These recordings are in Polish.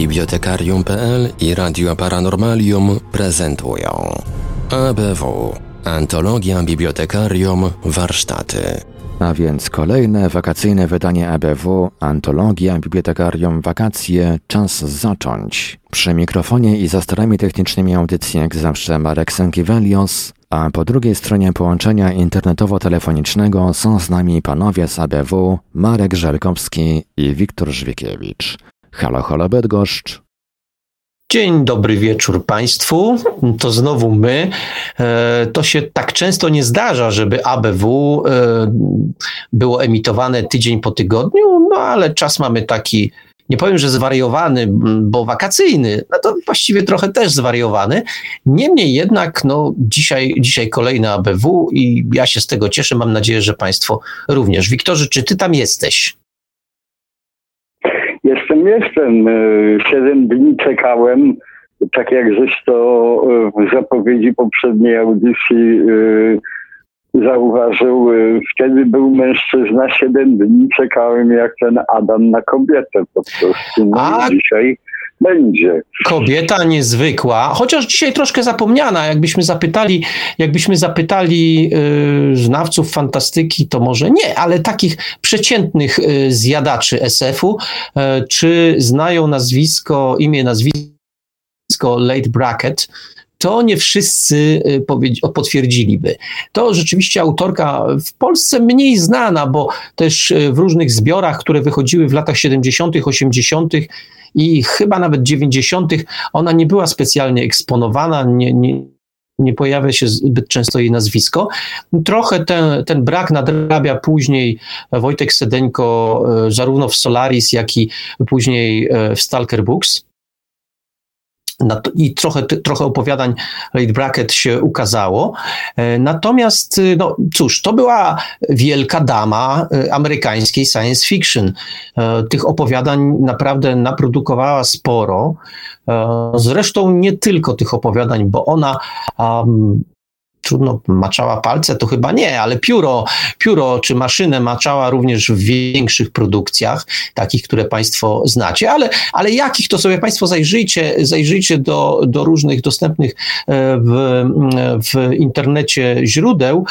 Bibliotekarium.pl i Radio Paranormalium prezentują ABW Antologia Bibliotekarium Warsztaty. A więc kolejne wakacyjne wydanie ABW, Antologia Bibliotekarium Wakacje, czas zacząć. Przy mikrofonie i za starami technicznymi audycji jak zawsze Marek Sękiewelios, a po drugiej stronie połączenia internetowo-telefonicznego są z nami panowie z ABW, Marek Żelkowski i Wiktor Żwikiewicz. Halo, halo Bydgoszcz. Dzień dobry wieczór Państwu. To znowu my. E, to się tak często nie zdarza, żeby ABW e, było emitowane tydzień po tygodniu, no ale czas mamy taki, nie powiem, że zwariowany, bo wakacyjny, no to właściwie trochę też zwariowany. Niemniej jednak, no dzisiaj, dzisiaj kolejny ABW i ja się z tego cieszę. Mam nadzieję, że Państwo również. Wiktorze, czy Ty tam jesteś? Jestem, jestem. E, siedem dni czekałem, tak jak żeś to e, w zapowiedzi poprzedniej audycji e, zauważył. Wtedy był mężczyzna, siedem dni czekałem jak ten Adam na kobietę po prostu. No A... dzisiaj będzie. Kobieta niezwykła, chociaż dzisiaj troszkę zapomniana. Jakbyśmy zapytali, jakbyśmy zapytali yy, znawców fantastyki, to może nie, ale takich przeciętnych yy, zjadaczy SF-u, yy, czy znają nazwisko, imię, nazwisko Late Bracket, to nie wszyscy y, potwierdziliby. To rzeczywiście autorka w Polsce mniej znana, bo też y, w różnych zbiorach, które wychodziły w latach 70., 80., i chyba nawet 90. ona nie była specjalnie eksponowana, nie, nie, nie pojawia się zbyt często jej nazwisko. Trochę ten, ten brak nadrabia później Wojtek Sedeńko, e, zarówno w Solaris, jak i później w Stalker Books i trochę, trochę opowiadań Late Bracket się ukazało. E, natomiast, y, no cóż, to była wielka dama y, amerykańskiej science fiction. E, tych opowiadań naprawdę naprodukowała sporo. E, zresztą nie tylko tych opowiadań, bo ona trudno maczała palce, to chyba nie, ale pióro, pióro czy maszynę maczała również w większych produkcjach, takich, które Państwo znacie, ale, ale jakich to sobie Państwo zajrzyjcie, zajrzyjcie do, do różnych dostępnych e, w, w internecie źródeł,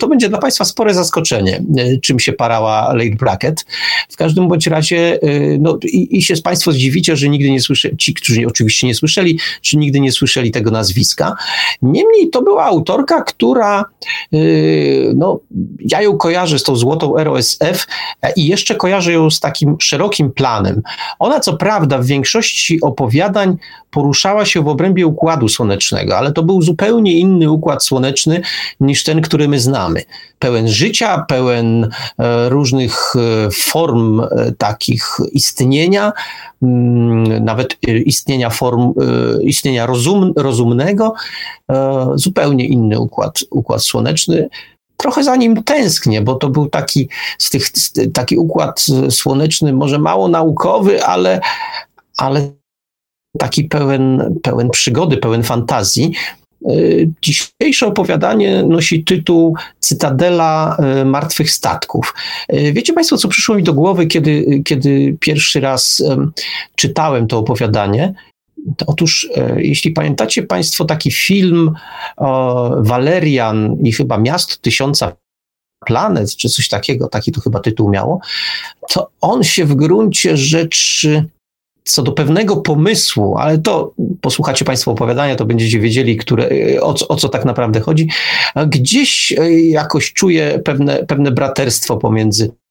to będzie dla Państwa spore zaskoczenie, e, czym się parała Late Bracket. W każdym bądź razie, e, no i, i się Państwo zdziwicie, że nigdy nie słyszeli, ci, którzy oczywiście nie słyszeli, czy nigdy nie słyszeli tego nazwiska. Niemniej to była autor która, y, no, ja ją kojarzę z tą złotą ROSF i jeszcze kojarzę ją z takim szerokim planem. Ona, co prawda, w większości opowiadań poruszała się w obrębie układu słonecznego, ale to był zupełnie inny układ słoneczny niż ten, który my znamy. Pełen życia, pełen e, różnych e, form e, takich istnienia, mm, nawet istnienia form, istnienia rozum, rozumnego, zupełnie inny układ, układ słoneczny trochę za nim tęsknię, bo to był taki, z tych, taki układ słoneczny, może mało naukowy, ale, ale taki pełen, pełen przygody, pełen fantazji. E, dzisiejsze opowiadanie nosi tytuł Cytadela e, Martwych Statków. E, wiecie Państwo, co przyszło mi do głowy, kiedy, kiedy pierwszy raz czytałem to opowiadanie? Otóż, jeśli pamiętacie Państwo taki film Walerian i chyba Miasto Tysiąca Planet, czy coś takiego, taki to chyba tytuł miało, to on się w gruncie rzeczy co do pewnego pomysłu, ale to posłuchacie Państwo opowiadania, to będziecie wiedzieli, które, o, o co tak naprawdę chodzi. Gdzieś e, jakoś czuję pewne, pewne braterstwo pomiędzy e,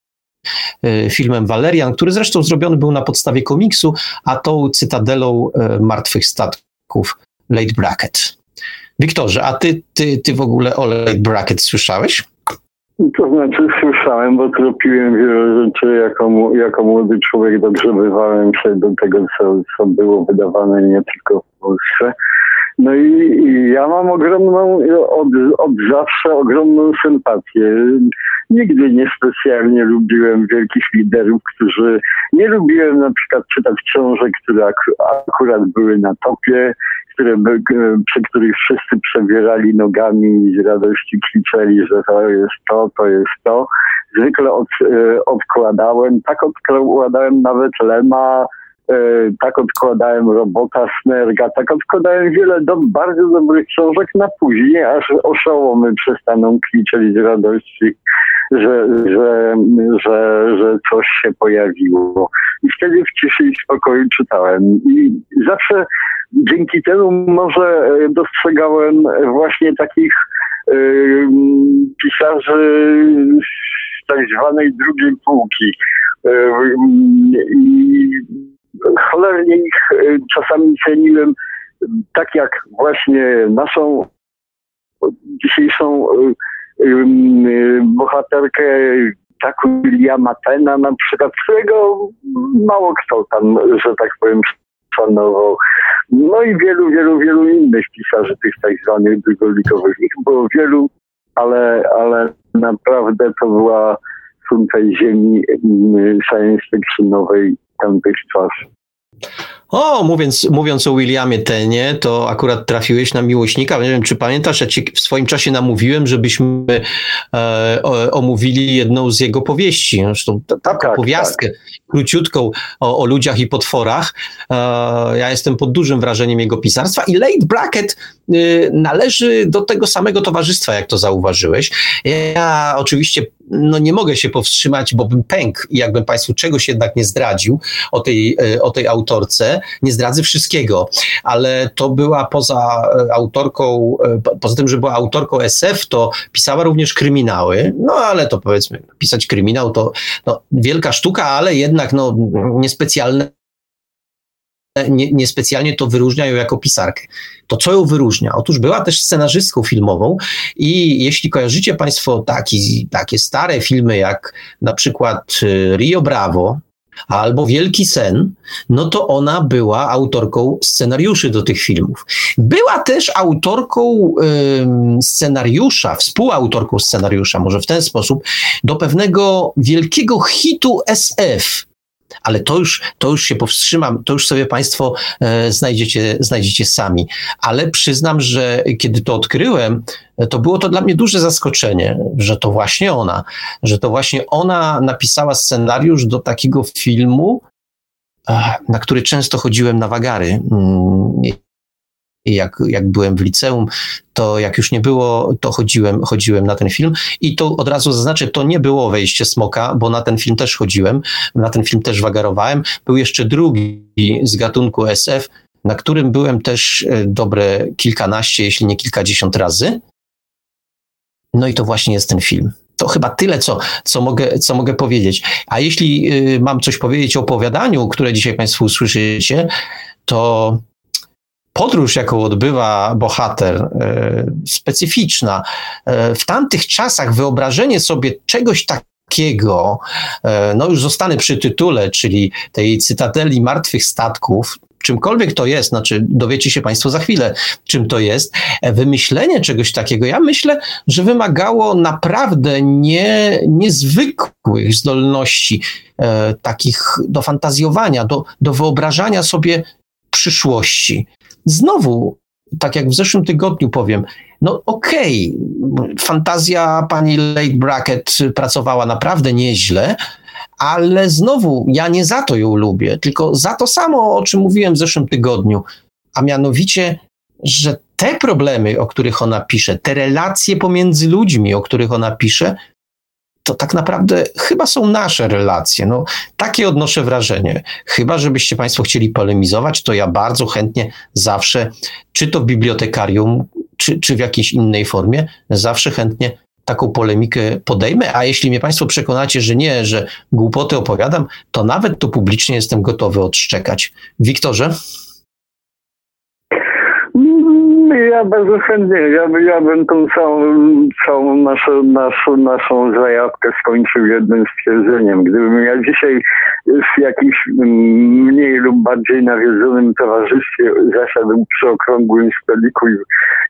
filmem Valerian, który zresztą zrobiony był na podstawie komiksu, a tą cytadelą e, martwych statków Late Bracket. Wiktorze, a ty, ty, ty w ogóle o Late Bracket słyszałeś? To znaczy słyszałem, bo tropiłem wiele rzeczy jako, jako młody człowiek, dogrzebywałem się do tego, co, co było wydawane nie tylko w Polsce. No i, i ja mam ogromną, od, od zawsze ogromną sympatię. Nigdy niespecjalnie lubiłem wielkich liderów, którzy nie lubiłem na przykład czytać książek, które ak akurat były na topie które, przy których wszyscy przebierali nogami i z radości krzyczeli, że to jest to, to jest to. Zwykle od, e, odkładałem, tak odkładałem nawet Lema, tak odkładałem robota Snerga, tak odkładałem wiele do, bardzo dobrych książek na później, aż oszołomy przestaną kwiczeć z radości, że, że, że, że coś się pojawiło. I wtedy w ciszy i spokoju czytałem. I zawsze dzięki temu może dostrzegałem właśnie takich pisarzy z tak zwanej drugiej półki. I cholernie ich czasami ceniłem, tak jak właśnie naszą dzisiejszą bohaterkę taką Williama Tena na przykład, którego mało kto tam, że tak powiem, szanował. No i wielu, wielu, wielu innych pisarzy tych tak zwanych drugolikowych. Ich było wielu, ale, ale naprawdę to była sum tej ziemi mm, science fictionowej tamtych czasów. O, mówiąc, mówiąc o Williamie Tenie, to akurat trafiłeś na miłośnika. Nie wiem, czy pamiętasz, ja ci w swoim czasie namówiłem, żebyśmy e, o, omówili jedną z jego powieści. Zresztą taką tak, powiastkę tak. Króciutką o, o, ludziach i potworach. E, ja jestem pod dużym wrażeniem jego pisarstwa i Late Bracket y, należy do tego samego towarzystwa, jak to zauważyłeś. Ja oczywiście no nie mogę się powstrzymać, bo bym pękł i jakbym Państwu czegoś jednak nie zdradził o tej, e, o tej autorce. Nie zdradzę wszystkiego, ale to była poza e, autorką, poza tym, że była autorką SF, to pisała również kryminały, no ale to powiedzmy, pisać kryminał to no, wielka sztuka, ale jednak no, niespecjalne nie, niespecjalnie to wyróżnia ją jako pisarkę. To co ją wyróżnia? Otóż była też scenarzystką filmową i jeśli kojarzycie Państwo taki, takie stare filmy jak na przykład y, Rio Bravo, albo Wielki Sen, no to ona była autorką scenariuszy do tych filmów. Była też autorką scenariusza, współautorką scenariusza, może w ten sposób, do pewnego wielkiego hitu SF ale to już, to już się powstrzymam, to już sobie Państwo e, znajdziecie, znajdziecie sami. Ale przyznam, że kiedy to odkryłem, to było to dla mnie duże zaskoczenie, że to właśnie ona, że to właśnie ona napisała scenariusz do takiego filmu, na który często chodziłem na wagary. Jak, jak byłem w liceum, to jak już nie było, to chodziłem, chodziłem na ten film. I to od razu zaznaczę, to nie było wejście smoka, bo na ten film też chodziłem, na ten film też wagarowałem. Był jeszcze drugi z gatunku SF, na którym byłem też e, dobre kilkanaście, jeśli nie kilkadziesiąt razy. No i to właśnie jest ten film. To chyba tyle, co, co, mogę, co mogę powiedzieć. A jeśli y, mam coś powiedzieć o opowiadaniu, które dzisiaj Państwo usłyszycie, to podróż, jaką odbywa bohater, e, specyficzna. E, w tamtych czasach wyobrażenie sobie czegoś takiego, e, no już zostanę przy tytule, czyli tej cytadeli martwych statków, czymkolwiek to jest, znaczy dowiecie się Państwo za chwilę, czym to jest, wymyślenie czegoś takiego, ja myślę, że wymagało naprawdę nie, niezwykłych zdolności e, takich do fantazjowania, do, do wyobrażania sobie przyszłości. Znowu, tak jak w zeszłym tygodniu powiem, no okej, okay, fantazja pani Late Bracket pracowała naprawdę nieźle, ale znowu ja nie za to ją lubię, tylko za to samo, o czym mówiłem w zeszłym tygodniu, a mianowicie, że te problemy, o których ona pisze, te relacje pomiędzy ludźmi, o których ona pisze, to tak naprawdę chyba są nasze relacje. No, takie odnoszę wrażenie. Chyba, żebyście Państwo chcieli polemizować, to ja bardzo chętnie zawsze, czy to w bibliotekarium, czy, czy w jakiejś innej formie, zawsze chętnie taką polemikę podejmę, a jeśli mnie Państwo przekonacie, że nie, że głupoty opowiadam, to nawet to publicznie jestem gotowy odszczekać. Wiktorze? Ja bardzo chętnie, ja, ja bym tą całą, całą naszą, naszą, naszą skończył jednym stwierdzeniem. Gdybym ja dzisiaj w jakimś mniej lub bardziej nawiedzonym towarzystwie zasiadł przy okrągłym stoliku i,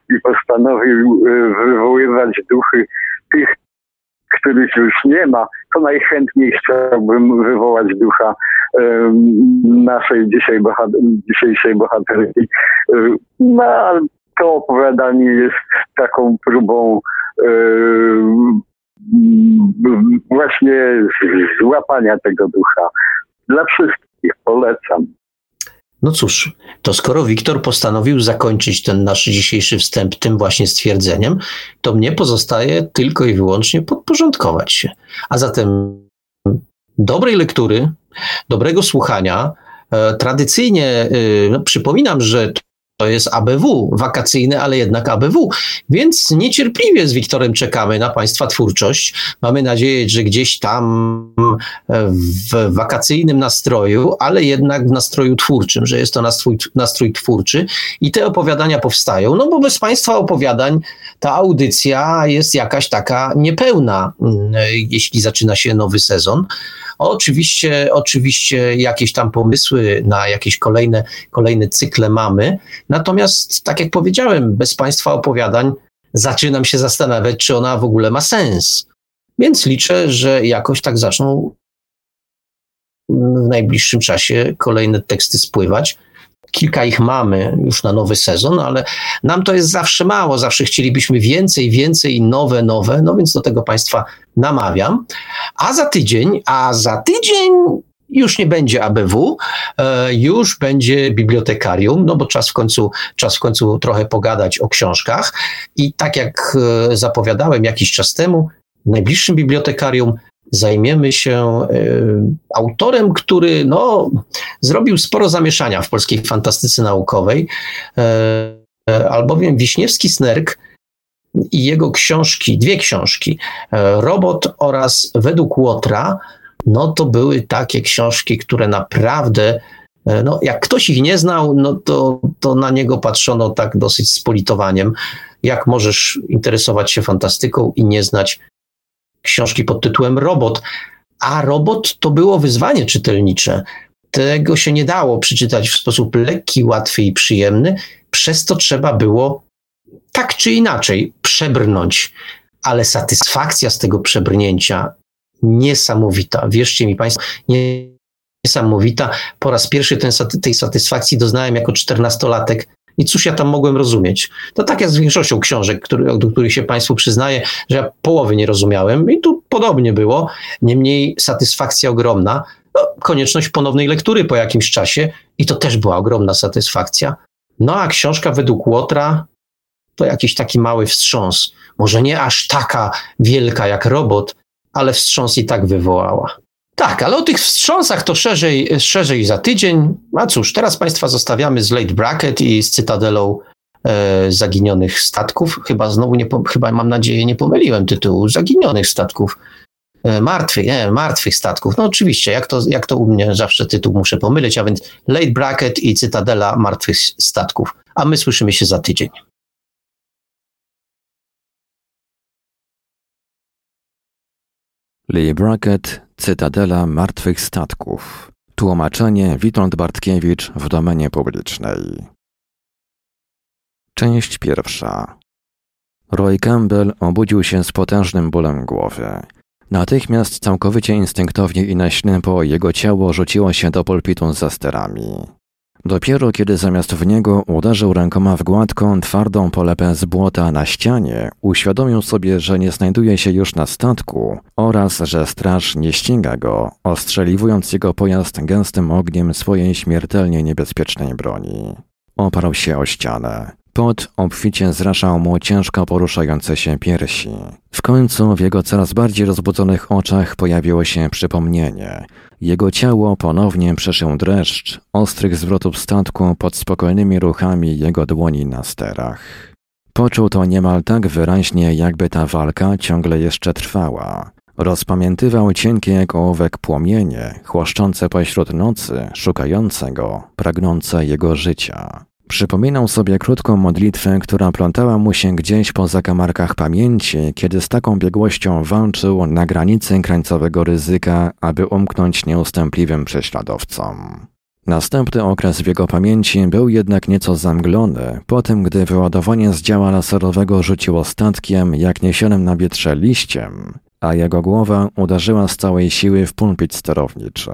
i postanowił e, wywoływać duchy tych, których już nie ma, to najchętniej chciałbym wywołać ducha naszej dzisiaj bohater, dzisiejszej bohaterki. No, to opowiadanie jest taką próbą właśnie złapania tego ducha. Dla wszystkich polecam. No cóż, to skoro Wiktor postanowił zakończyć ten nasz dzisiejszy wstęp tym właśnie stwierdzeniem, to mnie pozostaje tylko i wyłącznie podporządkować się. A zatem dobrej lektury, dobrego słuchania. E, tradycyjnie e, no, przypominam, że to jest ABW, wakacyjny, ale jednak ABW. Więc niecierpliwie z Wiktorem czekamy na Państwa twórczość. Mamy nadzieję, że gdzieś tam e, w wakacyjnym nastroju, ale jednak w nastroju twórczym, że jest to nastrój, nastrój twórczy i te opowiadania powstają. No bo bez Państwa opowiadań ta audycja jest jakaś taka niepełna, mm, jeśli zaczyna się nowy sezon. Oczywiście, oczywiście jakieś tam pomysły na jakieś kolejne, kolejne cykle mamy. Natomiast, tak jak powiedziałem, bez Państwa opowiadań zaczynam się zastanawiać, czy ona w ogóle ma sens. Więc liczę, że jakoś tak zaczną w najbliższym czasie kolejne teksty spływać. Kilka ich mamy już na nowy sezon, ale nam to jest zawsze mało. Zawsze chcielibyśmy więcej, więcej nowe, nowe. No więc do tego Państwa namawiam. A za tydzień, a za tydzień już nie będzie ABW, e, już będzie bibliotekarium, no bo czas w końcu, czas w końcu trochę pogadać o książkach. I tak jak e, zapowiadałem jakiś czas temu, w najbliższym bibliotekarium zajmiemy się y, autorem, który no, zrobił sporo zamieszania w polskiej fantastyce naukowej, y, albowiem Wiśniewski Snerk i jego książki, dwie książki, y, Robot oraz Według Łotra, no to były takie książki, które naprawdę no, jak ktoś ich nie znał, no to, to na niego patrzono tak dosyć z politowaniem. Jak możesz interesować się fantastyką i nie znać książki pod tytułem Robot, a Robot to było wyzwanie czytelnicze. Tego się nie dało przeczytać w sposób lekki, łatwy i przyjemny, przez to trzeba było tak czy inaczej przebrnąć, ale satysfakcja z tego przebrnięcia niesamowita. Wierzcie mi Państwo, niesamowita. Po raz pierwszy ten, tej satysfakcji doznałem jako czternastolatek i cóż ja tam mogłem rozumieć? To tak jak z większością książek, który, do których się Państwu przyznaję, że ja połowy nie rozumiałem i tu podobnie było. Niemniej satysfakcja ogromna. No, konieczność ponownej lektury po jakimś czasie i to też była ogromna satysfakcja. No a książka według Łotra to jakiś taki mały wstrząs. Może nie aż taka wielka jak robot, ale wstrząs i tak wywołała. Tak, ale o tych wstrząsach to szerzej, szerzej za tydzień. A cóż, teraz Państwa zostawiamy z Late Bracket i z Cytadelą e, zaginionych statków. Chyba znowu, nie, chyba mam nadzieję, nie pomyliłem tytułu. Zaginionych statków. E, martwych, nie, martwych statków. No oczywiście, jak to, jak to u mnie zawsze tytuł muszę pomylić, a więc Late Bracket i Cytadela martwych statków. A my słyszymy się za tydzień. Lee Brackett, Cytadela Martwych Statków. Tłumaczenie Witold Bartkiewicz w domenie publicznej. Część pierwsza. Roy Campbell obudził się z potężnym bólem głowy. Natychmiast całkowicie instynktownie i na ślepo jego ciało rzuciło się do pulpitu za sterami. Dopiero kiedy zamiast w niego uderzył rękoma w gładką, twardą polepę z błota na ścianie, uświadomił sobie, że nie znajduje się już na statku oraz że straż nie ściga go, ostrzeliwując jego pojazd gęstym ogniem swojej śmiertelnie niebezpiecznej broni. Oparł się o ścianę. Pot obficie zraszał mu ciężko poruszające się piersi. W końcu w jego coraz bardziej rozbudzonych oczach pojawiło się przypomnienie. Jego ciało ponownie przeszył dreszcz ostrych zwrotów statku pod spokojnymi ruchami jego dłoni na sterach. Poczuł to niemal tak wyraźnie, jakby ta walka ciągle jeszcze trwała. Rozpamiętywał cienkie jak ołówek płomienie, chłoszczące pośród nocy, szukające go, pragnące jego życia. Przypominał sobie krótką modlitwę, która plątała mu się gdzieś po zakamarkach pamięci, kiedy z taką biegłością walczył na granicy krańcowego ryzyka, aby umknąć nieustępliwym prześladowcom. Następny okres w jego pamięci był jednak nieco zamglony, po tym gdy wyładowanie z działa laserowego rzuciło statkiem jak niesionym na wietrze liściem, a jego głowa uderzyła z całej siły w pulpit sterowniczy.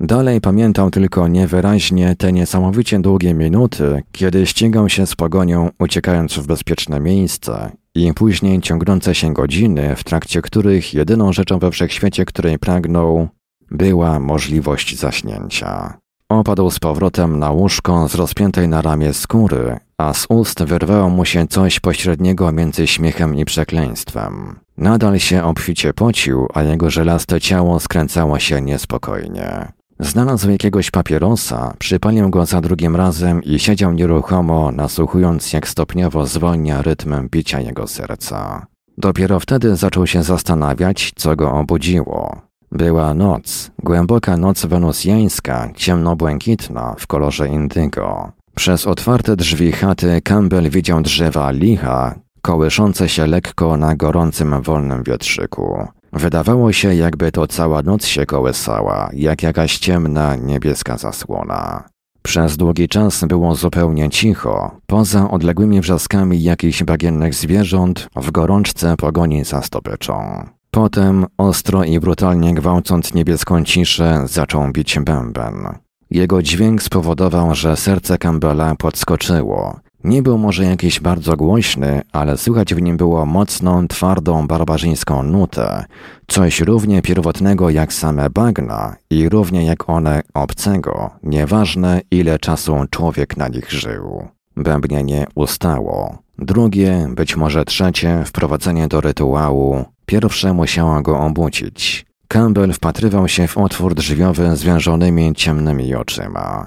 Dalej pamiętał tylko niewyraźnie te niesamowicie długie minuty, kiedy ścigał się z pogonią, uciekając w bezpieczne miejsce, i później ciągnące się godziny, w trakcie których jedyną rzeczą we wszechświecie, której pragnął, była możliwość zaśnięcia. Opadł z powrotem na łóżko z rozpiętej na ramię skóry, a z ust wyrwało mu się coś pośredniego między śmiechem i przekleństwem. Nadal się obficie pocił, a jego żelaste ciało skręcało się niespokojnie. Znalazł jakiegoś papierosa, przypalił go za drugim razem i siedział nieruchomo, nasłuchując jak stopniowo zwolnia rytm bicia jego serca. Dopiero wtedy zaczął się zastanawiać, co go obudziło. Była noc, głęboka noc wenusjańska, ciemnobłękitna, w kolorze indygo. Przez otwarte drzwi chaty Campbell widział drzewa licha, kołyszące się lekko na gorącym wolnym wietrzyku. Wydawało się, jakby to cała noc się kołysała, jak jakaś ciemna, niebieska zasłona. Przez długi czas było zupełnie cicho, poza odległymi wrzaskami jakichś bagiennych zwierząt w gorączce pogoni za stopyczą. Potem, ostro i brutalnie gwałcąc niebieską ciszę, zaczął bić bęben. Jego dźwięk spowodował, że serce Campbella podskoczyło. Nie był może jakiś bardzo głośny, ale słychać w nim było mocną, twardą, barbarzyńską nutę, coś równie pierwotnego jak same bagna i równie jak one obcego, nieważne ile czasu człowiek na nich żył. Bębnienie ustało. Drugie, być może trzecie, wprowadzenie do rytuału, pierwsze musiało go obudzić. Campbell wpatrywał się w otwór drzwiowy zwiążonymi ciemnymi oczyma.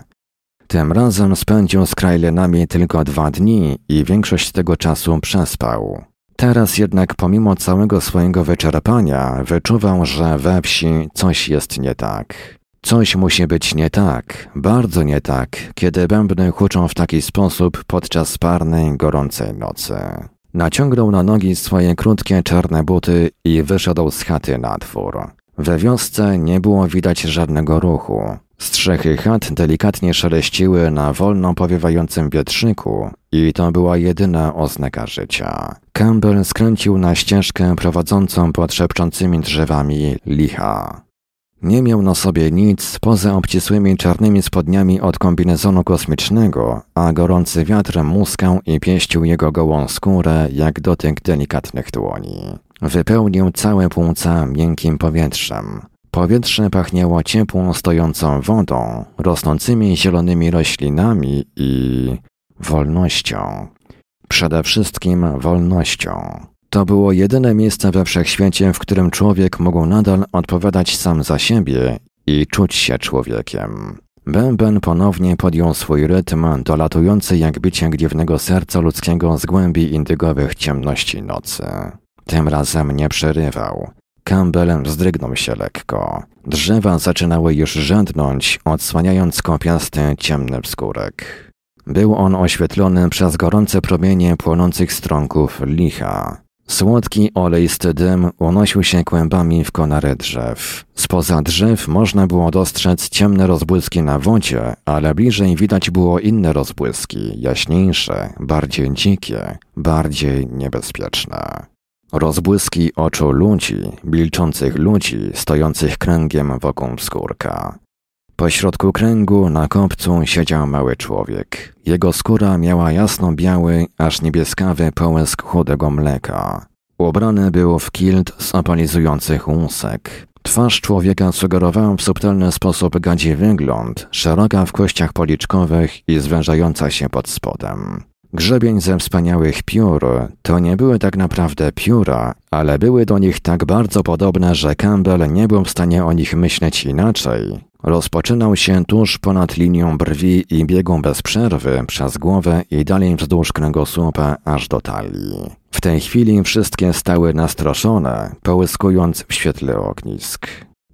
Tym razem spędził z Krajlenami tylko dwa dni i większość tego czasu przespał. Teraz jednak pomimo całego swojego wyczerpania wyczuwał, że we wsi coś jest nie tak. Coś musi być nie tak, bardzo nie tak, kiedy bębny huczą w taki sposób podczas parnej, gorącej nocy. Naciągnął na nogi swoje krótkie czarne buty i wyszedł z chaty na dwór. We wiosce nie było widać żadnego ruchu. Strzechy chat delikatnie szeleściły na wolno powiewającym wietrzyku i to była jedyna oznaka życia. Campbell skręcił na ścieżkę prowadzącą pod szepczącymi drzewami licha. Nie miał na sobie nic poza obcisłymi czarnymi spodniami od kombinezonu kosmicznego, a gorący wiatr muskał i pieścił jego gołą skórę jak dotyk delikatnych dłoni. Wypełnił całe płuca miękkim powietrzem. Powietrze pachniało ciepłą, stojącą wodą, rosnącymi zielonymi roślinami i wolnością. Przede wszystkim wolnością. To było jedyne miejsce we wszechświecie, w którym człowiek mógł nadal odpowiadać sam za siebie i czuć się człowiekiem. Bęben ponownie podjął swój rytm, dolatujący jak bicie gniewnego serca ludzkiego z głębi indygowych ciemności nocy. Tym razem nie przerywał. Campbell wzdrygnął się lekko. Drzewa zaczynały już rzędnąć, odsłaniając kopiasty, ciemny wskórek. Był on oświetlony przez gorące promienie płonących strąków licha. Słodki, olejsty dym unosił się kłębami w konary drzew. Spoza drzew można było dostrzec ciemne rozbłyski na wodzie, ale bliżej widać było inne rozbłyski, jaśniejsze, bardziej dzikie, bardziej niebezpieczne. Rozbłyski oczu ludzi, milczących ludzi, stojących kręgiem wokół skórka. Pośrodku kręgu na kopcu siedział mały człowiek. Jego skóra miała jasno-biały, aż niebieskawy połysk chudego mleka. Ubrany był w kilt z opalizujących łusek. Twarz człowieka sugerowała w subtelny sposób gadzi wygląd, szeroka w kościach policzkowych i zwężająca się pod spodem. Grzebień ze wspaniałych piór to nie były tak naprawdę pióra, ale były do nich tak bardzo podobne, że Campbell nie był w stanie o nich myśleć inaczej. Rozpoczynał się tuż ponad linią brwi i biegł bez przerwy przez głowę i dalej wzdłuż kręgosłupa aż do talii. W tej chwili wszystkie stały nastroszone, połyskując w świetle ognisk.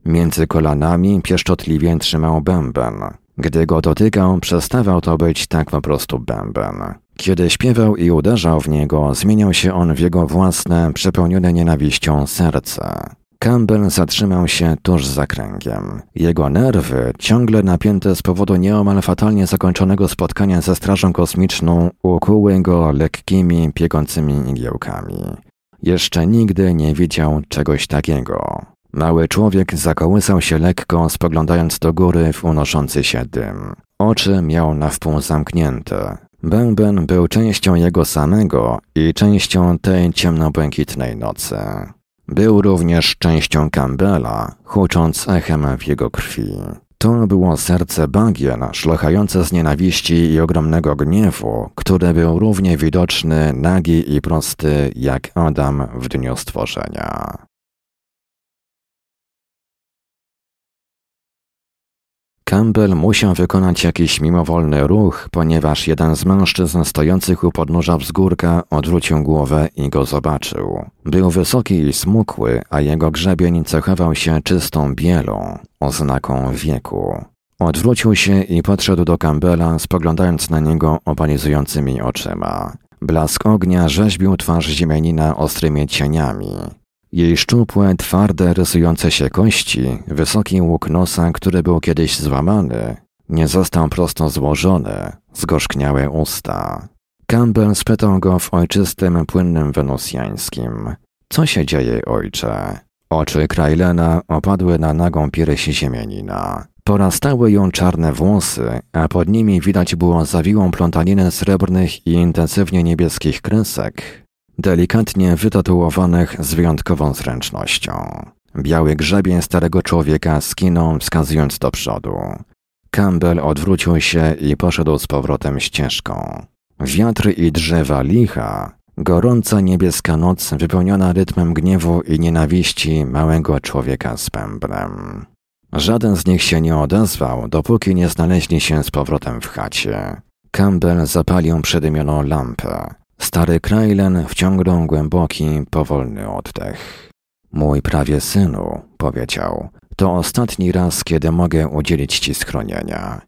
Między kolanami pieszczotliwie trzymał bęben. Gdy go dotykał, przestawał to być tak po prostu bęben. Kiedy śpiewał i uderzał w niego, zmieniał się on w jego własne, przepełnione nienawiścią serce. Campbell zatrzymał się tuż za kręgiem. Jego nerwy, ciągle napięte z powodu nieomal fatalnie zakończonego spotkania ze Strażą Kosmiczną, ukuły go lekkimi, piekącymi igiełkami. Jeszcze nigdy nie widział czegoś takiego. Mały człowiek zakołysał się lekko, spoglądając do góry w unoszący się dym. Oczy miał na wpół zamknięte. Bęben był częścią jego samego i częścią tej ciemnobłękitnej nocy. Był również częścią Campbella, hucząc echem w jego krwi. To było serce bagien, szlochające z nienawiści i ogromnego gniewu, który był równie widoczny, nagi i prosty jak Adam w dniu stworzenia. Campbell musiał wykonać jakiś mimowolny ruch, ponieważ jeden z mężczyzn stojących u podnóża wzgórka odwrócił głowę i go zobaczył. Był wysoki i smukły, a jego grzebień cechował się czystą bielą, oznaką wieku. Odwrócił się i podszedł do Campbella, spoglądając na niego opalizującymi oczyma. Blask ognia rzeźbił twarz ziemianina ostrymi cieniami. Jej szczupłe, twarde, rysujące się kości, wysoki łuk nosa, który był kiedyś złamany, nie został prosto złożony, zgorzkniałe usta. Campbell spytał go w ojczystym, płynnym wenusjańskim. Co się dzieje, ojcze? Oczy Krajlena opadły na nagą pierś ziemianina. Porastały ją czarne włosy, a pod nimi widać było zawiłą plątaninę srebrnych i intensywnie niebieskich kresek, delikatnie wytatuowanych z wyjątkową zręcznością. Biały grzebień starego człowieka skinął, wskazując do przodu. Campbell odwrócił się i poszedł z powrotem ścieżką. Wiatr i drzewa licha, gorąca niebieska noc wypełniona rytmem gniewu i nienawiści małego człowieka z pębrem. Żaden z nich się nie odezwał, dopóki nie znaleźli się z powrotem w chacie. Campbell zapalił przedymioną lampę. Stary Krajlen wciągnął głęboki, powolny oddech. Mój prawie synu, powiedział, to ostatni raz, kiedy mogę udzielić ci schronienia.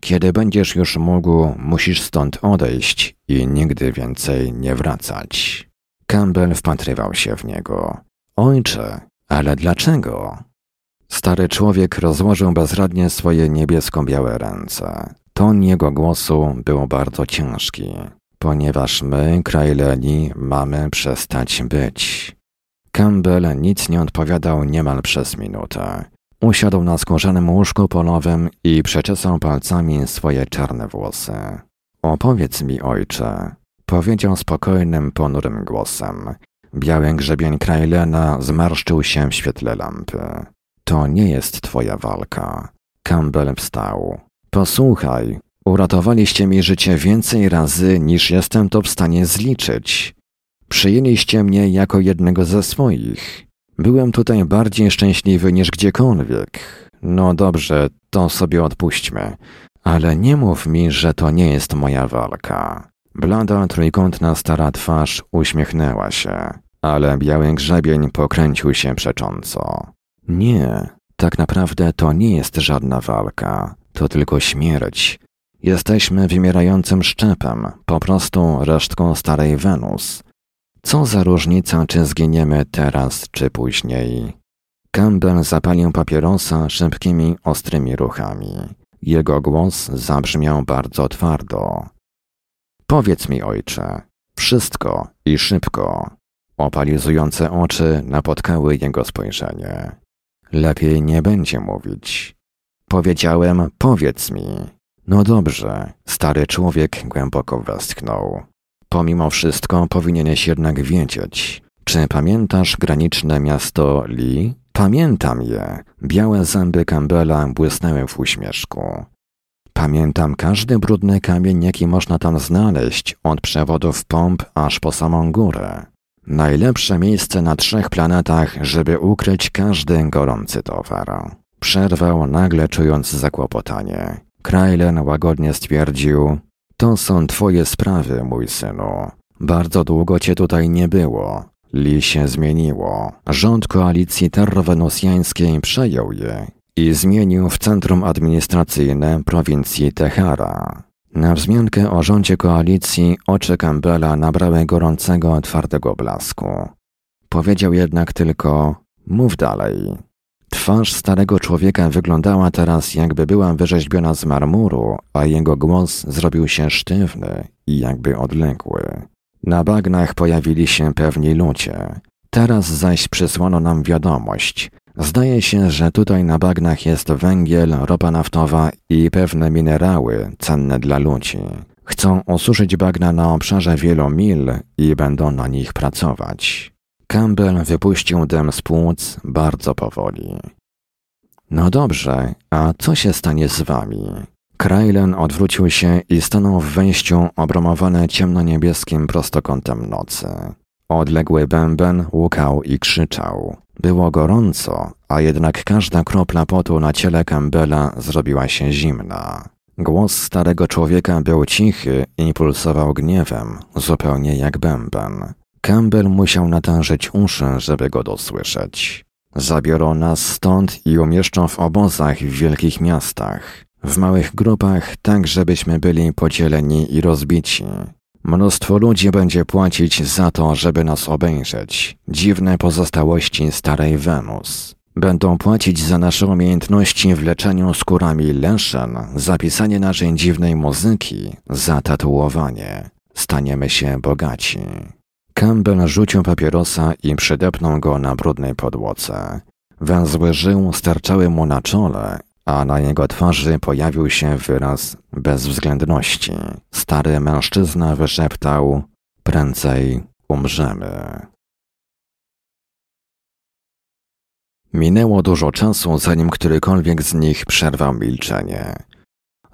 Kiedy będziesz już mógł, musisz stąd odejść i nigdy więcej nie wracać. Campbell wpatrywał się w niego. Ojcze, ale dlaczego? Stary człowiek rozłożył bezradnie swoje niebiesko-białe ręce. Ton jego głosu był bardzo ciężki ponieważ my, Krajleni, mamy przestać być. Campbell nic nie odpowiadał niemal przez minutę. Usiadł na skórzanym łóżku polowym i przeczesał palcami swoje czarne włosy. Opowiedz mi, ojcze, powiedział spokojnym, ponurym głosem. Biały grzebień Krajlena zmarszczył się w świetle lampy. To nie jest twoja walka. Campbell wstał. Posłuchaj, Uratowaliście mi życie więcej razy, niż jestem to w stanie zliczyć. Przyjęliście mnie jako jednego ze swoich. Byłem tutaj bardziej szczęśliwy niż gdziekolwiek. No dobrze, to sobie odpuśćmy. Ale nie mów mi, że to nie jest moja walka. Blada, trójkątna stara twarz uśmiechnęła się, ale biały grzebień pokręcił się przecząco. Nie, tak naprawdę to nie jest żadna walka, to tylko śmierć, Jesteśmy wymierającym szczepem, po prostu resztką starej Wenus. Co za różnica, czy zginiemy teraz, czy później. Campbell zapalił papierosa szybkimi, ostrymi ruchami. Jego głos zabrzmiał bardzo twardo. Powiedz mi, ojcze, wszystko i szybko. Opalizujące oczy napotkały jego spojrzenie. Lepiej nie będzie mówić. Powiedziałem, powiedz mi. No dobrze, stary człowiek głęboko westchnął. Pomimo wszystko powinieneś jednak wiedzieć. Czy pamiętasz graniczne miasto Lee? Pamiętam je. Białe zęby Campbella błysnęły w uśmieszku. Pamiętam każdy brudny kamień, jaki można tam znaleźć, od przewodów pomp aż po samą górę. Najlepsze miejsce na trzech planetach, żeby ukryć każdy gorący towar. Przerwał nagle czując zakłopotanie. Krajlen łagodnie stwierdził: To są twoje sprawy, mój synu. Bardzo długo cię tutaj nie było. Li się zmieniło. Rząd koalicji terrowenusjańskiej przejął je i zmienił w centrum administracyjne prowincji Tehara. Na wzmiankę o rządzie koalicji oczy Campbella nabrały gorącego, twardego blasku. Powiedział jednak tylko: Mów dalej. Twarz starego człowieka wyglądała teraz, jakby była wyrzeźbiona z marmuru, a jego głos zrobił się sztywny i jakby odległy. Na bagnach pojawili się pewni ludzie. Teraz zaś przysłano nam wiadomość. Zdaje się, że tutaj na bagnach jest węgiel, ropa naftowa i pewne minerały cenne dla ludzi. Chcą osuszyć bagna na obszarze wielu mil i będą na nich pracować. Campbell wypuścił dym z płuc bardzo powoli. No dobrze, a co się stanie z wami? Krajlen odwrócił się i stanął w wejściu obromowany ciemnoniebieskim prostokątem nocy. Odległy bęben łukał i krzyczał. Było gorąco, a jednak każda kropla potu na ciele Campbella zrobiła się zimna. Głos starego człowieka był cichy i pulsował gniewem, zupełnie jak bęben. Campbell musiał natężyć uszy, żeby go dosłyszeć. Zabiorą nas stąd i umieszczą w obozach w wielkich miastach. W małych grupach, tak żebyśmy byli podzieleni i rozbici. Mnóstwo ludzi będzie płacić za to, żeby nas obejrzeć. Dziwne pozostałości starej Wenus. Będą płacić za nasze umiejętności w leczeniu skórami leszyn, zapisanie naszej dziwnej muzyki, za tatuowanie. Staniemy się bogaci. Campbell rzucił papierosa i przydepnął go na brudnej podłodze. Węzły żył sterczały mu na czole a na jego twarzy pojawił się wyraz bezwzględności. Stary mężczyzna wyszeptał: Prędzej umrzemy. Minęło dużo czasu, zanim którykolwiek z nich przerwał milczenie.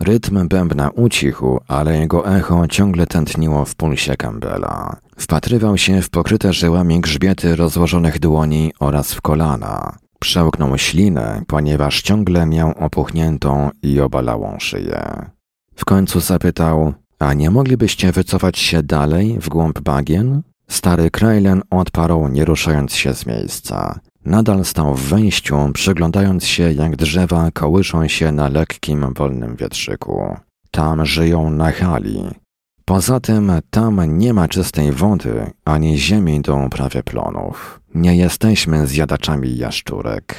Rytm bębna ucichł, ale jego echo ciągle tętniło w pulsie Campbella. Wpatrywał się w pokryte żyłami grzbiety rozłożonych dłoni oraz w kolana. Przełknął ślinę, ponieważ ciągle miał opuchniętą i obalałą szyję. W końcu zapytał, a nie moglibyście wycofać się dalej w głąb bagien? Stary Krajlen odparł, nie ruszając się z miejsca. Nadal stał w wejściu, przyglądając się, jak drzewa kołyszą się na lekkim, wolnym wietrzyku. Tam żyją na hali. Poza tym tam nie ma czystej wody, ani ziemi do uprawy plonów. Nie jesteśmy zjadaczami jaszczurek.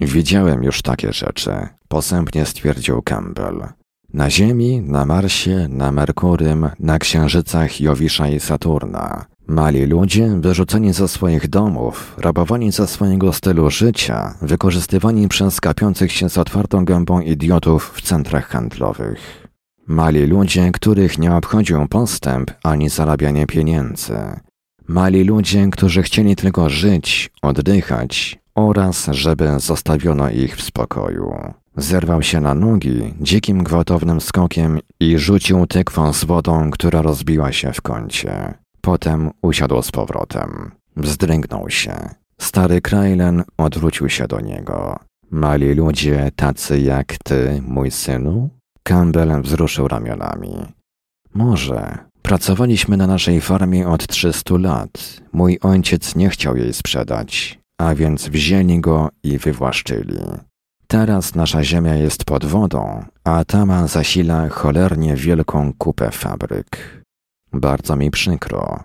Widziałem już takie rzeczy, posępnie stwierdził Campbell. Na Ziemi, na Marsie, na Merkurym, na księżycach Jowisza i Saturna. Mali ludzie, wyrzuceni ze swoich domów, rabowani ze swojego stylu życia, wykorzystywani przez kapiących się z otwartą gębą idiotów w centrach handlowych. Mali ludzie, których nie obchodził postęp ani zarabianie pieniędzy. Mali ludzie, którzy chcieli tylko żyć, oddychać oraz żeby zostawiono ich w spokoju. Zerwał się na nogi dzikim gwałtownym skokiem i rzucił tykwą z wodą, która rozbiła się w kącie. Potem usiadł z powrotem. Wzdręgnął się. Stary Krajlen odwrócił się do niego. Mali ludzie tacy jak ty, mój synu? Campbell wzruszył ramionami. Może, Pracowaliśmy na naszej farmie od 300 lat. Mój ojciec nie chciał jej sprzedać, a więc wzięli go i wywłaszczyli. Teraz nasza ziemia jest pod wodą, a tama zasila cholernie wielką kupę fabryk. Bardzo mi przykro.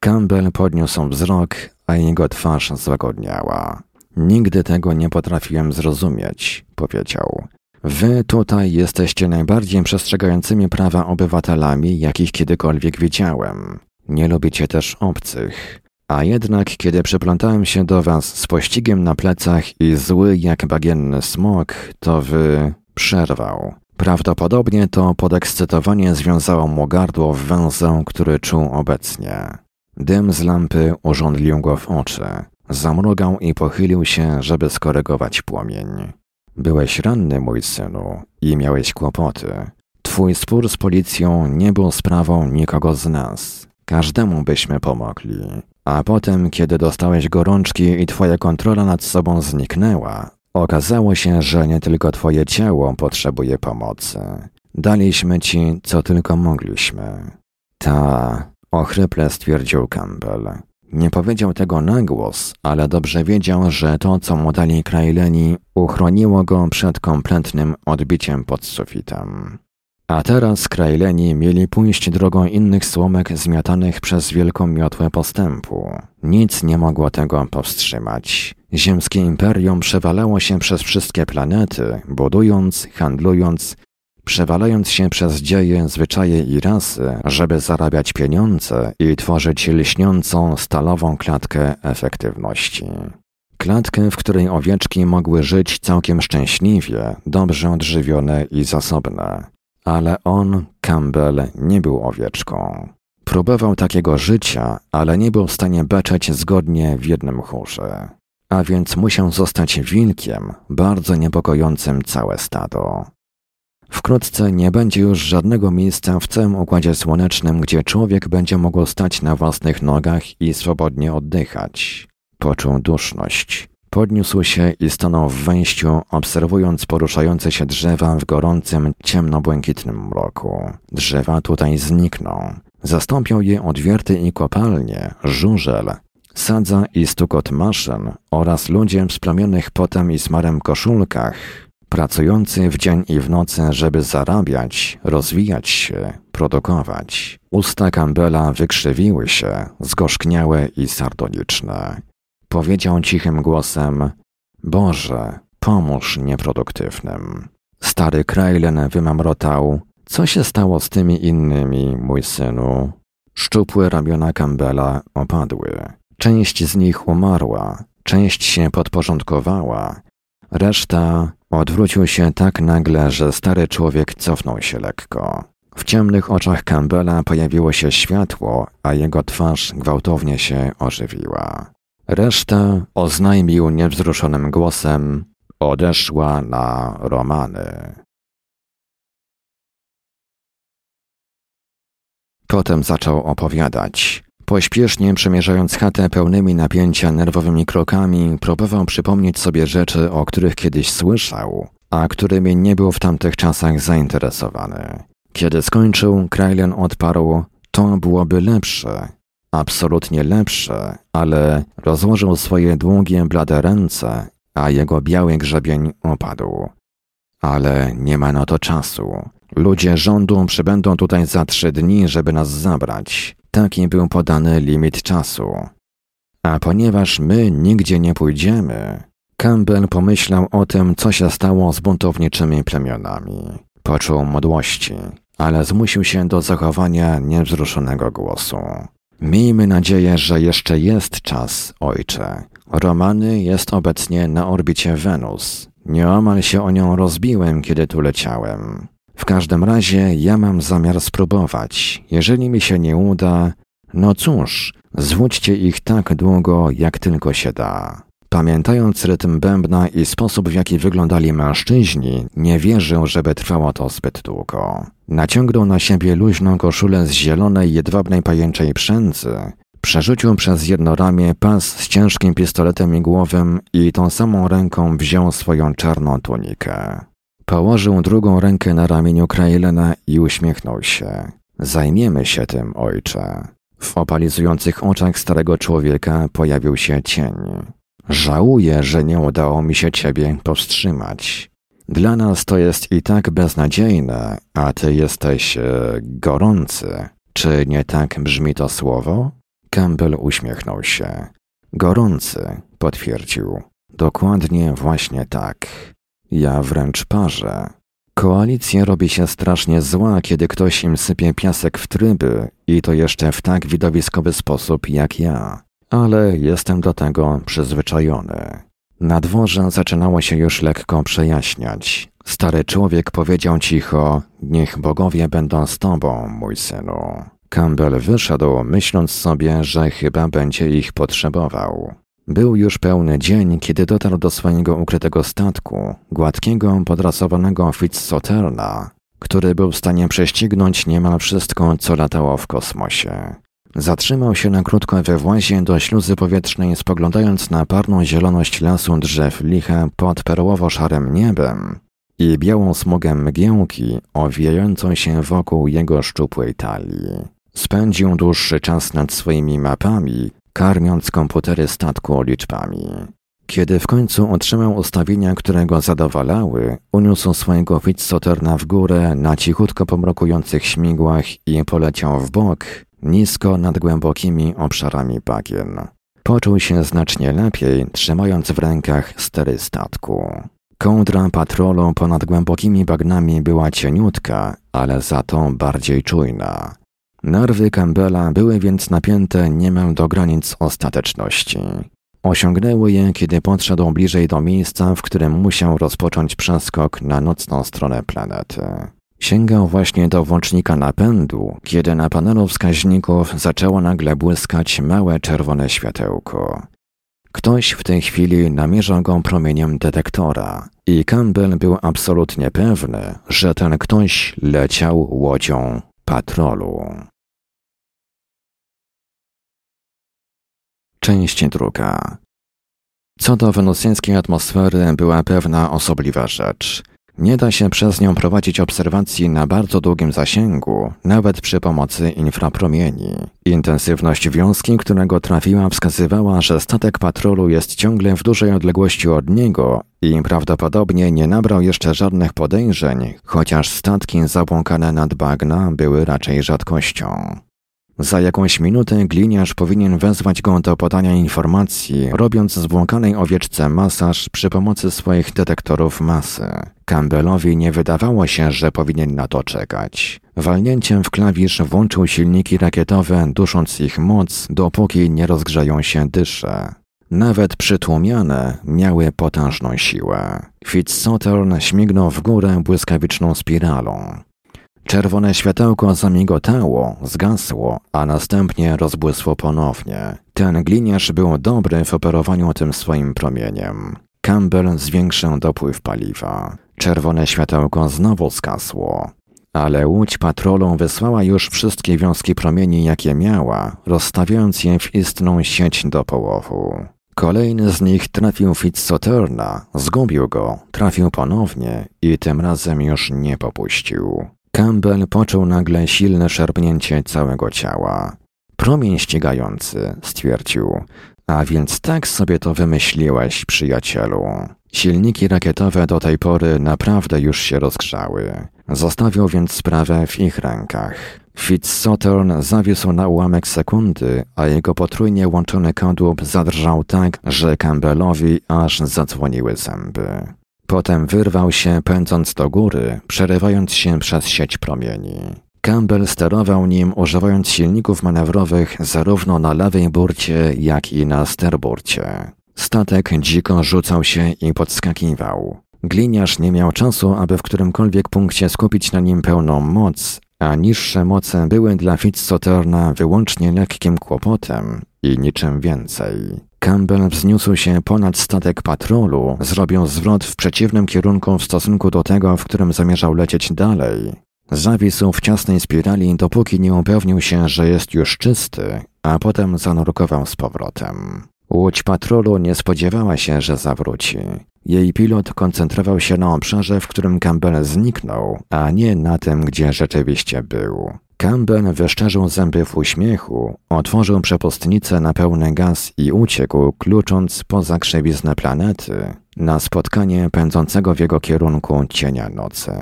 Campbell podniósł wzrok, a jego twarz złagodniała. Nigdy tego nie potrafiłem zrozumieć, powiedział. Wy tutaj jesteście najbardziej przestrzegającymi prawa obywatelami, jakich kiedykolwiek widziałem. Nie lubicie też obcych. A jednak, kiedy przyplątałem się do was z pościgiem na plecach i zły jak bagienny smok, to wy przerwał. Prawdopodobnie to podekscytowanie związało mu gardło w węzeł, który czuł obecnie. Dym z lampy urządlił go w oczy. Zamrugał i pochylił się, żeby skorygować płomień. Byłeś ranny, mój synu, i miałeś kłopoty. Twój spór z policją nie był sprawą nikogo z nas. Każdemu byśmy pomogli. A potem, kiedy dostałeś gorączki i twoja kontrola nad sobą zniknęła, okazało się, że nie tylko twoje ciało potrzebuje pomocy. Daliśmy ci, co tylko mogliśmy. Ta, ochryple stwierdził Campbell. Nie powiedział tego na głos, ale dobrze wiedział, że to, co mu dali Kraileni, uchroniło go przed kompletnym odbiciem pod sufitem. A teraz Kraileni mieli pójść drogą innych słomek zmiatanych przez wielką miotłę postępu. Nic nie mogło tego powstrzymać. Ziemskie imperium przewalało się przez wszystkie planety, budując, handlując przewalając się przez dzieje, zwyczaje i rasy, żeby zarabiać pieniądze i tworzyć lśniącą, stalową klatkę efektywności. Klatkę, w której owieczki mogły żyć całkiem szczęśliwie, dobrze odżywione i zasobne. Ale on, Campbell, nie był owieczką. Próbował takiego życia, ale nie był w stanie beczeć zgodnie w jednym chórze. A więc musiał zostać wilkiem, bardzo niepokojącym całe stado. Wkrótce nie będzie już żadnego miejsca w całym układzie słonecznym, gdzie człowiek będzie mógł stać na własnych nogach i swobodnie oddychać. Poczuł duszność. Podniósł się i stanął w wejściu, obserwując poruszające się drzewa w gorącym, ciemnobłękitnym mroku. Drzewa tutaj znikną. Zastąpią je odwierty i kopalnie, żużel, sadza i stukot maszyn oraz ludzie w splamionych potem i smarem koszulkach, pracujący w dzień i w nocy, żeby zarabiać, rozwijać się, produkować. Usta Campbella wykrzywiły się, zgorzkniałe i sardoniczne. Powiedział cichym głosem: Boże, pomóż nieproduktywnym. Stary Krajlen wymamrotał: Co się stało z tymi innymi, mój synu? Szczupłe ramiona Campbella opadły. Część z nich umarła, część się podporządkowała, reszta odwrócił się tak nagle, że stary człowiek cofnął się lekko. W ciemnych oczach Campbella pojawiło się światło, a jego twarz gwałtownie się ożywiła. Reszta oznajmił niewzruszonym głosem, odeszła na Romany. Potem zaczął opowiadać. Pośpiesznie przemierzając chatę pełnymi napięcia nerwowymi krokami, próbował przypomnieć sobie rzeczy, o których kiedyś słyszał, a którymi nie był w tamtych czasach zainteresowany. Kiedy skończył, Krajlen odparł, to byłoby lepsze, absolutnie lepsze, ale rozłożył swoje długie, blade ręce, a jego biały grzebień opadł. Ale nie ma na to czasu. Ludzie rządu przybędą tutaj za trzy dni, żeby nas zabrać. Taki był podany limit czasu. A ponieważ my nigdzie nie pójdziemy, Campbell pomyślał o tym, co się stało z buntowniczymi plemionami. Poczuł modłości, ale zmusił się do zachowania niewzruszonego głosu. Miejmy nadzieję, że jeszcze jest czas, ojcze. Romany jest obecnie na orbicie Wenus. Nieomal się o nią rozbiłem, kiedy tu leciałem. W każdym razie ja mam zamiar spróbować. Jeżeli mi się nie uda, no cóż, zwódźcie ich tak długo, jak tylko się da. Pamiętając rytm bębna i sposób, w jaki wyglądali mężczyźni, nie wierzył, żeby trwało to zbyt długo. Naciągnął na siebie luźną koszulę z zielonej, jedwabnej pajęczej przędzy, przerzucił przez jedno ramię pas z ciężkim pistoletem igłowym i tą samą ręką wziął swoją czarną tunikę. Położył drugą rękę na ramieniu Krailena i uśmiechnął się. Zajmiemy się tym, ojcze. W opalizujących oczach starego człowieka pojawił się cień. Żałuję, że nie udało mi się ciebie powstrzymać. Dla nas to jest i tak beznadziejne, a ty jesteś e, gorący. Czy nie tak brzmi to słowo? Campbell uśmiechnął się. Gorący, potwierdził. Dokładnie właśnie tak. Ja wręcz parzę. Koalicja robi się strasznie zła, kiedy ktoś im sypie piasek w tryby i to jeszcze w tak widowiskowy sposób jak ja. Ale jestem do tego przyzwyczajony. Na dworze zaczynało się już lekko przejaśniać. Stary człowiek powiedział cicho: Niech bogowie będą z tobą, mój synu. Campbell wyszedł, myśląc sobie, że chyba będzie ich potrzebował. Był już pełny dzień, kiedy dotarł do swojego ukrytego statku, gładkiego, podrasowanego Fitzsoterna, który był w stanie prześcignąć niemal wszystko, co latało w kosmosie. Zatrzymał się na krótko we włazie do śluzy powietrznej, spoglądając na parną zieloność lasu drzew licha pod perłowo-szarym niebem i białą smugę mgiełki owijającą się wokół jego szczupłej talii. Spędził dłuższy czas nad swoimi mapami, karmiąc komputery statku liczbami. Kiedy w końcu otrzymał ustawienia, które go zadowalały, uniósł swojego Fitzsoterna w górę na cichutko pomrokujących śmigłach i poleciał w bok, nisko nad głębokimi obszarami bagien. Poczuł się znacznie lepiej, trzymając w rękach stery statku. Kołdra patrolu ponad głębokimi bagnami była cieniutka, ale za to bardziej czujna. Nerwy Campbella były więc napięte niemal do granic ostateczności. Osiągnęły je, kiedy podszedł bliżej do miejsca, w którym musiał rozpocząć przeskok na nocną stronę planety. Sięgał właśnie do włącznika napędu, kiedy na panelu wskaźników zaczęło nagle błyskać małe czerwone światełko. Ktoś w tej chwili namierzał go promieniem detektora i Campbell był absolutnie pewny, że ten ktoś leciał łodzią patrolu. Część druga. Co do wenusjańskiej atmosfery była pewna osobliwa rzecz. Nie da się przez nią prowadzić obserwacji na bardzo długim zasięgu, nawet przy pomocy infrapromieni. Intensywność wiązki, którego trafiła, wskazywała, że statek patrolu jest ciągle w dużej odległości od niego i prawdopodobnie nie nabrał jeszcze żadnych podejrzeń, chociaż statki zabłąkane nad bagna były raczej rzadkością. Za jakąś minutę gliniarz powinien wezwać go do podania informacji, robiąc zwłąkanej owieczce masaż przy pomocy swoich detektorów masy. Campbellowi nie wydawało się, że powinien na to czekać. Walnięciem w klawisz włączył silniki rakietowe, dusząc ich moc, dopóki nie rozgrzeją się dysze. Nawet przytłumiane miały potężną siłę. Fitzsothern śmignął w górę błyskawiczną spiralą. Czerwone światełko zamigotało, zgasło, a następnie rozbłysło ponownie. Ten gliniarz był dobry w operowaniu tym swoim promieniem. Campbell zwiększył dopływ paliwa. Czerwone światełko znowu zgasło. Ale łódź patrolą wysłała już wszystkie wiązki promieni, jakie miała, rozstawiając je w istną sieć do połowu. Kolejny z nich trafił Fitzsoterna, zgubił go, trafił ponownie i tym razem już nie popuścił. Campbell poczuł nagle silne szarpnięcie całego ciała. Promień ścigający, stwierdził. A więc tak sobie to wymyśliłeś, przyjacielu. Silniki rakietowe do tej pory naprawdę już się rozgrzały. Zostawił więc sprawę w ich rękach. Fitzsothern zawisł na ułamek sekundy, a jego potrójnie łączony kadłub zadrżał tak, że Campbellowi aż zadzwoniły zęby. Potem wyrwał się, pędząc do góry, przerywając się przez sieć promieni. Campbell sterował nim, używając silników manewrowych zarówno na lewej burcie, jak i na sterburcie. Statek dziko rzucał się i podskakiwał. Gliniarz nie miał czasu, aby w którymkolwiek punkcie skupić na nim pełną moc, a niższe moce były dla Fitzsoterna wyłącznie lekkim kłopotem i niczym więcej. Campbell wzniósł się ponad statek patrolu, zrobił zwrot w przeciwnym kierunku w stosunku do tego, w którym zamierzał lecieć dalej. Zawisł w ciasnej spirali, dopóki nie upewnił się, że jest już czysty, a potem zanurkował z powrotem. Łódź patrolu nie spodziewała się, że zawróci. Jej pilot koncentrował się na obszarze, w którym Campbell zniknął, a nie na tym, gdzie rzeczywiście był. Campbell wyszczerzył zęby w uśmiechu, otworzył przepustnicę na pełny gaz i uciekł, klucząc poza krzewiznę planety, na spotkanie pędzącego w jego kierunku cienia nocy.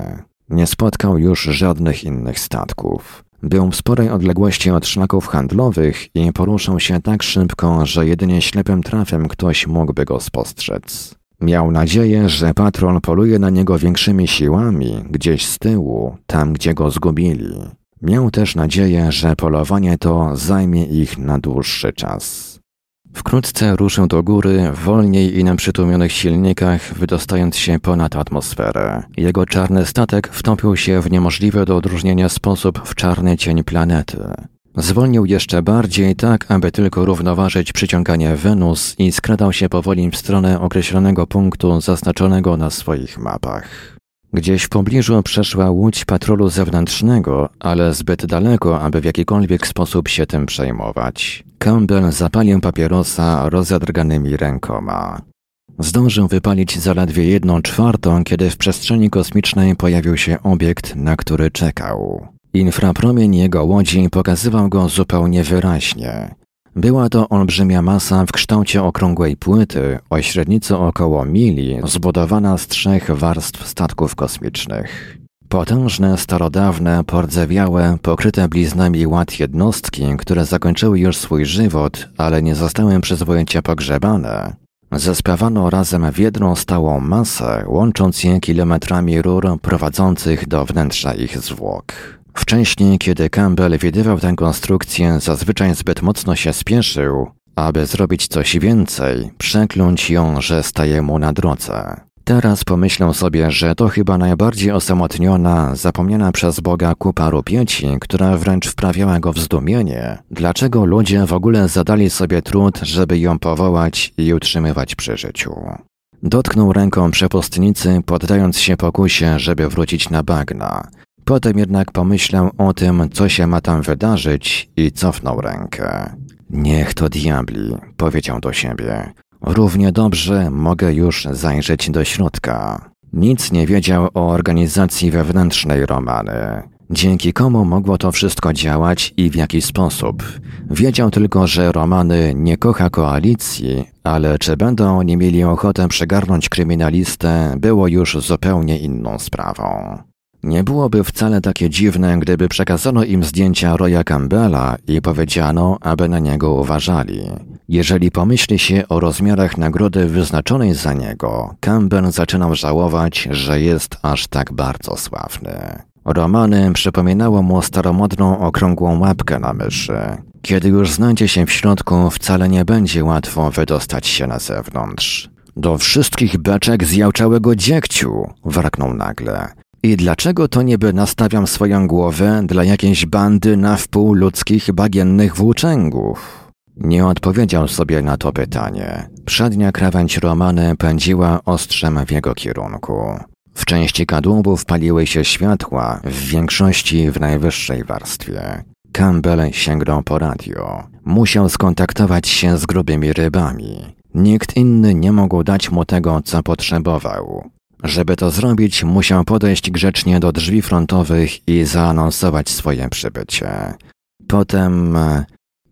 Nie spotkał już żadnych innych statków. Był w sporej odległości od szlaków handlowych i poruszał się tak szybko, że jedynie ślepym trafem ktoś mógłby go spostrzec. Miał nadzieję, że patrol poluje na niego większymi siłami, gdzieś z tyłu, tam gdzie go zgubili. Miał też nadzieję, że polowanie to zajmie ich na dłuższy czas. Wkrótce ruszył do góry, wolniej i na przytłumionych silnikach, wydostając się ponad atmosferę. Jego czarny statek wtopił się w niemożliwy do odróżnienia sposób w czarny cień planety. Zwolnił jeszcze bardziej, tak aby tylko równoważyć przyciąganie Wenus i skradał się powoli w stronę określonego punktu zaznaczonego na swoich mapach. Gdzieś w pobliżu przeszła łódź patrolu zewnętrznego, ale zbyt daleko, aby w jakikolwiek sposób się tym przejmować. Campbell zapalił papierosa rozedrganymi rękoma. Zdążył wypalić zaledwie jedną czwartą, kiedy w przestrzeni kosmicznej pojawił się obiekt, na który czekał. Infrapromień jego łodzi pokazywał go zupełnie wyraźnie. Była to olbrzymia masa w kształcie okrągłej płyty o średnicy około mili, zbudowana z trzech warstw statków kosmicznych. Potężne, starodawne, pordzewiałe, pokryte bliznami ład jednostki, które zakończyły już swój żywot, ale nie zostały przyzwoicie pogrzebane, zespawano razem w jedną stałą masę, łącząc je kilometrami rur prowadzących do wnętrza ich zwłok. Wcześniej, kiedy Campbell widywał tę konstrukcję, zazwyczaj zbyt mocno się spieszył, aby zrobić coś więcej, przekląć ją, że staje mu na drodze. Teraz pomyślę sobie, że to chyba najbardziej osamotniona, zapomniana przez Boga kupa rupieci, która wręcz wprawiała go w zdumienie, dlaczego ludzie w ogóle zadali sobie trud, żeby ją powołać i utrzymywać przy życiu. Dotknął ręką przepustnicy, poddając się pokusie, żeby wrócić na bagna. Potem jednak pomyślał o tym, co się ma tam wydarzyć i cofnął rękę. Niech to diabli, powiedział do siebie. Równie dobrze mogę już zajrzeć do środka. Nic nie wiedział o organizacji wewnętrznej Romany. Dzięki komu mogło to wszystko działać i w jaki sposób. Wiedział tylko, że Romany nie kocha koalicji, ale czy będą oni mieli ochotę przegarnąć kryminalistę, było już zupełnie inną sprawą. Nie byłoby wcale takie dziwne, gdyby przekazano im zdjęcia Roya Campbella i powiedziano, aby na niego uważali. Jeżeli pomyśli się o rozmiarach nagrody wyznaczonej za niego, Campbell zaczynał żałować, że jest aż tak bardzo sławny. Romany przypominało mu staromodną okrągłą łapkę na myszy. Kiedy już znajdzie się w środku, wcale nie będzie łatwo wydostać się na zewnątrz. Do wszystkich beczek zjałczałego dziegciu, warknął nagle. I dlaczego to niby nastawiam swoją głowę dla jakiejś bandy na wpół ludzkich bagiennych włóczęgów? Nie odpowiedział sobie na to pytanie. Przednia krawędź Romany pędziła ostrzem w jego kierunku. W części kadłubów paliły się światła, w większości w najwyższej warstwie. Campbell sięgnął po radio. Musiał skontaktować się z grubymi rybami. Nikt inny nie mógł dać mu tego, co potrzebował. Żeby to zrobić, musiał podejść grzecznie do drzwi frontowych i zaanonsować swoje przybycie. Potem e,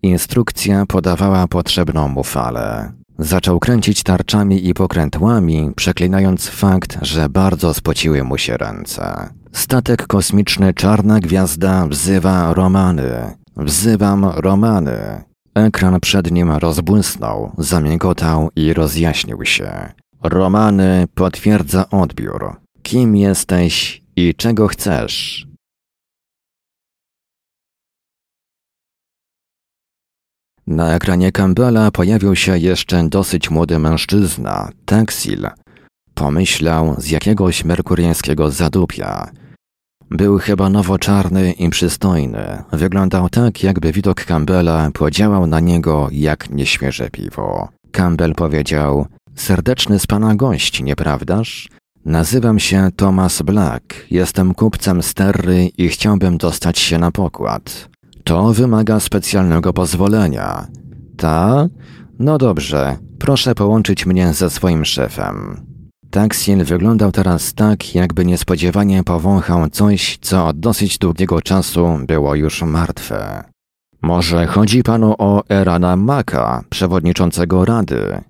instrukcja podawała potrzebną mu falę. Zaczął kręcić tarczami i pokrętłami, przeklinając fakt, że bardzo spociły mu się ręce. Statek kosmiczny Czarna Gwiazda wzywa Romany. Wzywam Romany. Ekran przed nim rozbłysnął, zamigotał i rozjaśnił się. Romany potwierdza odbiór. Kim jesteś i czego chcesz? Na ekranie Campbella pojawił się jeszcze dosyć młody mężczyzna, Taxil. Pomyślał z jakiegoś merkuriańskiego zadupia. Był chyba nowoczarny i przystojny. Wyglądał tak, jakby widok Campbella podziałał na niego jak nieświeże piwo. Campbell powiedział, Serdeczny z pana gość, nieprawdaż? Nazywam się Thomas Black, jestem kupcem z Terry i chciałbym dostać się na pokład. To wymaga specjalnego pozwolenia. Ta? No dobrze, proszę połączyć mnie ze swoim szefem. Taksin wyglądał teraz tak, jakby niespodziewanie powąchał coś, co od dosyć długiego czasu było już martwe. Może chodzi panu o Erana Maka, przewodniczącego rady.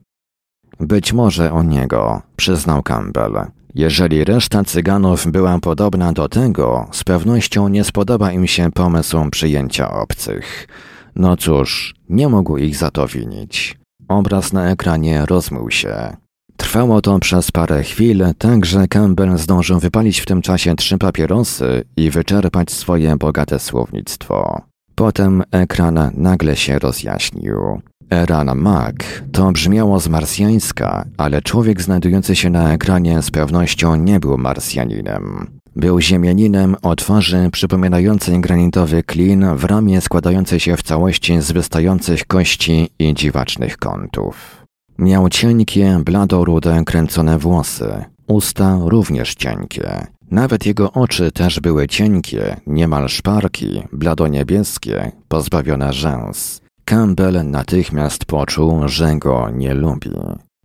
Być może o niego, przyznał Campbell. Jeżeli reszta cyganów była podobna do tego, z pewnością nie spodoba im się pomysł przyjęcia obcych. No cóż, nie mógł ich za to winić. Obraz na ekranie rozmył się. Trwało to przez parę chwil, tak że Campbell zdążył wypalić w tym czasie trzy papierosy i wyczerpać swoje bogate słownictwo. Potem ekran nagle się rozjaśnił. Eran Mac to brzmiało z marsjańska, ale człowiek znajdujący się na ekranie z pewnością nie był Marsjaninem. Był ziemianinem o twarzy przypominającej granitowy klin w ramie składającej się w całości z wystających kości i dziwacznych kątów. Miał cienkie, bladorude, kręcone włosy, usta również cienkie. Nawet jego oczy też były cienkie, niemal szparki, bladoniebieskie, pozbawione rzęs. Campbell natychmiast poczuł, że go nie lubi.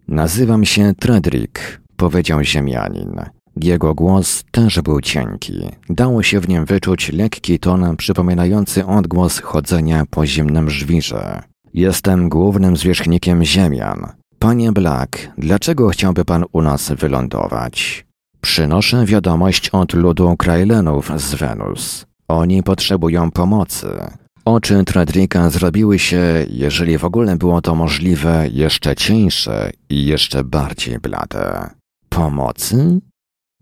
Nazywam się Tredrick, powiedział ziemianin. Jego głos też był cienki. Dało się w nim wyczuć lekki ton przypominający odgłos chodzenia po zimnym żwirze. Jestem głównym zwierzchnikiem ziemian. Panie Black, dlaczego chciałby pan u nas wylądować? Przynoszę wiadomość od ludu Krajlenów z Wenus. Oni potrzebują pomocy. Oczy Tredrika zrobiły się, jeżeli w ogóle było to możliwe, jeszcze cieńsze i jeszcze bardziej blade. Pomocy?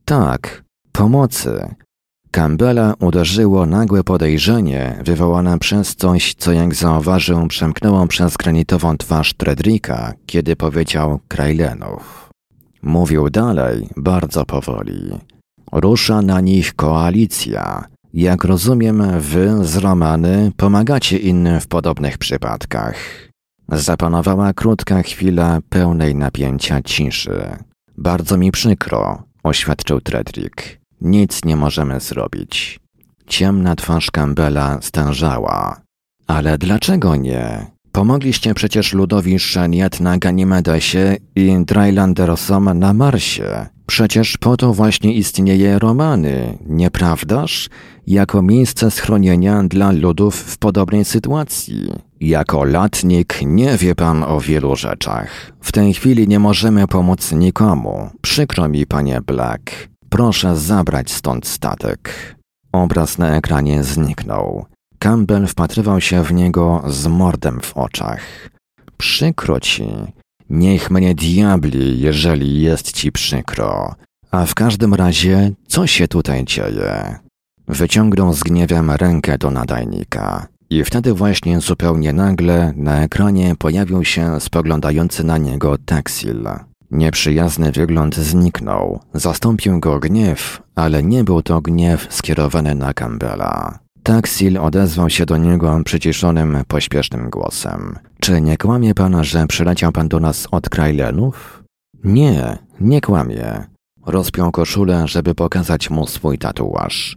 Tak, pomocy. Campbella uderzyło nagłe podejrzenie wywołane przez coś, co jak zauważył przemknęło przez granitową twarz Tredrika, kiedy powiedział Krajlenów. Mówił dalej, bardzo powoli. Rusza na nich koalicja. Jak rozumiem, wy z Romany pomagacie innym w podobnych przypadkach. Zapanowała krótka chwila pełnej napięcia ciszy. Bardzo mi przykro, oświadczył Tredrick. Nic nie możemy zrobić. Ciemna twarz Campbella stężała. Ale dlaczego nie? Pomogliście przecież ludowi Szeniat na Ganimedesie i Drylandersom na Marsie. Przecież po to właśnie istnieje Romany, nieprawdaż? Jako miejsce schronienia dla ludów w podobnej sytuacji. Jako latnik nie wie pan o wielu rzeczach. W tej chwili nie możemy pomóc nikomu. Przykro mi, panie Black. Proszę zabrać stąd statek. Obraz na ekranie zniknął. Campbell wpatrywał się w niego z mordem w oczach. Przykro ci. Niech mnie diabli, jeżeli jest ci przykro. A w każdym razie, co się tutaj dzieje? Wyciągnął z gniewem rękę do nadajnika. I wtedy właśnie zupełnie nagle na ekranie pojawił się spoglądający na niego Taxil. Nieprzyjazny wygląd zniknął. Zastąpił go gniew, ale nie był to gniew skierowany na Campbella. Taxil odezwał się do niego przyciszonym, pośpiesznym głosem. Czy nie kłamie pan, że przyleciał pan do nas od Krajlenów? Nie, nie kłamie. Rozpiął koszulę, żeby pokazać mu swój tatuaż.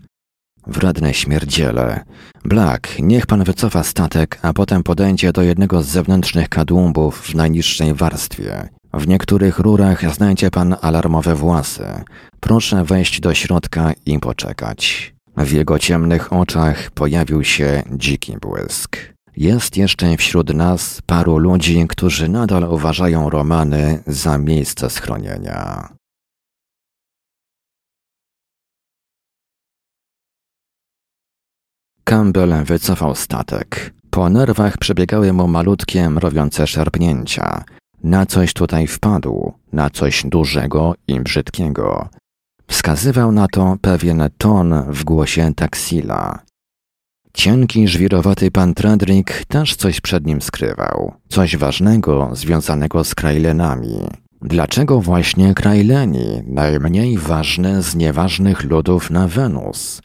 Wredne śmierdziele. Black, niech pan wycofa statek, a potem podejdzie do jednego z zewnętrznych kadłumbów w najniższej warstwie. W niektórych rurach znajdzie pan alarmowe własy. Proszę wejść do środka i poczekać. W jego ciemnych oczach pojawił się dziki błysk. Jest jeszcze wśród nas paru ludzi, którzy nadal uważają Romany za miejsce schronienia. Campbell wycofał statek. Po nerwach przebiegały mu malutkie, mrowiące szarpnięcia. Na coś tutaj wpadł, na coś dużego i brzydkiego. Wskazywał na to pewien ton w głosie taksila. Cienki, żwirowaty pan Tredrick też coś przed nim skrywał. Coś ważnego związanego z Krajlenami. Dlaczego właśnie Krajleni, najmniej ważne z nieważnych ludów na Wenus?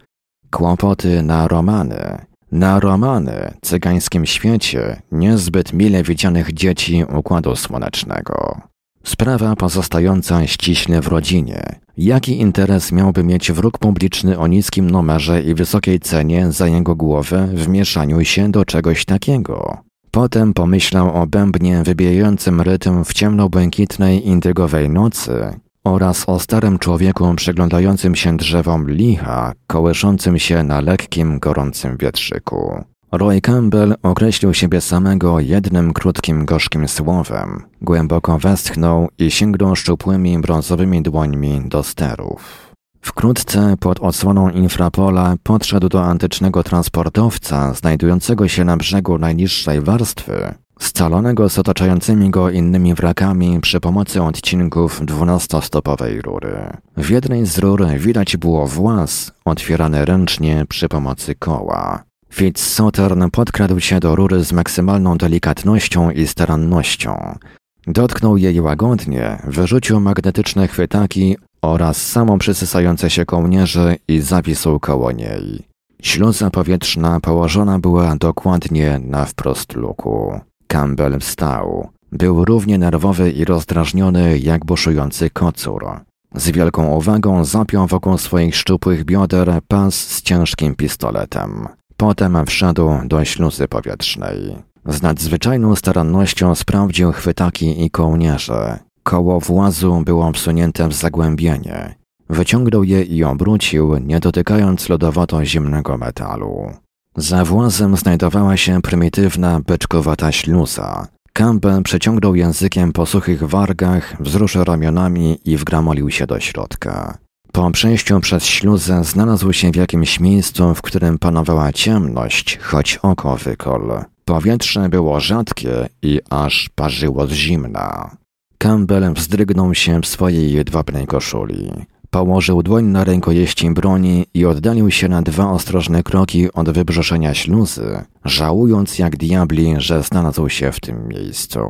Kłopoty na Romany. Na Romany, cygańskim świecie, niezbyt mile widzianych dzieci Układu Słonecznego. Sprawa pozostająca ściśle w rodzinie. Jaki interes miałby mieć wróg publiczny o niskim numerze i wysokiej cenie za jego głowę w mieszaniu się do czegoś takiego? Potem pomyślał o bębnie wybijającym rytm w ciemno-błękitnej indygowej nocy oraz o starym człowieku przyglądającym się drzewom licha, kołyszącym się na lekkim, gorącym wietrzyku. Roy Campbell określił siebie samego jednym krótkim, gorzkim słowem. Głęboko westchnął i sięgnął szczupłymi, brązowymi dłońmi do sterów. Wkrótce pod odsłoną infrapola podszedł do antycznego transportowca znajdującego się na brzegu najniższej warstwy, scalonego z otaczającymi go innymi wrakami przy pomocy odcinków dwunastostopowej rury. W jednej z rur widać było włas otwierany ręcznie przy pomocy koła. Fitz-Sauternes podkradł się do rury z maksymalną delikatnością i starannością. Dotknął jej łagodnie, wyrzucił magnetyczne chwytaki oraz samo przysysające się kołnierze i zawisł koło niej. Śluza powietrzna położona była dokładnie na wprost luku. Campbell wstał. Był równie nerwowy i rozdrażniony jak buszujący kocur. Z wielką uwagą zapiął wokół swoich szczupłych bioder pas z ciężkim pistoletem. Potem wszedł do śluzy powietrznej. Z nadzwyczajną starannością sprawdził chwytaki i kołnierze. Koło włazu było wsunięte w zagłębienie. Wyciągnął je i obrócił, nie dotykając lodowato-zimnego metalu. Za włazem znajdowała się prymitywna, beczkowata śluza. Campbell przeciągnął językiem po suchych wargach, wzruszył ramionami i wgramolił się do środka. Po przejściu przez śluzę znalazł się w jakimś miejscu, w którym panowała ciemność, choć oko wykol. Powietrze było rzadkie i aż parzyło z zimna. Campbell wzdrygnął się w swojej jedwabnej koszuli. Położył dłoń na rękojeści broni i oddalił się na dwa ostrożne kroki od wybrzeszenia śluzy, żałując jak diabli, że znalazł się w tym miejscu.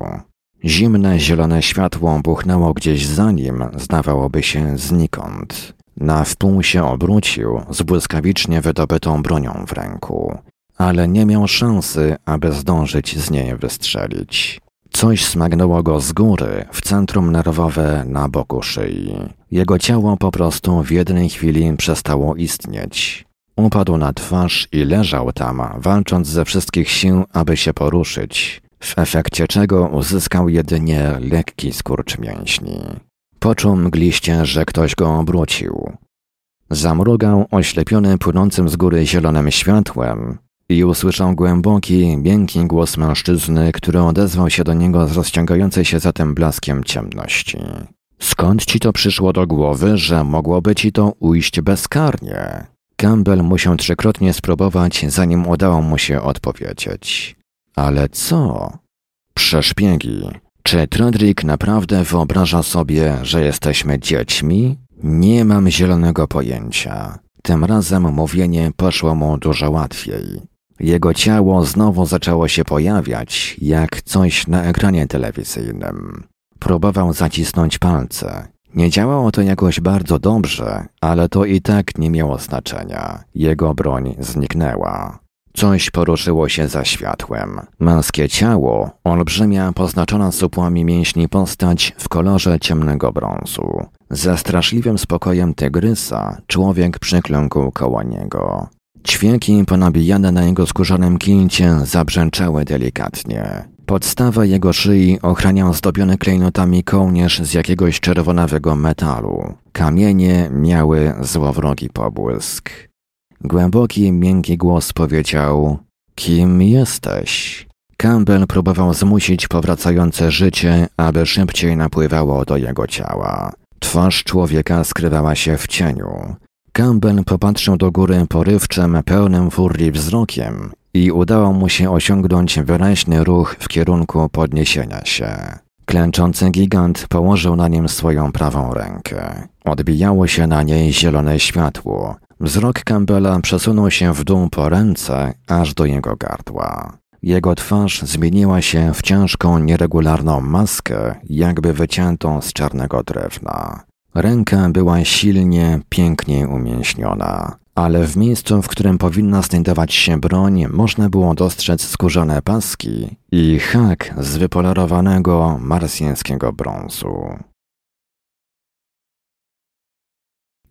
Zimne, zielone światło buchnęło gdzieś za nim, zdawałoby się znikąd. Na wpół się obrócił z błyskawicznie wydobytą bronią w ręku, ale nie miał szansy, aby zdążyć z niej wystrzelić. Coś smagnęło go z góry, w centrum nerwowe na boku szyi. Jego ciało po prostu w jednej chwili przestało istnieć. Upadł na twarz i leżał tam, walcząc ze wszystkich sił, aby się poruszyć, w efekcie czego uzyskał jedynie lekki skurcz mięśni. Poczuł mgliście, że ktoś go obrócił. Zamrugał oślepiony płynącym z góry zielonym światłem i usłyszał głęboki, miękki głos mężczyzny, który odezwał się do niego z rozciągającej się za tym blaskiem ciemności. Skąd ci to przyszło do głowy, że mogłoby ci to ujść bezkarnie? Campbell musiał trzykrotnie spróbować, zanim udało mu się odpowiedzieć. Ale co? Przeszpiegi. Czy Tredrick naprawdę wyobraża sobie, że jesteśmy dziećmi? Nie mam zielonego pojęcia. Tym razem mówienie poszło mu dużo łatwiej. Jego ciało znowu zaczęło się pojawiać, jak coś na ekranie telewizyjnym. Próbował zacisnąć palce. Nie działało to jakoś bardzo dobrze, ale to i tak nie miało znaczenia. Jego broń zniknęła. Coś poruszyło się za światłem. Męskie ciało, olbrzymia, poznaczona supłami mięśni postać w kolorze ciemnego brązu. Ze straszliwym spokojem tygrysa człowiek przykląkł koło niego. Ćwieki ponabijane na jego skórzanym kilcie zabrzęczały delikatnie. Podstawę jego szyi ochraniał zdobiony klejnotami kołnierz z jakiegoś czerwonawego metalu. Kamienie miały złowrogi pobłysk. Głęboki, miękki głos powiedział: Kim jesteś? Campbell próbował zmusić powracające życie, aby szybciej napływało do jego ciała. Twarz człowieka skrywała się w cieniu. Campbell popatrzył do góry porywczym, pełnym furii wzrokiem i udało mu się osiągnąć wyraźny ruch w kierunku podniesienia się. Klęczący gigant położył na nim swoją prawą rękę. Odbijało się na niej zielone światło. Wzrok Campbella przesunął się w dół po ręce, aż do jego gardła. Jego twarz zmieniła się w ciężką, nieregularną maskę, jakby wyciętą z czarnego drewna. Ręka była silnie, pięknie umięśniona, ale w miejscu, w którym powinna znajdować się broń, można było dostrzec skórzane paski i hak z wypolerowanego marsjańskiego brązu.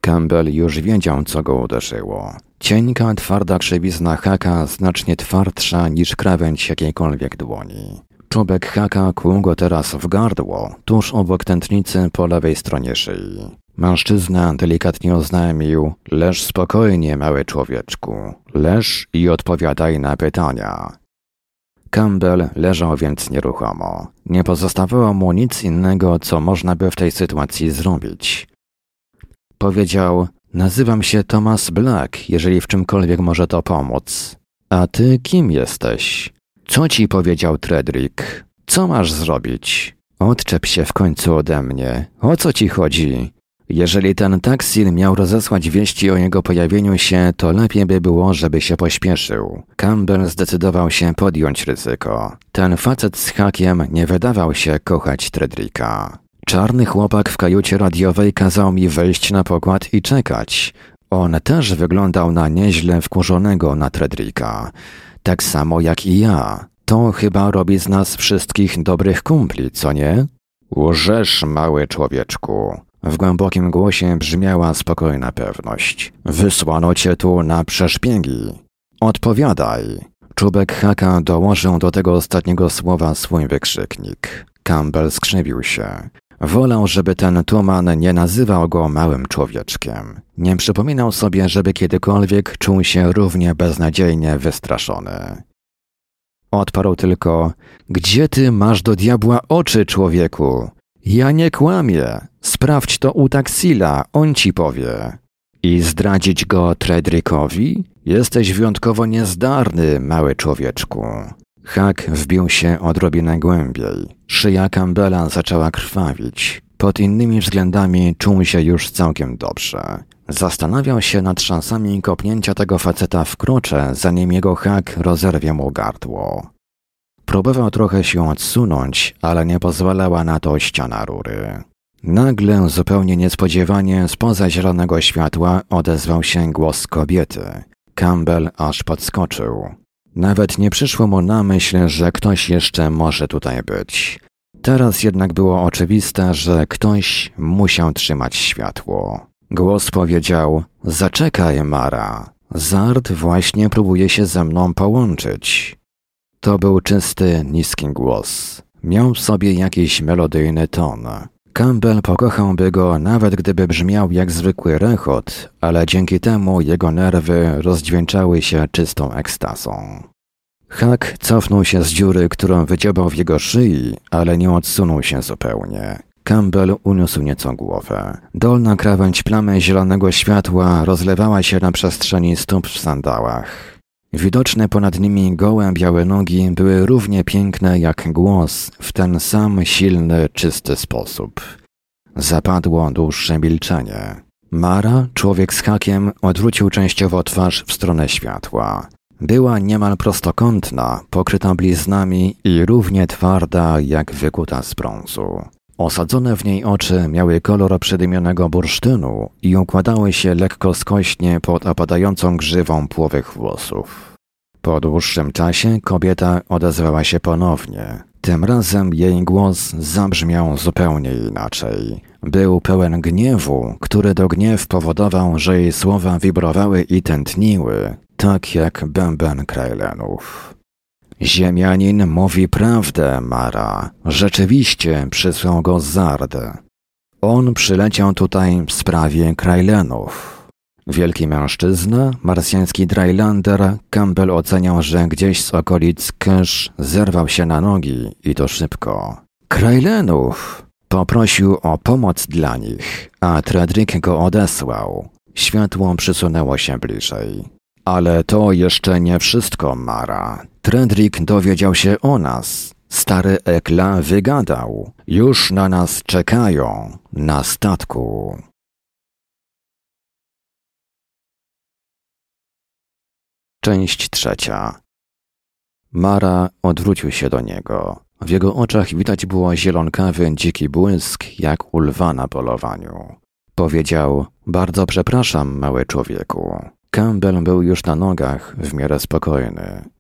Campbell już wiedział, co go uderzyło. Cienka, twarda krzywizna haka znacznie twardsza niż krawędź jakiejkolwiek dłoni. Czubek haka kłuł go teraz w gardło, tuż obok tętnicy po lewej stronie szyi. Mężczyzna delikatnie oznajmił: Leż spokojnie, mały człowieczku. Leż i odpowiadaj na pytania. Campbell leżał więc nieruchomo. Nie pozostawało mu nic innego, co można by w tej sytuacji zrobić. Powiedział: Nazywam się Thomas Black, jeżeli w czymkolwiek może to pomóc. A ty kim jesteś? Co ci powiedział Tredrick? Co masz zrobić? Odczep się w końcu ode mnie. O co ci chodzi? Jeżeli ten taksil miał rozesłać wieści o jego pojawieniu się, to lepiej by było, żeby się pośpieszył. Campbell zdecydował się podjąć ryzyko. Ten facet z hakiem nie wydawał się kochać Tredricka. Czarny chłopak w kajucie radiowej kazał mi wejść na pokład i czekać. On też wyglądał na nieźle wkurzonego na Tredricka. Tak samo jak i ja. To chyba robi z nas wszystkich dobrych kumpli, co nie? Łżesz, mały człowieczku. W głębokim głosie brzmiała spokojna pewność. Wysłano cię tu na przeszpiegi. Odpowiadaj. Czubek haka dołożył do tego ostatniego słowa swój wykrzyknik. Campbell skrzywił się. Wolał, żeby ten tuman nie nazywał go małym człowieczkiem. Nie przypominał sobie, żeby kiedykolwiek czuł się równie beznadziejnie wystraszony. Odparł tylko: Gdzie ty masz do diabła oczy, człowieku? Ja nie kłamię. Sprawdź to u taksila, on ci powie. I zdradzić go Tredrickowi? Jesteś wyjątkowo niezdarny, mały człowieczku. Hak wbił się odrobinę głębiej. Szyja Campbella zaczęła krwawić. Pod innymi względami czuł się już całkiem dobrze. Zastanawiał się nad szansami kopnięcia tego faceta w krocze, zanim jego hak rozerwie mu gardło. Próbował trochę się odsunąć, ale nie pozwalała na to ściana rury. Nagle, zupełnie niespodziewanie, spoza zielonego światła odezwał się głos kobiety. Campbell aż podskoczył. Nawet nie przyszło mu na myśl, że ktoś jeszcze może tutaj być. Teraz jednak było oczywiste, że ktoś musiał trzymać światło. Głos powiedział: Zaczekaj, Mara. Zard właśnie próbuje się ze mną połączyć. To był czysty, niski głos. Miał w sobie jakiś melodyjny ton. Campbell pokochałby go nawet gdyby brzmiał jak zwykły rechot, ale dzięki temu jego nerwy rozdźwięczały się czystą ekstazą. Hak cofnął się z dziury, którą wydziobał w jego szyi, ale nie odsunął się zupełnie. Campbell uniósł nieco głowę. Dolna krawędź plamy zielonego światła rozlewała się na przestrzeni stóp w sandałach. Widoczne ponad nimi gołe białe nogi były równie piękne jak głos w ten sam silny, czysty sposób. Zapadło dłuższe milczenie. Mara, człowiek z hakiem, odwrócił częściowo twarz w stronę światła. Była niemal prostokątna, pokryta bliznami i równie twarda jak wykuta z brązu. Osadzone w niej oczy miały kolor przedymionego bursztynu i układały się lekko skośnie pod opadającą grzywą płowych włosów. Po dłuższym czasie kobieta odezwała się ponownie. Tym razem jej głos zabrzmiał zupełnie inaczej. Był pełen gniewu, który do gniew powodował, że jej słowa wibrowały i tętniły, tak jak bęben Krajlenów. Ziemianin mówi prawdę, Mara. Rzeczywiście przysłał go Zard. On przyleciał tutaj w sprawie Krajlenów. Wielki mężczyzna, marsjański Drylander, Campbell oceniał, że gdzieś z okolic Kysz zerwał się na nogi i to szybko. Krajlenów! Poprosił o pomoc dla nich, a Tredrick go odesłał. Światło przysunęło się bliżej. Ale to jeszcze nie wszystko, Mara. Tredrick dowiedział się o nas. Stary Ekla wygadał. Już na nas czekają. Na statku. Część trzecia. Mara odwrócił się do niego. W jego oczach widać było zielonkawy, dziki błysk, jak u lwa na polowaniu. Powiedział, bardzo przepraszam, mały człowieku. Campbell był już na nogach, w miarę spokojny.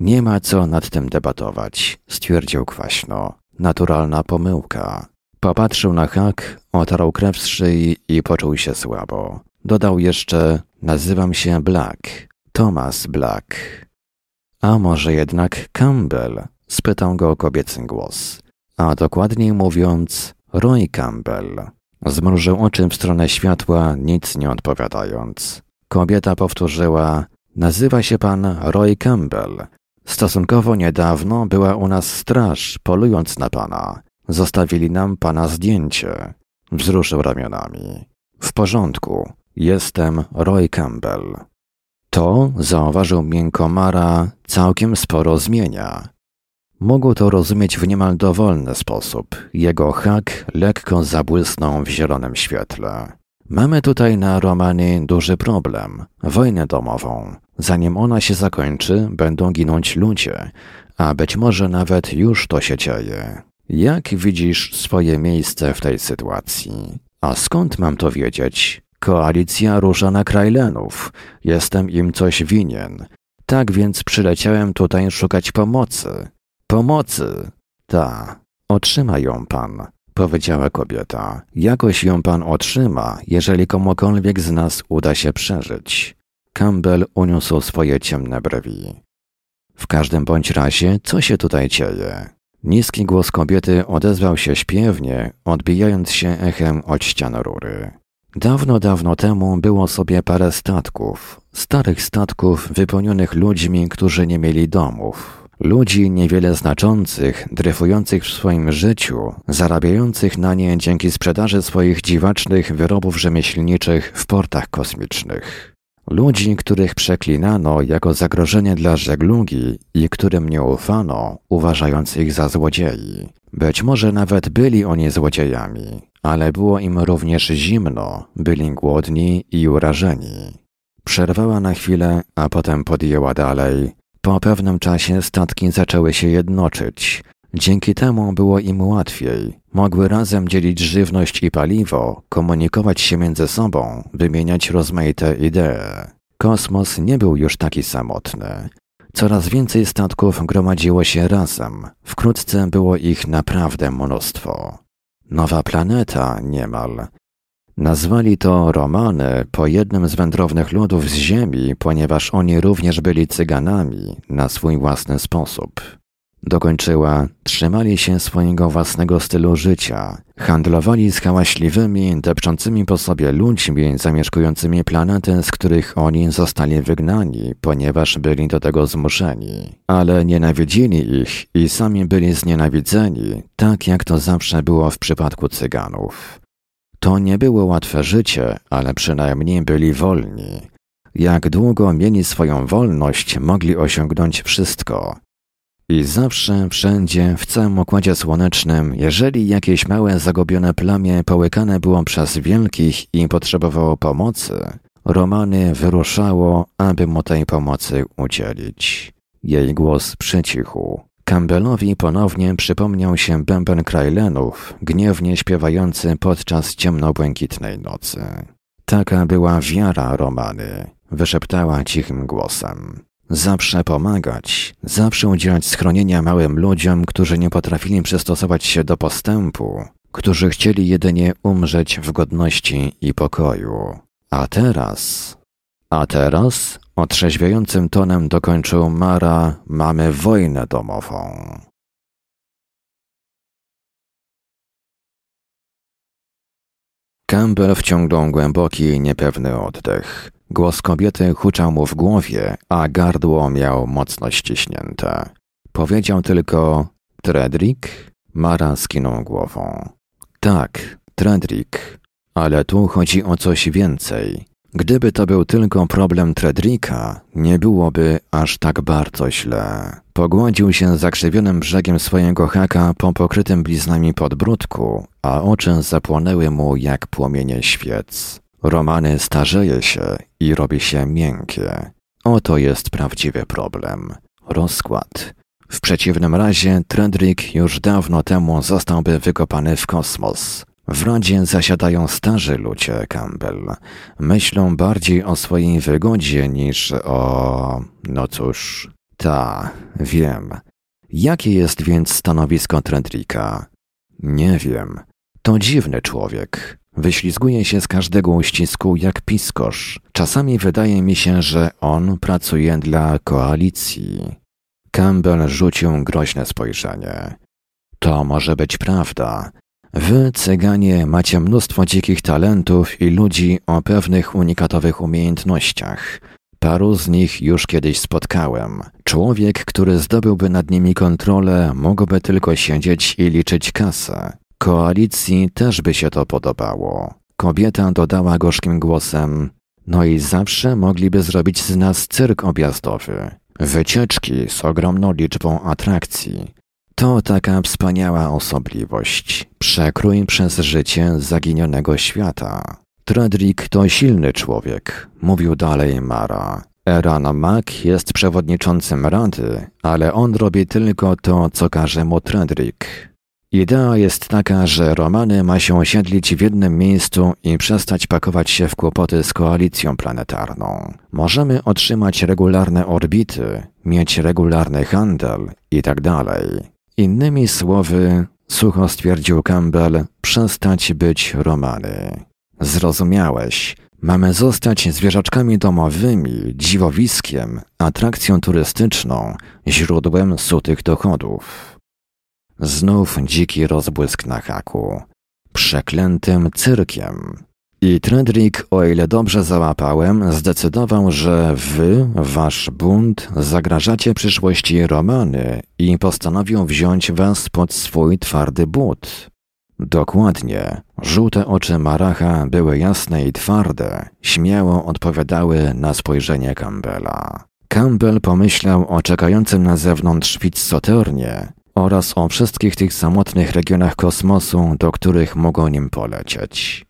Nie ma co nad tym debatować, stwierdził kwaśno. Naturalna pomyłka. Popatrzył na hak, otarł krew z szyi i poczuł się słabo. Dodał jeszcze, nazywam się Black, Thomas Black. A może jednak Campbell? spytał go kobiecy głos. A dokładniej mówiąc, Roy Campbell. Zmrużył oczy w stronę światła, nic nie odpowiadając. Kobieta powtórzyła: Nazywa się pan Roy Campbell. Stosunkowo niedawno była u nas straż, polując na pana. Zostawili nam pana zdjęcie. Wzruszył ramionami. W porządku. Jestem Roy Campbell. To, zauważył miękomara, całkiem sporo zmienia. Mógł to rozumieć w niemal dowolny sposób. Jego hak lekko zabłysnął w zielonym świetle. Mamy tutaj na Romanie duży problem wojnę domową. Zanim ona się zakończy, będą ginąć ludzie, a być może nawet już to się dzieje. Jak widzisz swoje miejsce w tej sytuacji? A skąd mam to wiedzieć? Koalicja rusza na Krajlenów. Jestem im coś winien. Tak więc przyleciałem tutaj szukać pomocy. Pomocy! Ta. Otrzyma ją pan powiedziała kobieta. Jakoś ją pan otrzyma, jeżeli komukolwiek z nas uda się przeżyć. Campbell uniósł swoje ciemne brwi. W każdym bądź razie, co się tutaj dzieje? Niski głos kobiety odezwał się śpiewnie, odbijając się echem od ścian rury. Dawno, dawno temu było sobie parę statków, starych statków wypełnionych ludźmi, którzy nie mieli domów, Ludzi niewiele znaczących, dryfujących w swoim życiu, zarabiających na nie dzięki sprzedaży swoich dziwacznych wyrobów rzemieślniczych w portach kosmicznych. Ludzi, których przeklinano jako zagrożenie dla żeglugi i którym nie ufano, uważając ich za złodziei. Być może nawet byli oni złodziejami, ale było im również zimno, byli głodni i urażeni. Przerwała na chwilę, a potem podjęła dalej. Po pewnym czasie statki zaczęły się jednoczyć. Dzięki temu było im łatwiej. Mogły razem dzielić żywność i paliwo, komunikować się między sobą, wymieniać rozmaite idee. Kosmos nie był już taki samotny. Coraz więcej statków gromadziło się razem. Wkrótce było ich naprawdę mnóstwo. Nowa planeta niemal. Nazwali to Romany po jednym z wędrownych ludów z Ziemi, ponieważ oni również byli cyganami na swój własny sposób. Dokończyła, trzymali się swojego własnego stylu życia, handlowali z hałaśliwymi, depczącymi po sobie ludźmi zamieszkującymi planety, z których oni zostali wygnani, ponieważ byli do tego zmuszeni. Ale nienawidzili ich i sami byli znienawidzeni, tak jak to zawsze było w przypadku Cyganów. To nie było łatwe życie, ale przynajmniej byli wolni. Jak długo mieli swoją wolność, mogli osiągnąć wszystko. I zawsze, wszędzie, w całym układzie słonecznym, jeżeli jakieś małe zagubione plamię połykane było przez wielkich i potrzebowało pomocy, Romany wyruszało, aby mu tej pomocy udzielić. Jej głos przycichł. Campbellowi ponownie przypomniał się bęben Krajlenów, gniewnie śpiewający podczas ciemnobłękitnej nocy. Taka była wiara Romany, wyszeptała cichym głosem. Zawsze pomagać, zawsze udzielać schronienia małym ludziom, którzy nie potrafili przystosować się do postępu, którzy chcieli jedynie umrzeć w godności i pokoju. A teraz, a teraz, otrzeźwiającym tonem dokończył Mara, mamy wojnę domową. Campbell wciągnął głęboki, niepewny oddech. Głos kobiety huczał mu w głowie, a gardło miał mocno ściśnięte. Powiedział tylko Tredrick? Mara skinął głową. Tak, Tredrick. Ale tu chodzi o coś więcej. Gdyby to był tylko problem Tredricka, nie byłoby aż tak bardzo źle. Pogładził się zakrzywionym brzegiem swojego haka po pokrytym bliznami podbródku, a oczy zapłonęły mu jak płomienie świec. Romany starzeje się i robi się miękkie. Oto jest prawdziwy problem. Rozkład. W przeciwnym razie Tredrick już dawno temu zostałby wykopany w kosmos. W Radzie zasiadają starzy ludzie, Campbell. Myślą bardziej o swojej wygodzie niż o... No cóż, ta, wiem. Jakie jest więc stanowisko Tredricka? Nie wiem. To dziwny człowiek. Wyślizguje się z każdego uścisku jak piskosz. Czasami wydaje mi się, że on pracuje dla koalicji. Campbell rzucił groźne spojrzenie. To może być prawda. Wy, cyganie, macie mnóstwo dzikich talentów i ludzi o pewnych unikatowych umiejętnościach. Paru z nich już kiedyś spotkałem. Człowiek, który zdobyłby nad nimi kontrolę, mógłby tylko siedzieć i liczyć kasę. Koalicji też by się to podobało. Kobieta dodała gorzkim głosem: No i zawsze mogliby zrobić z nas cyrk objazdowy. Wycieczki z ogromną liczbą atrakcji. To taka wspaniała osobliwość. Przekrój przez życie zaginionego świata. Tredrick to silny człowiek, mówił dalej Mara. Eran Mack jest przewodniczącym rady, ale on robi tylko to, co każe mu Tredrick. Idea jest taka, że Romany ma się osiedlić w jednym miejscu i przestać pakować się w kłopoty z koalicją planetarną. Możemy otrzymać regularne orbity, mieć regularny handel itd. Tak Innymi słowy, sucho stwierdził Campbell, przestać być Romany. Zrozumiałeś. Mamy zostać zwierzaczkami domowymi, dziwowiskiem, atrakcją turystyczną, źródłem sutych dochodów. Znów dziki rozbłysk na haku. Przeklętym cyrkiem. I Tredrick, o ile dobrze załapałem, zdecydował, że wy, wasz bunt, zagrażacie przyszłości Romany i postanowił wziąć was pod swój twardy but. Dokładnie. Żółte oczy Maracha były jasne i twarde, śmiało odpowiadały na spojrzenie Campbella. Campbell pomyślał o czekającym na zewnątrz Fitzoternie oraz o wszystkich tych samotnych regionach kosmosu, do których mogą nim polecieć.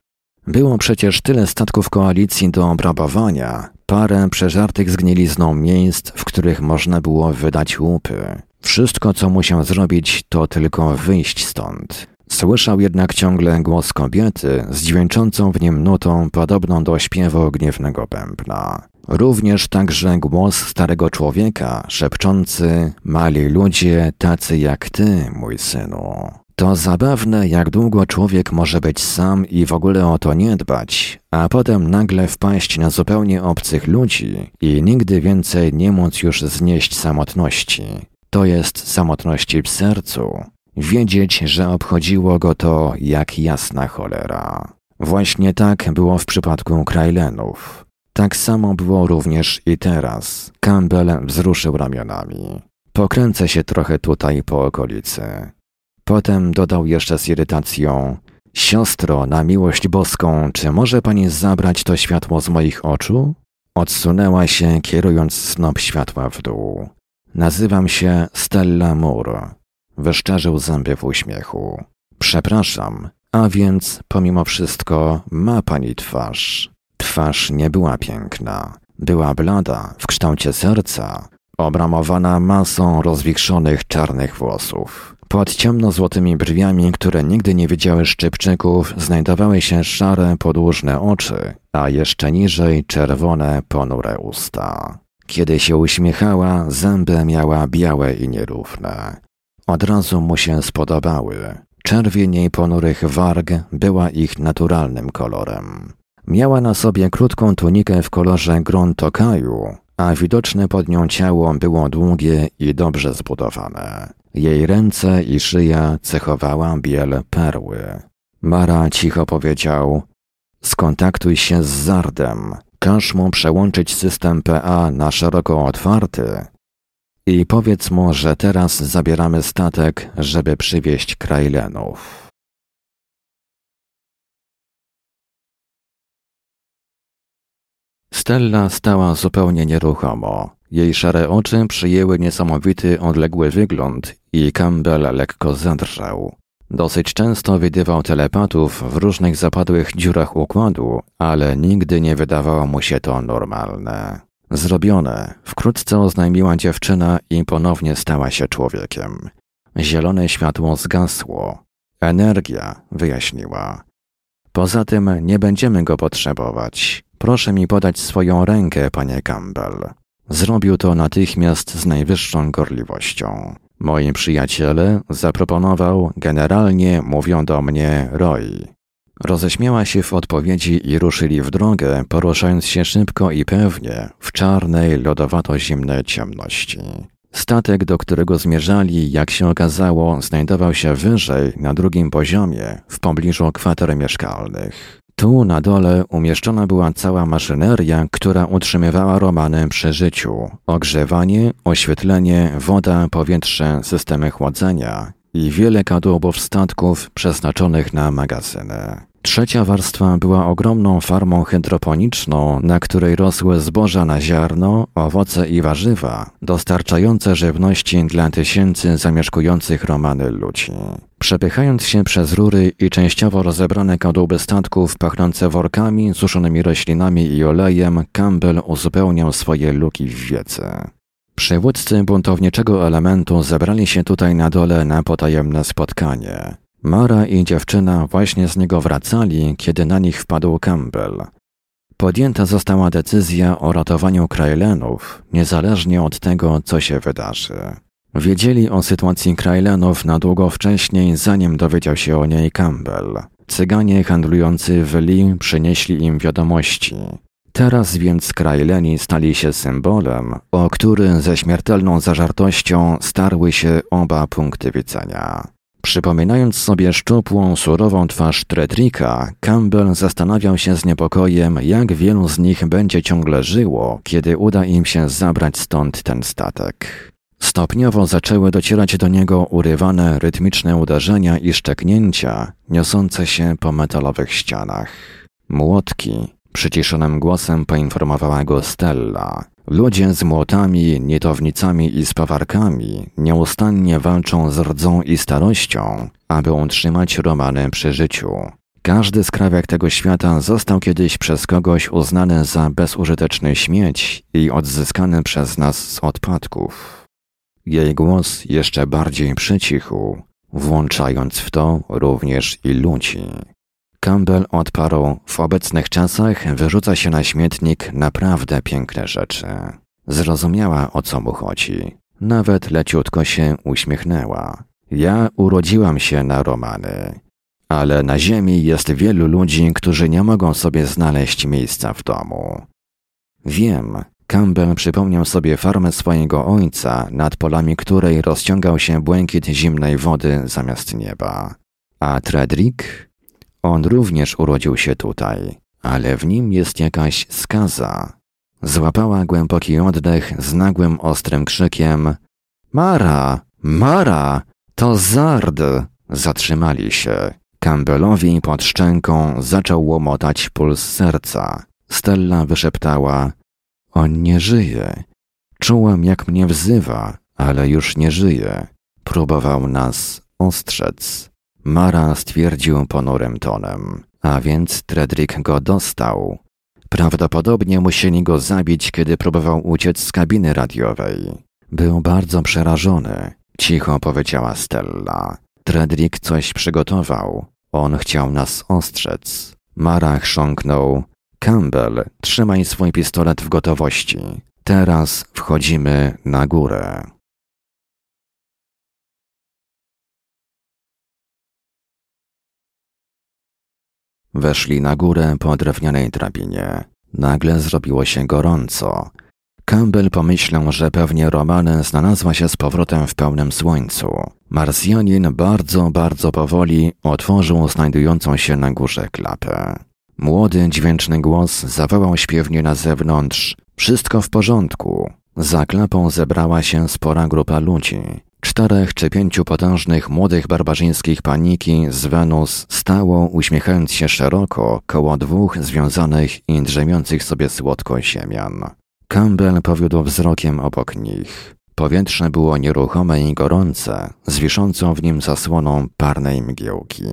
Było przecież tyle statków koalicji do obrabowania, parę przeżartych zgnilizną miejsc, w których można było wydać łupy. Wszystko, co musiał zrobić, to tylko wyjść stąd. Słyszał jednak ciągle głos kobiety z dźwięczącą w nim nutą podobną do śpiewu gniewnego bębna. Również także głos starego człowieka, szepczący: Mali ludzie, tacy jak ty, mój synu. To zabawne, jak długo człowiek może być sam i w ogóle o to nie dbać, a potem nagle wpaść na zupełnie obcych ludzi i nigdy więcej nie móc już znieść samotności. To jest samotności w sercu. Wiedzieć, że obchodziło go to jak jasna cholera. Właśnie tak było w przypadku Krajlenów. Tak samo było również i teraz. Campbell wzruszył ramionami. Pokręcę się trochę tutaj po okolicy. Potem dodał jeszcze z irytacją: Siostro, na miłość boską, czy może pani zabrać to światło z moich oczu? Odsunęła się, kierując snop światła w dół. Nazywam się Stella Moore. Wyszczerzył zęby w uśmiechu. Przepraszam, a więc pomimo wszystko ma pani twarz. Twarz nie była piękna. Była blada, w kształcie serca, obramowana masą rozwichrzonych czarnych włosów. Pod ciemno-złotymi brwiami, które nigdy nie widziały szczypczyków, znajdowały się szare, podłużne oczy, a jeszcze niżej czerwone, ponure usta. Kiedy się uśmiechała, zęby miała białe i nierówne. Od razu mu się spodobały. Czerwień jej ponurych warg była ich naturalnym kolorem. Miała na sobie krótką tunikę w kolorze gruntokaju, a widoczne pod nią ciało było długie i dobrze zbudowane. Jej ręce i szyja cechowała biel perły. Mara cicho powiedział: Skontaktuj się z Zardem, każ mu przełączyć system PA na szeroko otwarty i powiedz mu, że teraz zabieramy statek, żeby przywieźć Krajlenów. Stella stała zupełnie nieruchomo. Jej szare oczy przyjęły niesamowity, odległy wygląd i Campbell lekko zadrżał. Dosyć często widywał telepatów w różnych zapadłych dziurach układu, ale nigdy nie wydawało mu się to normalne. Zrobione, wkrótce oznajmiła dziewczyna i ponownie stała się człowiekiem. Zielone światło zgasło. Energia, wyjaśniła. Poza tym nie będziemy go potrzebować. Proszę mi podać swoją rękę, panie Campbell. Zrobił to natychmiast z najwyższą gorliwością. Moi przyjaciele zaproponował, generalnie mówią do mnie Roy. Roześmiała się w odpowiedzi i ruszyli w drogę, poruszając się szybko i pewnie w czarnej, lodowato-zimnej ciemności. Statek, do którego zmierzali, jak się okazało, znajdował się wyżej, na drugim poziomie, w pobliżu kwater mieszkalnych. Tu na dole umieszczona była cała maszyneria, która utrzymywała Romany przy życiu. Ogrzewanie, oświetlenie, woda, powietrze, systemy chłodzenia i wiele kadłubów statków przeznaczonych na magazyny. Trzecia warstwa była ogromną farmą hydroponiczną, na której rosły zboża na ziarno, owoce i warzywa, dostarczające żywności dla tysięcy zamieszkujących Romany ludzi. Przepychając się przez rury i częściowo rozebrane kadłuby statków pachnące workami, suszonymi roślinami i olejem, Campbell uzupełniał swoje luki w wiece. Przywódcy buntowniczego elementu zebrali się tutaj na dole na potajemne spotkanie. Mara i dziewczyna właśnie z niego wracali, kiedy na nich wpadł Campbell. Podjęta została decyzja o ratowaniu Krajlenów, niezależnie od tego, co się wydarzy. Wiedzieli o sytuacji Krajlenów na długo wcześniej, zanim dowiedział się o niej Campbell. Cyganie handlujący w Lee przynieśli im wiadomości. Teraz więc Krajleni stali się symbolem, o który ze śmiertelną zażartością starły się oba punkty widzenia. Przypominając sobie szczupłą, surową twarz Tretrika, Campbell zastanawiał się z niepokojem, jak wielu z nich będzie ciągle żyło, kiedy uda im się zabrać stąd ten statek. Stopniowo zaczęły docierać do niego urywane, rytmiczne uderzenia i szczeknięcia, niosące się po metalowych ścianach. Młotki, przyciszonym głosem poinformowała go Stella. Ludzie z młotami, nietownicami i spawarkami nieustannie walczą z rdzą i starością, aby utrzymać Romany przy życiu. Każdy skrawek tego świata został kiedyś przez kogoś uznany za bezużyteczny śmieć i odzyskany przez nas z odpadków. Jej głos jeszcze bardziej przycichł, włączając w to również i ludzi. Campbell odparł, w obecnych czasach wyrzuca się na śmietnik naprawdę piękne rzeczy. Zrozumiała, o co mu chodzi. Nawet leciutko się uśmiechnęła. Ja urodziłam się na romany. Ale na ziemi jest wielu ludzi, którzy nie mogą sobie znaleźć miejsca w domu. Wiem, Campbell przypomniał sobie farmę swojego ojca, nad polami której rozciągał się błękit zimnej wody zamiast nieba. A Tredrick? On również urodził się tutaj, ale w nim jest jakaś skaza. Złapała głęboki oddech z nagłym ostrym krzykiem Mara! Mara! To Zard! Zatrzymali się. Campbellowi pod szczęką zaczął łomotać puls serca. Stella wyszeptała On nie żyje. Czułem, jak mnie wzywa, ale już nie żyje. Próbował nas ostrzec. Mara stwierdził ponurym tonem. A więc Tredrick go dostał. Prawdopodobnie musieli go zabić, kiedy próbował uciec z kabiny radiowej. Był bardzo przerażony. Cicho powiedziała Stella. Tredrick coś przygotował. On chciał nas ostrzec. Mara chrząknął. Campbell, trzymaj swój pistolet w gotowości. Teraz wchodzimy na górę. Weszli na górę po drewnianej drabinie. Nagle zrobiło się gorąco. Campbell pomyślał, że pewnie Romany znalazła się z powrotem w pełnym słońcu. Marsjanin bardzo, bardzo powoli otworzył znajdującą się na górze klapę. Młody, dźwięczny głos zawołał śpiewnie na zewnątrz. Wszystko w porządku. Za klapą zebrała się spora grupa ludzi. Czterech czy pięciu potężnych młodych barbarzyńskich paniki z Wenus stało, uśmiechając się szeroko, koło dwóch związanych i drzemiących sobie słodko ziemian. Campbell powiódł wzrokiem obok nich. Powietrze było nieruchome i gorące, z wiszącą w nim zasłoną parnej mgiełki.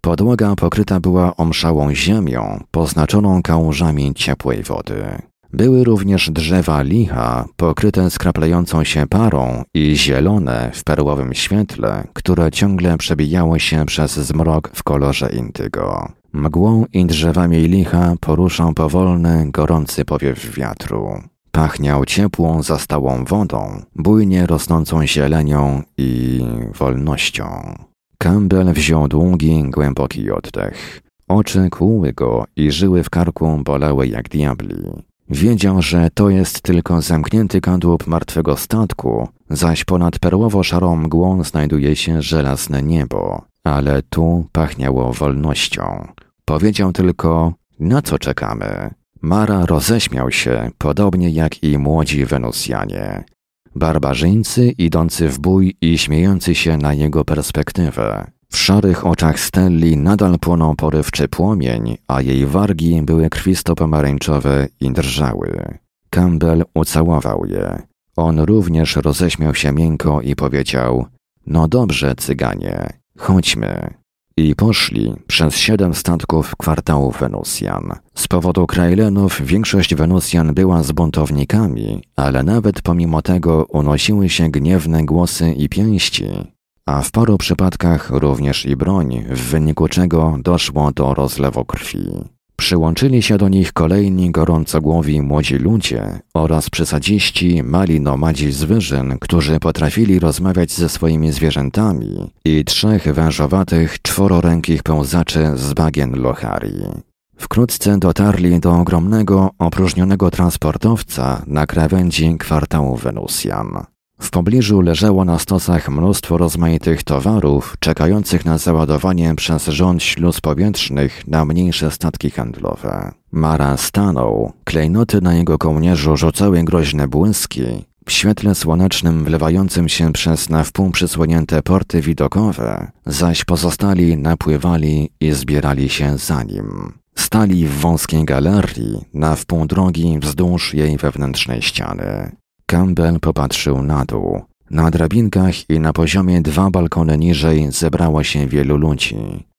Podłoga pokryta była omszałą ziemią, poznaczoną kałużami ciepłej wody. Były również drzewa licha, pokryte skraplającą się parą i zielone w perłowym świetle, które ciągle przebijało się przez zmrok w kolorze indygo. Mgłą i drzewami licha poruszał powolny, gorący powiew wiatru. Pachniał ciepłą, zastałą wodą, bujnie rosnącą zielenią i wolnością. Campbell wziął długi, głęboki oddech. Oczy kłuły go i żyły w karku bolały jak diabli. Wiedział, że to jest tylko zamknięty kadłub martwego statku, zaś ponad perłowo-szarą mgłą znajduje się żelazne niebo. Ale tu pachniało wolnością. Powiedział tylko, na co czekamy? Mara roześmiał się, podobnie jak i młodzi Wenusjanie. Barbarzyńcy idący w bój i śmiejący się na jego perspektywę. W szarych oczach Stelli nadal płonął porywczy płomień, a jej wargi były krwisto-pomarańczowe i drżały. Campbell ucałował je. On również roześmiał się miękko i powiedział: No dobrze, cyganie, chodźmy i poszli przez siedem statków kwartału Wenusjan. Z powodu Krajlenów większość Wenusjan była z buntownikami, ale nawet pomimo tego unosiły się gniewne głosy i pięści, a w paru przypadkach również i broń, w wyniku czego doszło do rozlewu krwi. Przyłączyli się do nich kolejni gorącogłowi młodzi ludzie oraz przesadziści mali nomadzi z wyżyn, którzy potrafili rozmawiać ze swoimi zwierzętami i trzech wężowatych, czwororękich pełzaczy z bagien Locharii. Wkrótce dotarli do ogromnego, opróżnionego transportowca na krawędzi kwartału Wenusjan. W pobliżu leżało na stosach mnóstwo rozmaitych towarów, czekających na załadowanie przez rząd śluz powietrznych na mniejsze statki handlowe. Mara stanął, klejnoty na jego kołnierzu rzucały groźne błyski, w świetle słonecznym wlewającym się przez na wpół przysłonięte porty widokowe, zaś pozostali napływali i zbierali się za nim. Stali w wąskiej galerii, na wpół drogi wzdłuż jej wewnętrznej ściany. Campbell popatrzył na dół. Na drabinkach i na poziomie dwa balkony niżej zebrało się wielu ludzi.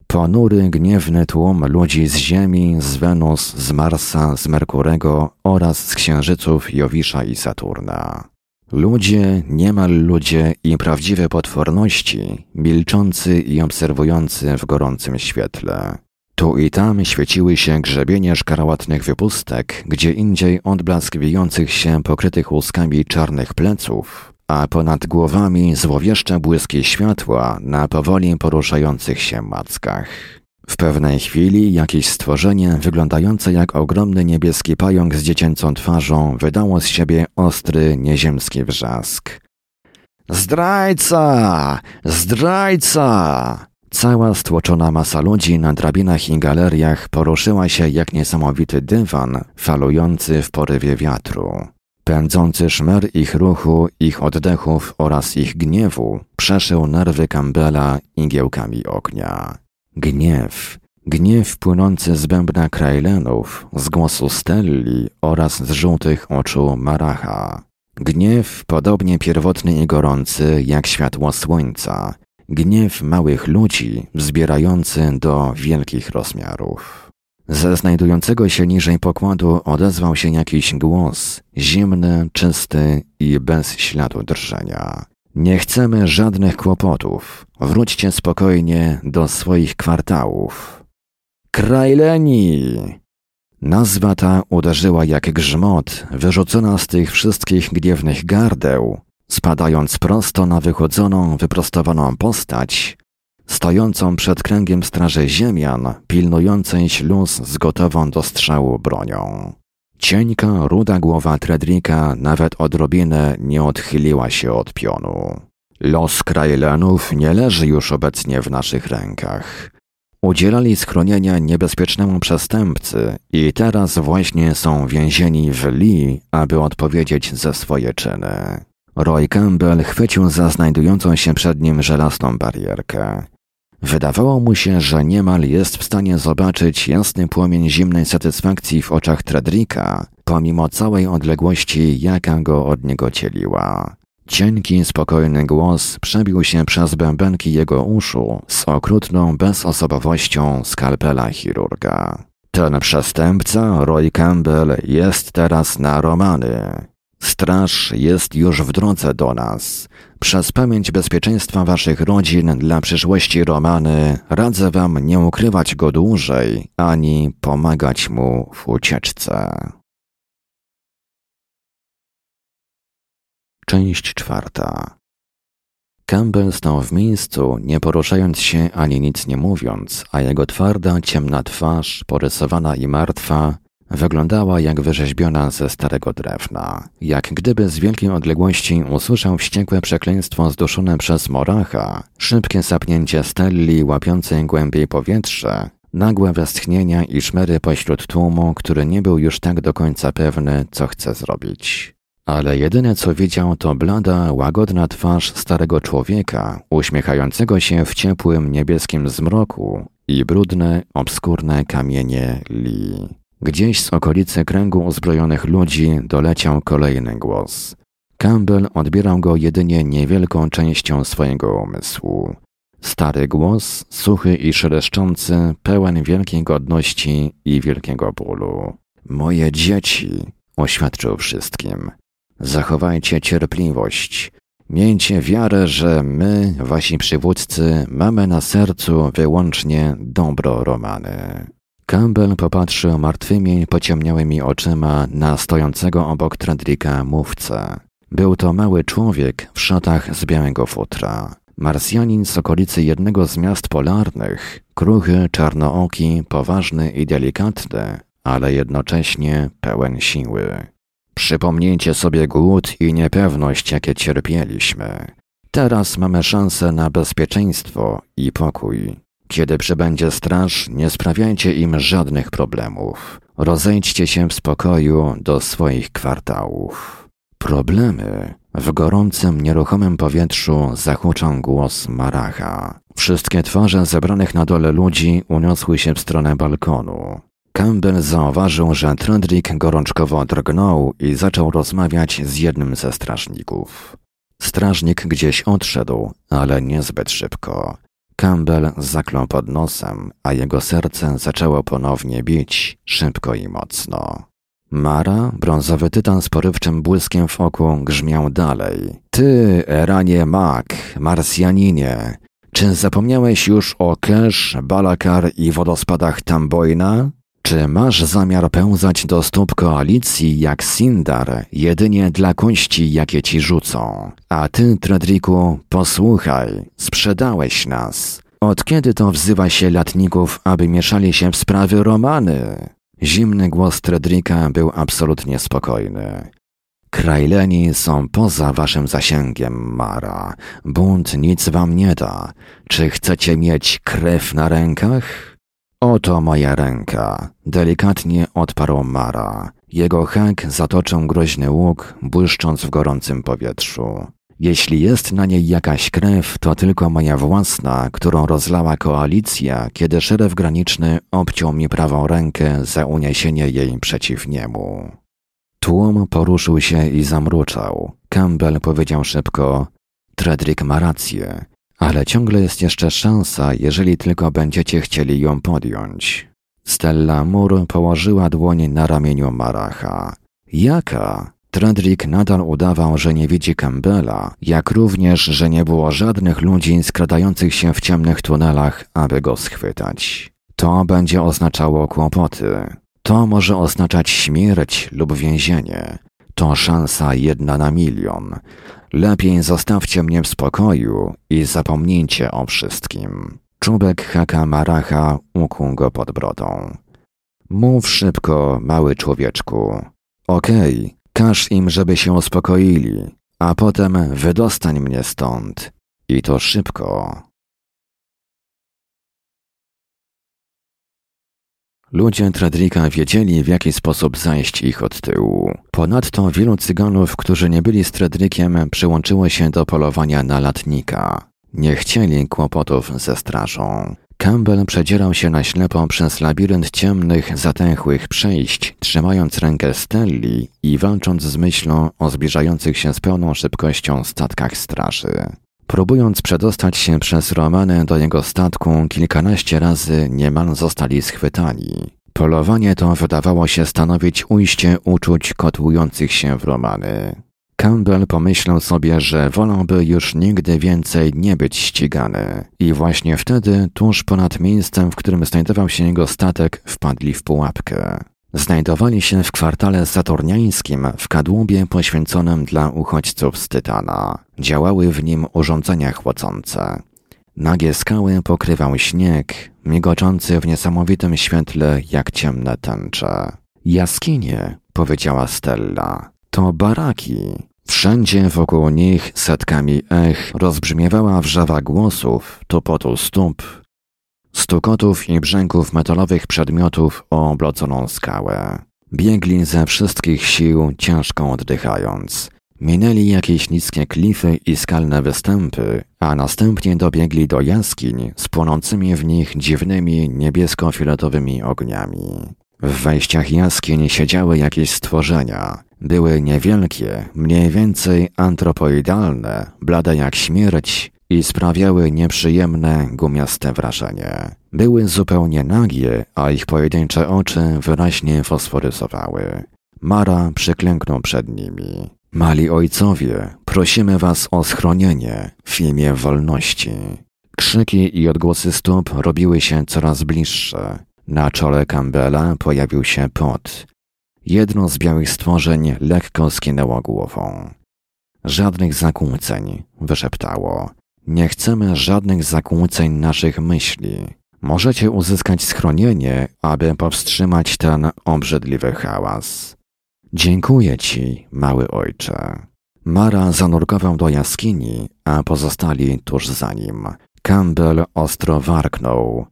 Ponury, gniewny tłum ludzi z Ziemi, z Wenus, z Marsa, z Merkurego oraz z księżyców Jowisza i Saturna. Ludzie, niemal ludzie i prawdziwe potworności, milczący i obserwujący w gorącym świetle. Tu i tam świeciły się grzebienie szkarłatnych wypustek, gdzie indziej odblask wijących się pokrytych łuskami czarnych pleców, a ponad głowami złowieszcze błyski światła na powoli poruszających się mackach. W pewnej chwili jakieś stworzenie wyglądające jak ogromny niebieski pająk z dziecięcą twarzą wydało z siebie ostry, nieziemski wrzask. Zdrajca! Zdrajca! Cała stłoczona masa ludzi na drabinach i galeriach poruszyła się jak niesamowity dywan falujący w porywie wiatru. Pędzący szmer ich ruchu, ich oddechów oraz ich gniewu przeszył nerwy Campbella igiełkami ognia. Gniew, gniew płynący z bębna Krajlenów, z głosu Stelli oraz z żółtych oczu Maracha. Gniew podobnie pierwotny i gorący jak światło słońca, gniew małych ludzi wzbierający do wielkich rozmiarów. Ze znajdującego się niżej pokładu odezwał się jakiś głos, zimny, czysty i bez śladu drżenia. Nie chcemy żadnych kłopotów. Wróćcie spokojnie do swoich kwartałów. Krajleni! Nazwa ta uderzyła jak grzmot, wyrzucona z tych wszystkich gniewnych gardeł, spadając prosto na wychodzoną, wyprostowaną postać, stojącą przed kręgiem straży ziemian, pilnującej śluz z gotową do strzału bronią. Cienka, ruda głowa Tredrika nawet odrobinę nie odchyliła się od pionu. Los Krajlenów nie leży już obecnie w naszych rękach. Udzielali schronienia niebezpiecznemu przestępcy i teraz właśnie są więzieni w Lee, aby odpowiedzieć za swoje czyny. Roy Campbell chwycił za znajdującą się przed nim żelazną barierkę. Wydawało mu się, że niemal jest w stanie zobaczyć jasny płomień zimnej satysfakcji w oczach Tredrika, pomimo całej odległości, jaka go od niego cieliła. Cienki, spokojny głos przebił się przez bębenki jego uszu z okrutną bezosobowością skalpela chirurga. Ten przestępca, Roy Campbell, jest teraz na Romany. Straż jest już w drodze do nas. Przez pamięć bezpieczeństwa waszych rodzin dla przyszłości Romany radzę wam nie ukrywać go dłużej, ani pomagać mu w ucieczce. Część czwarta. Campbell stał w miejscu, nie poruszając się ani nic nie mówiąc, a jego twarda, ciemna twarz, porysowana i martwa, Wyglądała jak wyrzeźbiona ze starego drewna, jak gdyby z wielkiej odległości usłyszał wściekłe przekleństwo zduszone przez Moracha, szybkie sapnięcie Stelli łapiącej głębiej powietrze, nagłe westchnienia i szmery pośród tłumu, który nie był już tak do końca pewny, co chce zrobić. Ale jedyne co widział to blada, łagodna twarz starego człowieka, uśmiechającego się w ciepłym niebieskim zmroku i brudne, obskurne kamienie Li. Gdzieś z okolicy kręgu uzbrojonych ludzi doleciał kolejny głos. Campbell odbierał go jedynie niewielką częścią swojego umysłu. Stary głos, suchy i szeleszczący, pełen wielkiej godności i wielkiego bólu. Moje dzieci, oświadczył wszystkim. Zachowajcie cierpliwość. Miejcie wiarę, że my, wasi przywódcy, mamy na sercu wyłącznie dobro Romany. Campbell popatrzył martwymi, pociemniałymi oczyma na stojącego obok Tredrika mówcę. Był to mały człowiek w szatach z białego futra. Marsjanin z okolicy jednego z miast polarnych, kruchy, czarnooki, poważny i delikatny, ale jednocześnie pełen siły. Przypomnijcie sobie głód i niepewność, jakie cierpieliśmy. Teraz mamy szansę na bezpieczeństwo i pokój. Kiedy przybędzie straż, nie sprawiajcie im żadnych problemów. Rozejdźcie się w spokoju do swoich kwartałów. Problemy. W gorącym, nieruchomym powietrzu zahuczał głos Maracha. Wszystkie twarze zebranych na dole ludzi uniosły się w stronę balkonu. Campbell zauważył, że Trendrick gorączkowo drgnął i zaczął rozmawiać z jednym ze strażników. Strażnik gdzieś odszedł, ale niezbyt szybko. Campbell zaklął pod nosem, a jego serce zaczęło ponownie bić, szybko i mocno. Mara, brązowy tytan z porywczym błyskiem w oku, grzmiał dalej. Ty, Eranie Mak, Marsjaninie, czy zapomniałeś już o Kesz, Balakar i wodospadach Tamboina? Czy masz zamiar pełzać do stóp koalicji jak Sindar, jedynie dla kości, jakie ci rzucą? A ty, Tredriku, posłuchaj, sprzedałeś nas. Od kiedy to wzywa się latników, aby mieszali się w sprawy Romany? Zimny głos Tredrika był absolutnie spokojny. Krajleni są poza waszym zasięgiem, Mara. Bunt nic wam nie da. Czy chcecie mieć krew na rękach? Oto moja ręka, delikatnie odparł Mara. Jego hak zatoczył groźny łuk, błyszcząc w gorącym powietrzu. Jeśli jest na niej jakaś krew, to tylko moja własna, którą rozlała koalicja, kiedy szeref graniczny obciął mi prawą rękę za uniesienie jej przeciw niemu. Tłum poruszył się i zamruczał. Campbell powiedział szybko: Tredrick ma rację. Ale ciągle jest jeszcze szansa, jeżeli tylko będziecie chcieli ją podjąć. Stella Moore położyła dłoń na ramieniu Maracha. Jaka? Tredrick nadal udawał, że nie widzi Campbella, jak również, że nie było żadnych ludzi skradających się w ciemnych tunelach, aby go schwytać. To będzie oznaczało kłopoty. To może oznaczać śmierć lub więzienie. To szansa jedna na milion. Lepiej zostawcie mnie w spokoju i zapomnijcie o wszystkim. Czubek haka Maracha ukłuł go pod brodą. Mów szybko, mały człowieczku. Okej, okay, każ im, żeby się uspokoili, a potem wydostań mnie stąd. I to szybko. Ludzie Tredrika wiedzieli, w jaki sposób zajść ich od tyłu. Ponadto wielu cyganów, którzy nie byli z Tredrikiem, przyłączyło się do polowania na latnika. Nie chcieli kłopotów ze strażą. Campbell przedzierał się na ślepo przez labirynt ciemnych, zatęchłych przejść, trzymając rękę Stelli i walcząc z myślą o zbliżających się z pełną szybkością statkach straży. Próbując przedostać się przez Romanę do jego statku, kilkanaście razy niemal zostali schwytani. Polowanie to wydawało się stanowić ujście uczuć kotłujących się w Romany. Campbell pomyślał sobie, że wolałby już nigdy więcej nie być ścigany. I właśnie wtedy, tuż ponad miejscem, w którym znajdował się jego statek, wpadli w pułapkę. Znajdowali się w kwartale saturniańskim w kadłubie poświęconym dla uchodźców z Tytana. Działały w nim urządzenia chłodzące. Nagie skały pokrywał śnieg, migoczący w niesamowitym świetle jak ciemne tęcze. Jaskinie, powiedziała Stella, to baraki. Wszędzie wokół nich setkami ech rozbrzmiewała wrzawa głosów, tupotu stóp, stukotów i brzęków metalowych przedmiotów o obloconą skałę. Biegli ze wszystkich sił, ciężko oddychając. Minęli jakieś niskie klify i skalne występy, a następnie dobiegli do jaskiń z płonącymi w nich dziwnymi niebiesko-fioletowymi ogniami. W wejściach jaskiń siedziały jakieś stworzenia. Były niewielkie, mniej więcej antropoidalne, blade jak śmierć, i sprawiały nieprzyjemne, gumiaste wrażenie. Były zupełnie nagie, a ich pojedyncze oczy wyraźnie fosforyzowały. Mara przyklęknął przed nimi. Mali ojcowie, prosimy was o schronienie w imię wolności. Krzyki i odgłosy stóp robiły się coraz bliższe. Na czole Campbella pojawił się pot. Jedno z białych stworzeń lekko skinęło głową. Żadnych zakłóceń, wyszeptało. Nie chcemy żadnych zakłóceń naszych myśli. Możecie uzyskać schronienie, aby powstrzymać ten obrzydliwy hałas. Dziękuję ci, mały ojcze. Mara zanurkował do jaskini, a pozostali tuż za nim. Campbell ostro warknął.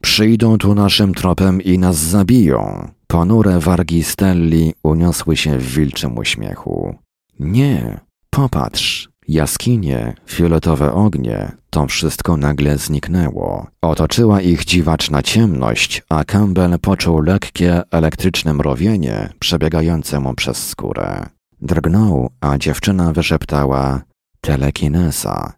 Przyjdą tu naszym tropem i nas zabiją. Ponure wargi Stelli uniosły się w wilczym uśmiechu. Nie, popatrz, Jaskinie, fioletowe ognie, to wszystko nagle zniknęło. Otoczyła ich dziwaczna ciemność, a Campbell poczuł lekkie, elektryczne mrowienie przebiegające mu przez skórę. Drgnął, a dziewczyna wyszeptała telekineza.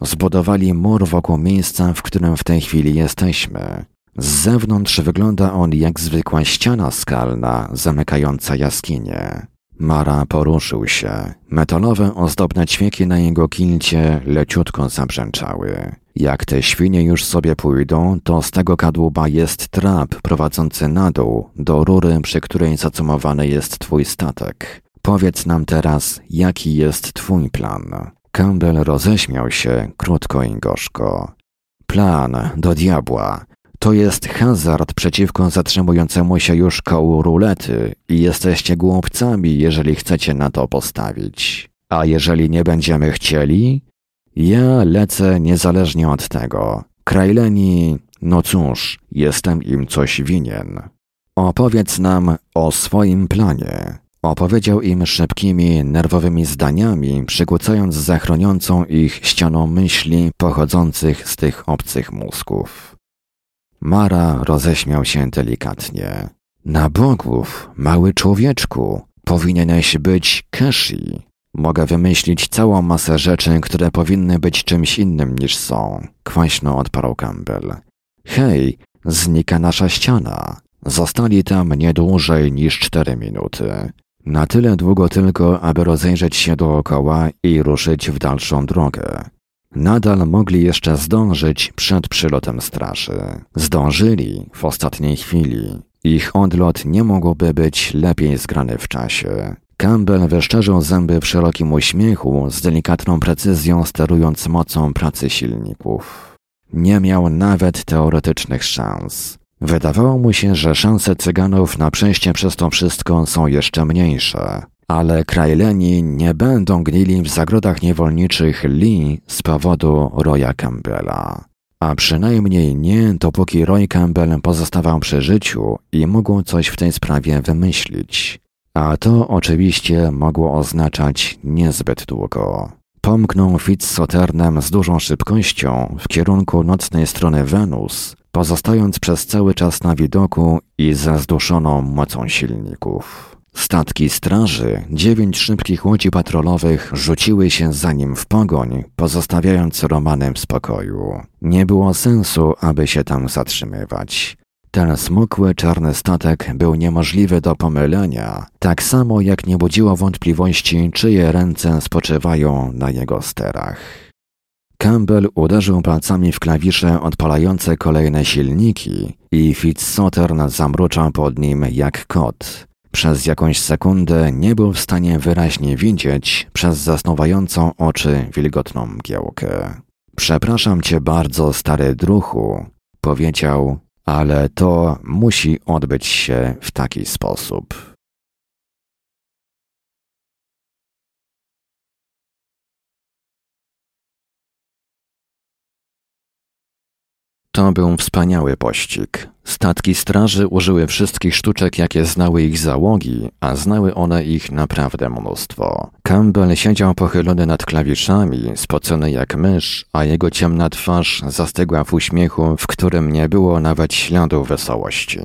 Zbudowali mur wokół miejsca, w którym w tej chwili jesteśmy. Z zewnątrz wygląda on jak zwykła ściana skalna zamykająca jaskinię. Mara poruszył się. Metalowe, ozdobne ćwieki na jego kilcie leciutko zabrzęczały. Jak te świnie już sobie pójdą, to z tego kadłuba jest trap prowadzący na dół, do rury, przy której zacumowany jest twój statek. Powiedz nam teraz, jaki jest twój plan. Campbell roześmiał się krótko i gorzko. Plan do diabła. To jest hazard przeciwko zatrzymującemu się już kołu rulety i jesteście głupcami, jeżeli chcecie na to postawić. A jeżeli nie będziemy chcieli? Ja lecę niezależnie od tego. Krajleni, no cóż, jestem im coś winien. Opowiedz nam o swoim planie. Opowiedział im szybkimi, nerwowymi zdaniami, przykucając zachroniącą ich ścianą myśli pochodzących z tych obcych mózgów. Mara roześmiał się delikatnie. Na bogów, mały człowieczku, powinieneś być Keshi. Mogę wymyślić całą masę rzeczy, które powinny być czymś innym niż są. Kwaśno odparł Campbell. Hej, znika nasza ściana. Zostali tam nie dłużej niż cztery minuty. Na tyle długo tylko, aby rozejrzeć się dookoła i ruszyć w dalszą drogę. Nadal mogli jeszcze zdążyć przed przylotem straży. Zdążyli w ostatniej chwili. Ich odlot nie mógłby być lepiej zgrany w czasie. Campbell wyszczerzył zęby w szerokim uśmiechu, z delikatną precyzją sterując mocą pracy silników. Nie miał nawet teoretycznych szans. Wydawało mu się, że szanse cyganów na przejście przez to wszystko są jeszcze mniejsze. Ale Krajleni nie będą gnili w zagrodach niewolniczych Lee z powodu Roya Campbella. A przynajmniej nie, dopóki Roy Campbell pozostawał przy życiu i mógł coś w tej sprawie wymyślić. A to oczywiście mogło oznaczać niezbyt długo. Pomknął Fitzsoternem z dużą szybkością w kierunku nocnej strony Wenus, pozostając przez cały czas na widoku i ze zduszoną mocą silników. Statki straży, dziewięć szybkich łodzi patrolowych rzuciły się za nim w pogoń, pozostawiając Romanem w spokoju. Nie było sensu, aby się tam zatrzymywać. Ten smukły, czarny statek był niemożliwy do pomylenia, tak samo jak nie budziło wątpliwości, czyje ręce spoczywają na jego sterach. Campbell uderzył palcami w klawisze odpalające kolejne silniki i Fitzsottern zamruczał pod nim jak kot. Przez jakąś sekundę nie był w stanie wyraźnie widzieć przez zasnuwającą oczy wilgotną mgiełkę. Przepraszam cię bardzo, stary druchu, powiedział, ale to musi odbyć się w taki sposób. To był wspaniały pościg. Statki straży użyły wszystkich sztuczek, jakie znały ich załogi, a znały one ich naprawdę mnóstwo. Campbell siedział pochylony nad klawiszami, spocony jak mysz, a jego ciemna twarz zastygła w uśmiechu, w którym nie było nawet śladu wesołości.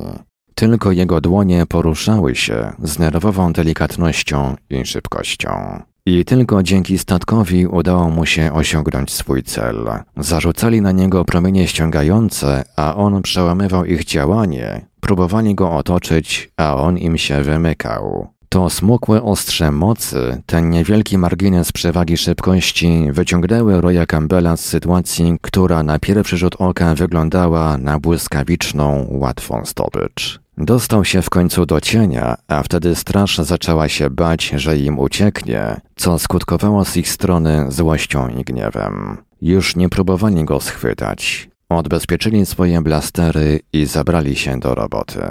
Tylko jego dłonie poruszały się z nerwową delikatnością i szybkością. I tylko dzięki statkowi udało mu się osiągnąć swój cel. Zarzucali na niego promienie ściągające, a on przełamywał ich działanie. Próbowali go otoczyć, a on im się wymykał. To smukłe ostrze mocy, ten niewielki margines przewagi szybkości wyciągnęły Roya Campbella z sytuacji, która na pierwszy rzut oka wyglądała na błyskawiczną, łatwą zdobycz. Dostał się w końcu do cienia, a wtedy straż zaczęła się bać, że im ucieknie, co skutkowało z ich strony złością i gniewem. Już nie próbowali go schwytać. Odbezpieczyli swoje blastery i zabrali się do roboty.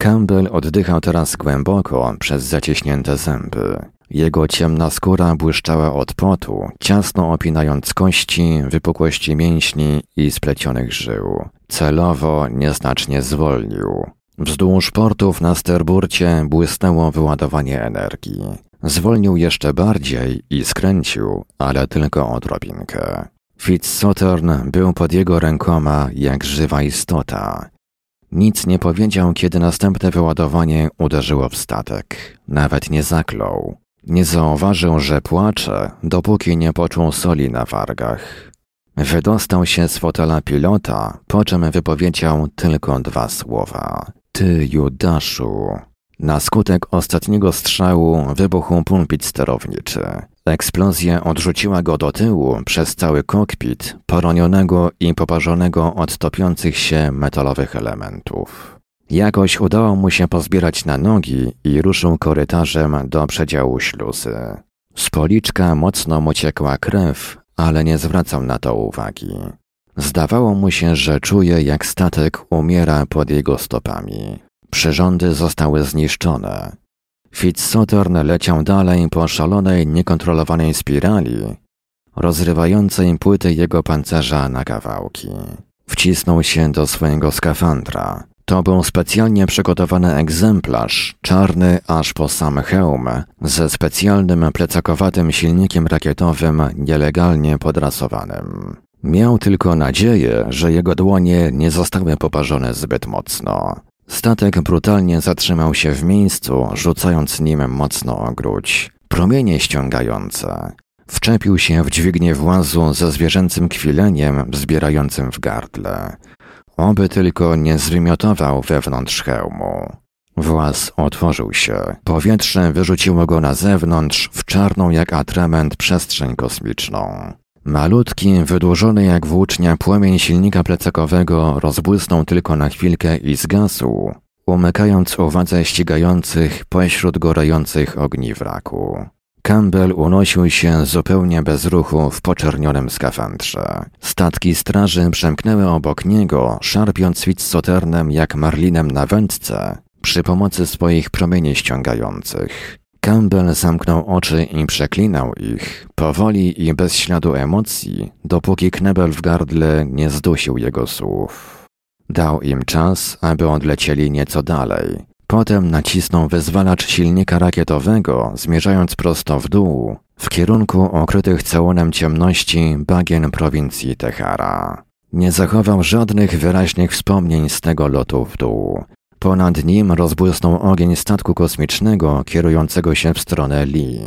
Campbell oddychał teraz głęboko przez zaciśnięte zęby. Jego ciemna skóra błyszczała od potu, ciasno opinając kości, wypukłości mięśni i splecionych żył. Celowo nieznacznie zwolnił. Wzdłuż portów na sterburcie błysnęło wyładowanie energii. Zwolnił jeszcze bardziej i skręcił, ale tylko odrobinkę. Fitzsothern był pod jego rękoma jak żywa istota. Nic nie powiedział, kiedy następne wyładowanie uderzyło w statek. Nawet nie zaklął. Nie zauważył, że płacze, dopóki nie poczuł soli na wargach. Wydostał się z fotela pilota, po czym wypowiedział tylko dwa słowa. Ty, Judaszu. Na skutek ostatniego strzału wybuchł pulpit sterowniczy. Eksplozja odrzuciła go do tyłu przez cały kokpit, poronionego i poparzonego od topiących się metalowych elementów. Jakoś udało mu się pozbierać na nogi i ruszył korytarzem do przedziału śluzy. Z policzka mocno mu ciekła krew, ale nie zwracał na to uwagi. Zdawało mu się, że czuje, jak statek umiera pod jego stopami. Przyrządy zostały zniszczone. Fitzsothorn leciał dalej po szalonej, niekontrolowanej spirali, rozrywającej płyty jego pancerza na kawałki. Wcisnął się do swojego skafandra. To był specjalnie przygotowany egzemplarz, czarny aż po sam hełm, ze specjalnym plecakowatym silnikiem rakietowym nielegalnie podrasowanym. Miał tylko nadzieję, że jego dłonie nie zostały poparzone zbyt mocno. Statek brutalnie zatrzymał się w miejscu, rzucając nim mocno o. Promienie ściągające. Wczepił się w dźwignię włazu ze zwierzęcym kwileniem wzbierającym w gardle. Oby tylko nie zwymiotował wewnątrz hełmu. Właz otworzył się. Powietrze wyrzuciło go na zewnątrz w czarną jak atrament przestrzeń kosmiczną. Malutki, wydłużony jak włócznia płomień silnika plecakowego rozbłysnął tylko na chwilkę i zgasł, umykając uwadze ścigających pośród gorących ogni wraku. Campbell unosił się zupełnie bez ruchu w poczernionym skafandrze. Statki straży przemknęły obok niego, szarpiąc Fitzsoternem jak marlinem na wędce przy pomocy swoich promieni ściągających. Campbell zamknął oczy i przeklinał ich, powoli i bez śladu emocji, dopóki knebel w gardle nie zdusił jego słów. Dał im czas, aby odlecieli nieco dalej. Potem nacisnął wyzwalacz silnika rakietowego, zmierzając prosto w dół, w kierunku okrytych całonem ciemności bagien prowincji Tehara. Nie zachował żadnych wyraźnych wspomnień z tego lotu w dół. Ponad nim rozbłysnął ogień statku kosmicznego kierującego się w stronę Lee.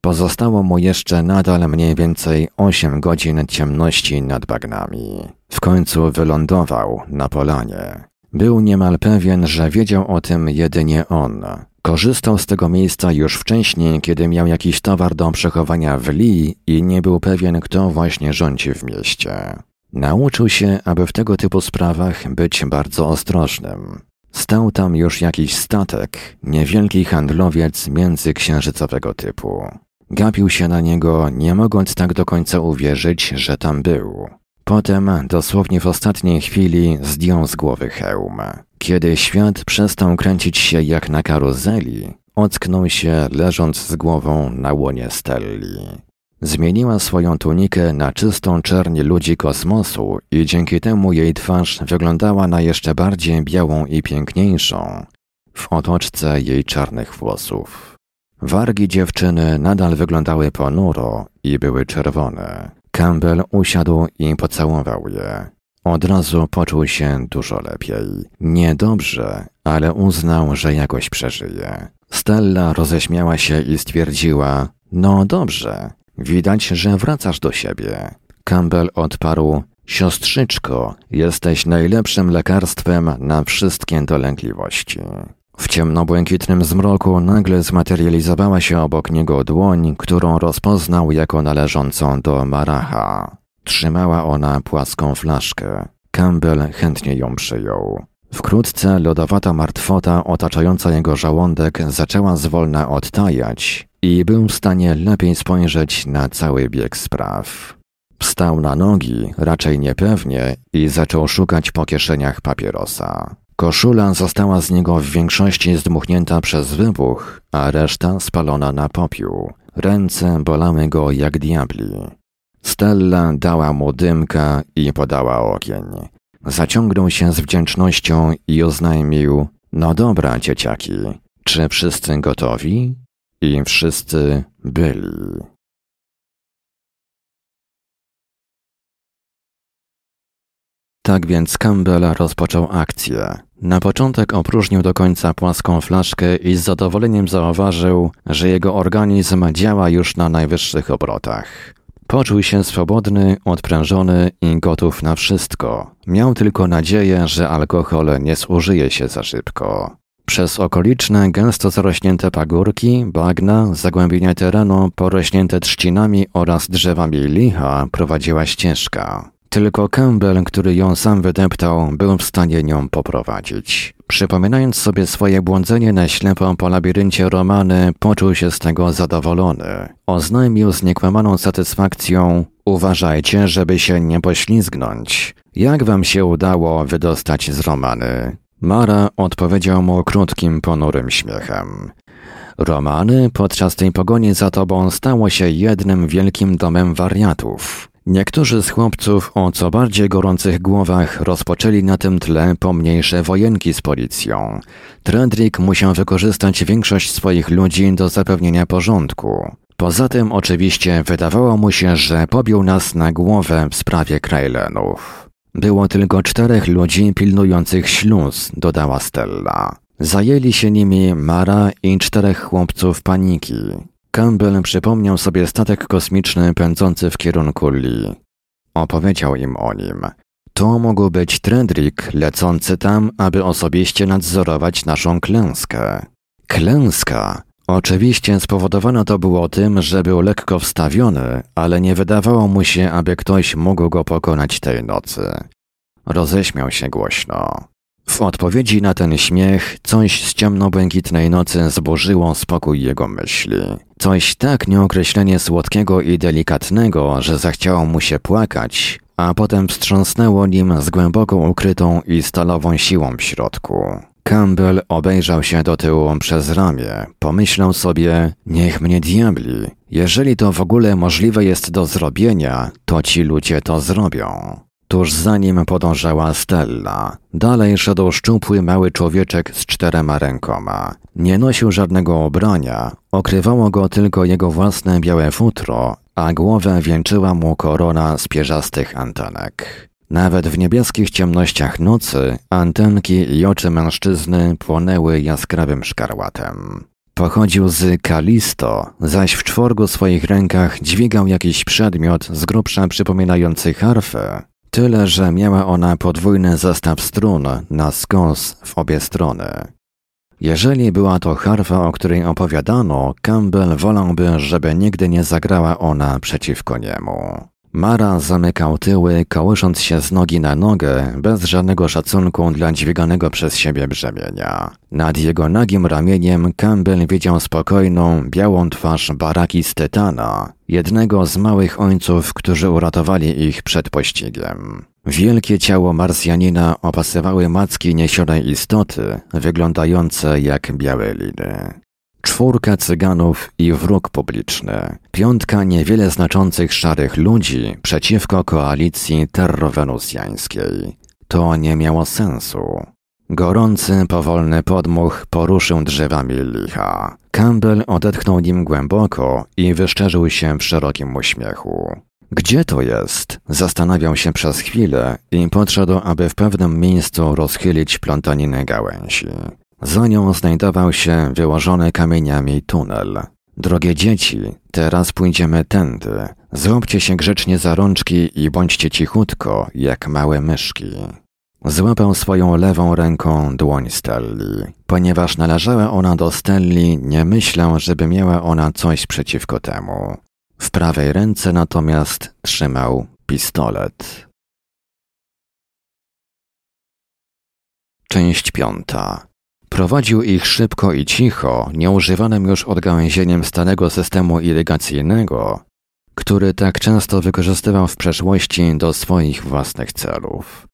Pozostało mu jeszcze nadal mniej więcej 8 godzin ciemności nad bagnami. W końcu wylądował na polanie. Był niemal pewien, że wiedział o tym jedynie on. Korzystał z tego miejsca już wcześniej, kiedy miał jakiś towar do przechowania w Lee i nie był pewien, kto właśnie rządzi w mieście. Nauczył się, aby w tego typu sprawach być bardzo ostrożnym. Stał tam już jakiś statek, niewielki handlowiec międzyksiężycowego typu. Gapił się na niego, nie mogąc tak do końca uwierzyć, że tam był. Potem, dosłownie w ostatniej chwili, zdjął z głowy hełm. Kiedy świat przestał kręcić się jak na karuzeli, ocknął się, leżąc z głową na łonie Stelli. Zmieniła swoją tunikę na czystą czerń ludzi kosmosu i dzięki temu jej twarz wyglądała na jeszcze bardziej białą i piękniejszą w otoczce jej czarnych włosów. Wargi dziewczyny nadal wyglądały ponuro i były czerwone. Campbell usiadł i pocałował je. Od razu poczuł się dużo lepiej. Niedobrze, ale uznał, że jakoś przeżyje. Stella roześmiała się i stwierdziła: No dobrze, Widać, że wracasz do siebie. Campbell odparł: Siostrzyczko, jesteś najlepszym lekarstwem na wszystkie dolęgliwości. W ciemnobłękitnym zmroku nagle zmaterializowała się obok niego dłoń, którą rozpoznał jako należącą do Maracha. Trzymała ona płaską flaszkę. Campbell chętnie ją przyjął. Wkrótce lodowata martwota otaczająca jego żołądek zaczęła zwolna odtajać i był w stanie lepiej spojrzeć na cały bieg spraw. Wstał na nogi, raczej niepewnie, i zaczął szukać po kieszeniach papierosa. Koszula została z niego w większości zdmuchnięta przez wybuch, a reszta spalona na popiół. Ręce bolały go jak diabli. Stella dała mu dymka i podała ogień. Zaciągnął się z wdzięcznością i oznajmił: No dobra, dzieciaki, czy wszyscy gotowi? I wszyscy byli. Tak więc Campbell rozpoczął akcję. Na początek opróżnił do końca płaską flaszkę i z zadowoleniem zauważył, że jego organizm działa już na najwyższych obrotach. Poczuł się swobodny, odprężony i gotów na wszystko. Miał tylko nadzieję, że alkohol nie zużyje się za szybko. Przez okoliczne, gęsto zarośnięte pagórki, bagna, zagłębienia terenu porośnięte trzcinami oraz drzewami licha prowadziła ścieżka. Tylko Campbell, który ją sam wydeptał, był w stanie nią poprowadzić. Przypominając sobie swoje błądzenie na ślepo po labiryncie Romany, poczuł się z tego zadowolony. Oznajmił z niekłamaną satysfakcją: Uważajcie, żeby się nie poślizgnąć. Jak wam się udało wydostać z Romany? Mara odpowiedział mu krótkim, ponurym śmiechem. Romany podczas tej pogoni za tobą stało się jednym wielkim domem wariatów. Niektórzy z chłopców o co bardziej gorących głowach rozpoczęli na tym tle pomniejsze wojenki z policją. Tredrick musiał wykorzystać większość swoich ludzi do zapewnienia porządku. Poza tym oczywiście wydawało mu się, że pobił nas na głowę w sprawie Krajlenów. Było tylko czterech ludzi pilnujących śluz, dodała Stella. Zajęli się nimi Mara i czterech chłopców paniki. Campbell przypomniał sobie statek kosmiczny pędzący w kierunku Lee. Opowiedział im o nim. To mógł być Trendrick lecący tam, aby osobiście nadzorować naszą klęskę. Klęska! Oczywiście spowodowane to było tym, że był lekko wstawiony, ale nie wydawało mu się, aby ktoś mógł go pokonać tej nocy. Roześmiał się głośno. W odpowiedzi na ten śmiech coś z ciemno-błękitnej nocy zburzyło spokój jego myśli. Coś tak nieokreślenie słodkiego i delikatnego, że zachciało mu się płakać, a potem wstrząsnęło nim z głęboko ukrytą i stalową siłą w środku. Campbell obejrzał się do tyłu przez ramię. Pomyślał sobie, niech mnie diabli. Jeżeli to w ogóle możliwe jest do zrobienia, to ci ludzie to zrobią. Tuż za nim podążała Stella. Dalej szedł szczupły mały człowieczek z czterema rękoma. Nie nosił żadnego ubrania, okrywało go tylko jego własne białe futro, a głowę wieńczyła mu korona z pierzastych antenek. Nawet w niebieskich ciemnościach nocy antenki i oczy mężczyzny płonęły jaskrawym szkarłatem. Pochodził z Kalisto, zaś w czworgu swoich rękach dźwigał jakiś przedmiot z grubsza przypominający harfę, Tyle, że miała ona podwójny zestaw strun na skos w obie strony. Jeżeli była to harfa, o której opowiadano, Campbell wolałby, żeby nigdy nie zagrała ona przeciwko niemu. Mara zamykał tyły, kołysząc się z nogi na nogę, bez żadnego szacunku dla dźwiganego przez siebie brzemienia. Nad jego nagim ramieniem Campbell widział spokojną, białą twarz baraki z tytana, jednego z małych ojców, którzy uratowali ich przed pościgiem. Wielkie ciało Marsjanina opasywały macki niesionej istoty, wyglądające jak białe liny. Czwórka cyganów i wróg publiczny. Piątka niewiele znaczących szarych ludzi przeciwko koalicji terrowenusjańskiej. To nie miało sensu. Gorący, powolny podmuch poruszył drzewami licha. Campbell odetchnął nim głęboko i wyszczerzył się w szerokim uśmiechu. Gdzie to jest? Zastanawiał się przez chwilę i podszedł, aby w pewnym miejscu rozchylić plątaninę gałęzi. Za nią znajdował się wyłożony kamieniami tunel. Drogie dzieci, teraz pójdziemy tędy. Złapcie się grzecznie za rączki i bądźcie cichutko, jak małe myszki. Złapał swoją lewą ręką dłoń Stelli. Ponieważ należała ona do Stelli, nie myślał, żeby miała ona coś przeciwko temu. W prawej ręce natomiast trzymał pistolet. Część piąta. Prowadził ich szybko i cicho, nieużywanym już odgałęzieniem starego systemu irygacyjnego, który tak często wykorzystywał w przeszłości do swoich własnych celów.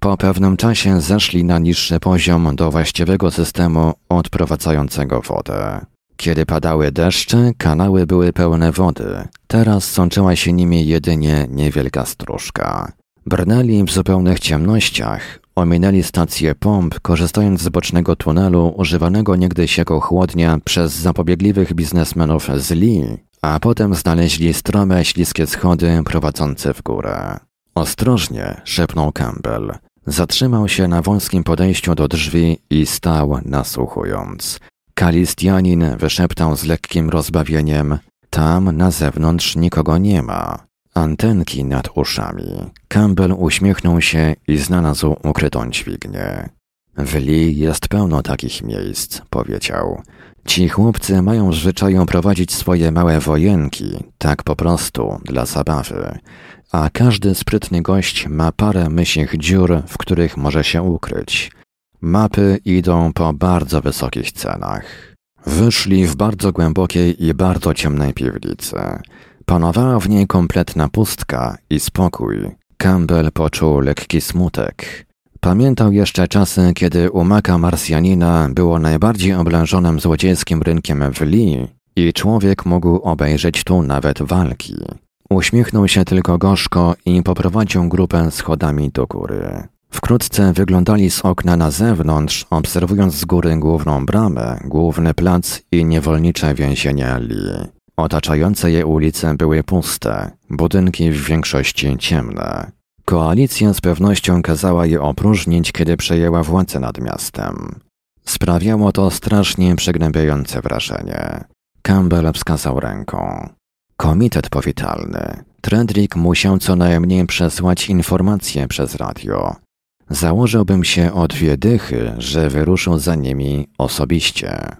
Po pewnym czasie zeszli na niższy poziom do właściwego systemu odprowadzającego wodę. Kiedy padały deszcze, kanały były pełne wody. Teraz sączyła się nimi jedynie niewielka stróżka. Brnęli w zupełnych ciemnościach, Ominęli stację pomp, korzystając z bocznego tunelu używanego niegdyś jako chłodnia przez zapobiegliwych biznesmenów z Lee, a potem znaleźli strome, śliskie schody prowadzące w górę. Ostrożnie, szepnął Campbell. Zatrzymał się na wąskim podejściu do drzwi i stał nasłuchując. Kalistianin wyszeptał z lekkim rozbawieniem: Tam na zewnątrz nikogo nie ma. Antenki nad uszami. Campbell uśmiechnął się i znalazł ukrytą dźwignię. W Lee jest pełno takich miejsc, powiedział. Ci chłopcy mają w zwyczaju prowadzić swoje małe wojenki, tak po prostu, dla zabawy. A każdy sprytny gość ma parę mysich dziur, w których może się ukryć. Mapy idą po bardzo wysokich cenach. Wyszli w bardzo głębokiej i bardzo ciemnej piwnicy. Panowała w niej kompletna pustka i spokój. Campbell poczuł lekki smutek. Pamiętał jeszcze czasy, kiedy u Maka Marsjanina było najbardziej oblężonym złodziejskim rynkiem w Lee i człowiek mógł obejrzeć tu nawet walki. Uśmiechnął się tylko gorzko i poprowadził grupę schodami do góry. Wkrótce wyglądali z okna na zewnątrz, obserwując z góry główną bramę, główny plac i niewolnicze więzienie Lee. Otaczające je ulice były puste, budynki w większości ciemne. Koalicja z pewnością kazała je opróżnić, kiedy przejęła władzę nad miastem. Sprawiało to strasznie przygnębiające wrażenie. Campbell wskazał ręką. Komitet powitalny. Tredrick musiał co najmniej przesłać informacje przez radio. Założyłbym się o dwie dychy, że wyruszył za nimi osobiście.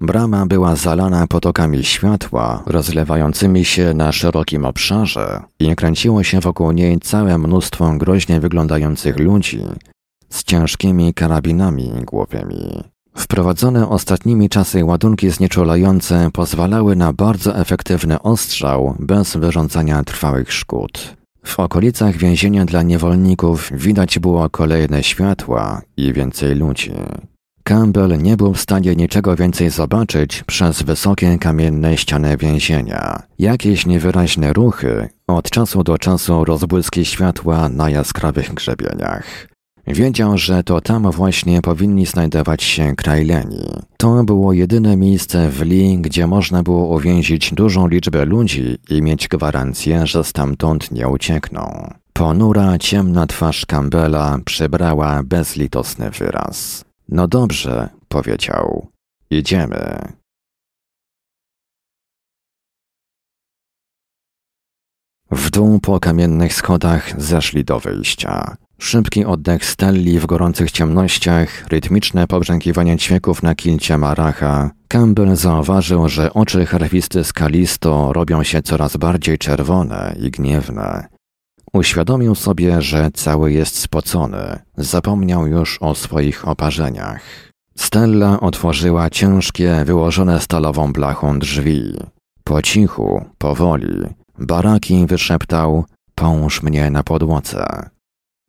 Brama była zalana potokami światła, rozlewającymi się na szerokim obszarze i kręciło się wokół niej całe mnóstwo groźnie wyglądających ludzi z ciężkimi karabinami głowymi. Wprowadzone ostatnimi czasy ładunki znieczulające pozwalały na bardzo efektywny ostrzał bez wyrządzania trwałych szkód. W okolicach więzienia dla niewolników widać było kolejne światła i więcej ludzi. Campbell nie był w stanie niczego więcej zobaczyć przez wysokie kamienne ściany więzienia. Jakieś niewyraźne ruchy, od czasu do czasu rozbłyski światła na jaskrawych grzebieniach. Wiedział, że to tam właśnie powinni znajdować się Krajleni. To było jedyne miejsce w Lee, gdzie można było uwięzić dużą liczbę ludzi i mieć gwarancję, że stamtąd nie uciekną. Ponura, ciemna twarz Campbella przybrała bezlitosny wyraz. No dobrze, powiedział. Idziemy. W dół po kamiennych schodach zeszli do wyjścia. Szybki oddech Stelli w gorących ciemnościach, rytmiczne pobrzękiwanie ćwieków na kilcie Maracha. Campbell zauważył, że oczy harfisty Skalisto robią się coraz bardziej czerwone i gniewne. Uświadomił sobie, że cały jest spocony. Zapomniał już o swoich oparzeniach. Stella otworzyła ciężkie, wyłożone stalową blachą drzwi. Po cichu, powoli, Baraki wyszeptał: Połóż mnie na podłodze.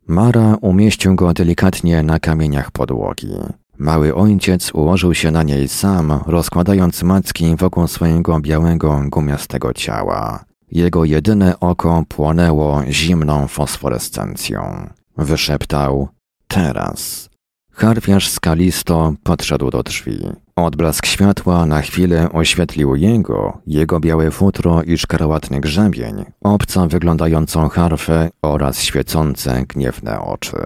Mara umieścił go delikatnie na kamieniach podłogi. Mały ojciec ułożył się na niej sam, rozkładając macki wokół swojego białego, gumiastego ciała. Jego jedyne oko płonęło zimną fosforescencją. Wyszeptał: Teraz. Harfiarz skalisto podszedł do drzwi. Odblask światła na chwilę oświetlił jego, jego białe futro i szkarłatny grzebień, obco wyglądającą harfę oraz świecące gniewne oczy.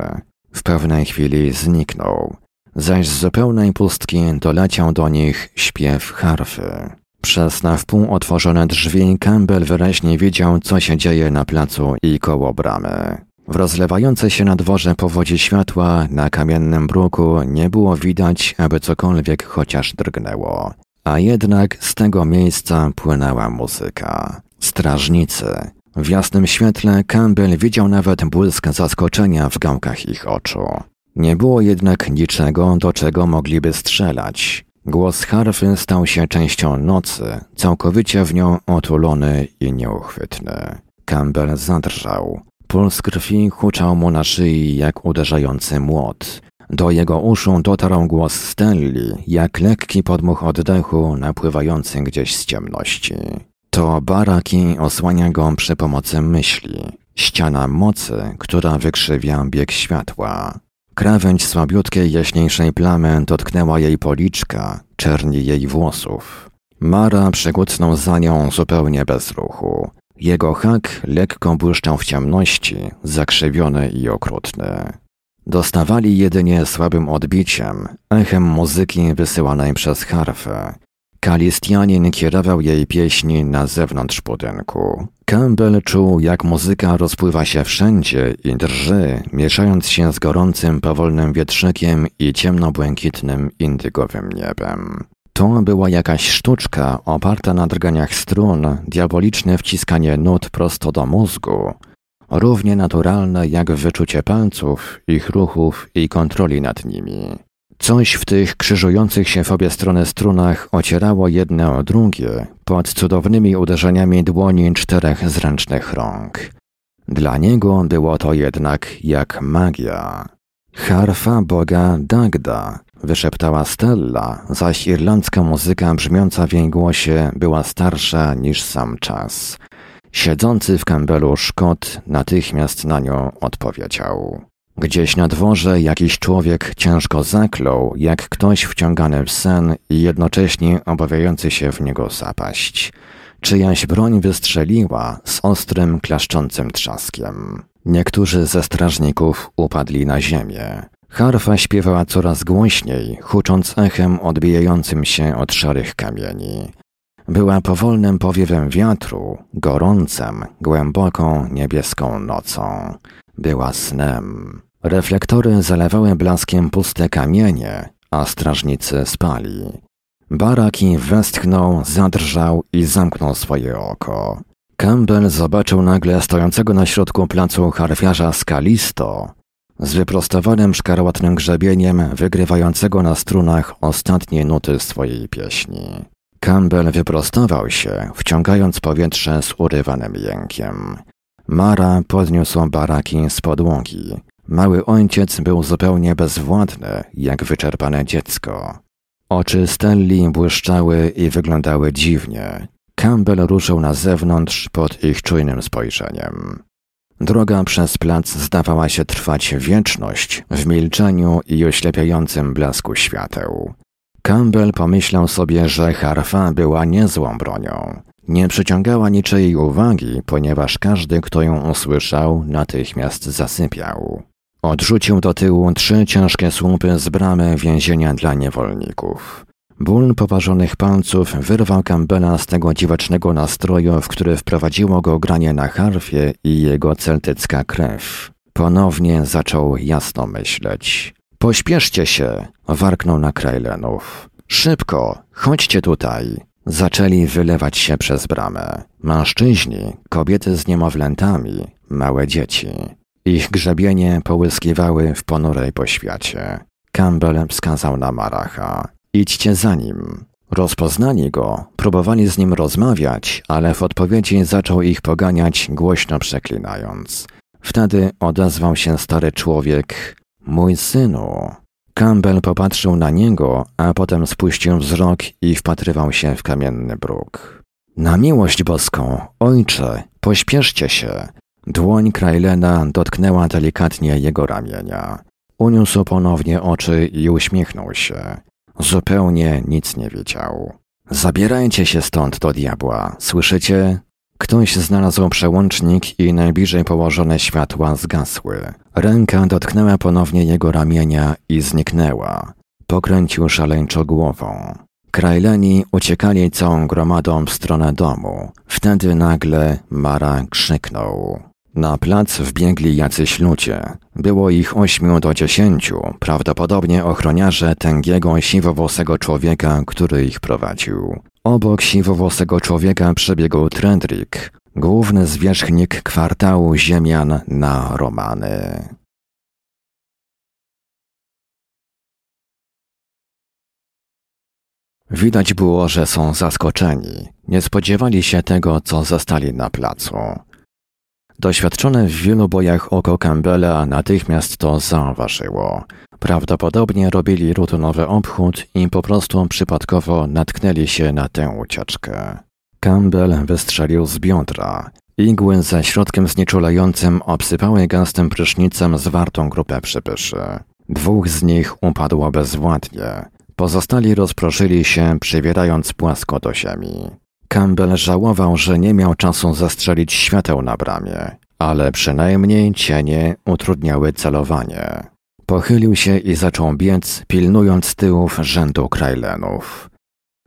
W pewnej chwili zniknął, zaś z zupełnej pustki doleciał do nich śpiew harfy. Przez na wpół otworzone drzwi Campbell wyraźnie widział, co się dzieje na placu i koło bramy. W rozlewającej się na dworze powodzi światła na kamiennym bruku nie było widać, aby cokolwiek chociaż drgnęło. A jednak z tego miejsca płynęła muzyka. Strażnicy. W jasnym świetle Campbell widział nawet błysk zaskoczenia w gałkach ich oczu. Nie było jednak niczego, do czego mogliby strzelać. Głos harfy stał się częścią nocy, całkowicie w nią otulony i nieuchwytny. Campbell zadrżał. Puls krwi huczał mu na szyi jak uderzający młot. Do jego uszu dotarł głos Stelli, jak lekki podmuch oddechu napływający gdzieś z ciemności. To baraki osłania go przy pomocy myśli. Ściana mocy, która wykrzywia bieg światła. Krawędź słabiutkiej jaśniejszej plamy dotknęła jej policzka, czerni jej włosów. Mara przekucnął za nią zupełnie bez ruchu. Jego hak lekko błyszczał w ciemności, zakrzywiony i okrutny. Dostawali jedynie słabym odbiciem, echem muzyki wysyłanej przez harfę. Kalistianin kierował jej pieśni na zewnątrz budynku. Campbell czuł, jak muzyka rozpływa się wszędzie i drży, mieszając się z gorącym, powolnym wietrzykiem i ciemnobłękitnym, indygowym niebem. To była jakaś sztuczka oparta na drganiach strun, diaboliczne wciskanie nut prosto do mózgu, równie naturalne jak wyczucie palców, ich ruchów i kontroli nad nimi. Coś w tych krzyżujących się w obie strony strunach ocierało jedne o drugie pod cudownymi uderzeniami dłoni czterech zręcznych rąk. Dla niego było to jednak jak magia. Harfa boga Dagda, wyszeptała Stella, zaś irlandzka muzyka brzmiąca w jej głosie była starsza niż sam czas. Siedzący w kambelu Szkot natychmiast na nią odpowiedział. Gdzieś na dworze jakiś człowiek ciężko zaklął, jak ktoś wciągany w sen i jednocześnie obawiający się w niego zapaść. Czyjaś broń wystrzeliła z ostrym, klaszczącym trzaskiem. Niektórzy ze strażników upadli na ziemię. Harfa śpiewała coraz głośniej, hucząc echem odbijającym się od szarych kamieni. Była powolnym powiewem wiatru, gorącem, głęboką, niebieską nocą. Była snem. Reflektory zalewały blaskiem puste kamienie, a strażnicy spali. Baraki westchnął, zadrżał i zamknął swoje oko. Campbell zobaczył nagle stojącego na środku placu harfiarza Skalisto, z wyprostowanym szkarłatnym grzebieniem wygrywającego na strunach ostatnie nuty swojej pieśni. Campbell wyprostował się, wciągając powietrze z urywanym jękiem. Mara podniósł baraki z podłogi. Mały ojciec był zupełnie bezwładny, jak wyczerpane dziecko. Oczy Stelli błyszczały i wyglądały dziwnie. Campbell ruszył na zewnątrz pod ich czujnym spojrzeniem. Droga przez plac zdawała się trwać wieczność w milczeniu i oślepiającym blasku świateł. Campbell pomyślał sobie, że harfa była niezłą bronią. Nie przyciągała niczyjej uwagi, ponieważ każdy, kto ją usłyszał, natychmiast zasypiał. Odrzucił do tyłu trzy ciężkie słupy z bramy więzienia dla niewolników. Ból poparzonych palców wyrwał Campbella z tego dziwacznego nastroju, w który wprowadziło go granie na harfie i jego celtycka krew. Ponownie zaczął jasno myśleć. Pośpieszcie się, warknął na Krajlenów. Szybko, chodźcie tutaj. Zaczęli wylewać się przez bramę. Mężczyźni, kobiety z niemowlętami, małe dzieci. Ich grzebienie połyskiwały w ponurej poświacie. Campbell wskazał na Maracha. Idźcie za nim. Rozpoznali go, próbowali z nim rozmawiać, ale w odpowiedzi zaczął ich poganiać, głośno przeklinając. Wtedy odezwał się stary człowiek. Mój synu. Campbell popatrzył na niego, a potem spuścił wzrok i wpatrywał się w kamienny bruk. Na miłość boską, ojcze, pośpieszcie się. Dłoń Krajlena dotknęła delikatnie jego ramienia. Uniósł ponownie oczy i uśmiechnął się. Zupełnie nic nie wiedział. Zabierajcie się stąd do diabła, słyszycie? Ktoś znalazł przełącznik i najbliżej położone światła zgasły. Ręka dotknęła ponownie jego ramienia i zniknęła. Pokręcił szaleńczo głową. Krajleni uciekali całą gromadą w stronę domu. Wtedy nagle Mara krzyknął. Na plac wbiegli jacyś ludzie. Było ich ośmiu do dziesięciu, prawdopodobnie ochroniarze tęgiego siwowłosego człowieka, który ich prowadził. Obok siwowłosego człowieka przebiegł Trendrick, główny zwierzchnik kwartału ziemian na Romany. Widać było, że są zaskoczeni. Nie spodziewali się tego, co zastali na placu. Doświadczone w wielu bojach oko Campbella natychmiast to zauważyło. Prawdopodobnie robili rutynowy obchód i po prostu przypadkowo natknęli się na tę ucieczkę. Campbell wystrzelił z biodra. Igły ze środkiem znieczulającym obsypały gęstym prysznicem zwartą grupę przybyszy. Dwóch z nich upadło bezwładnie. Pozostali rozproszyli się, przybierając płasko do ziemi. Campbell żałował, że nie miał czasu zastrzelić świateł na bramie, ale przynajmniej cienie utrudniały celowanie. Pochylił się i zaczął biec, pilnując tyłów rzędu Krajlenów.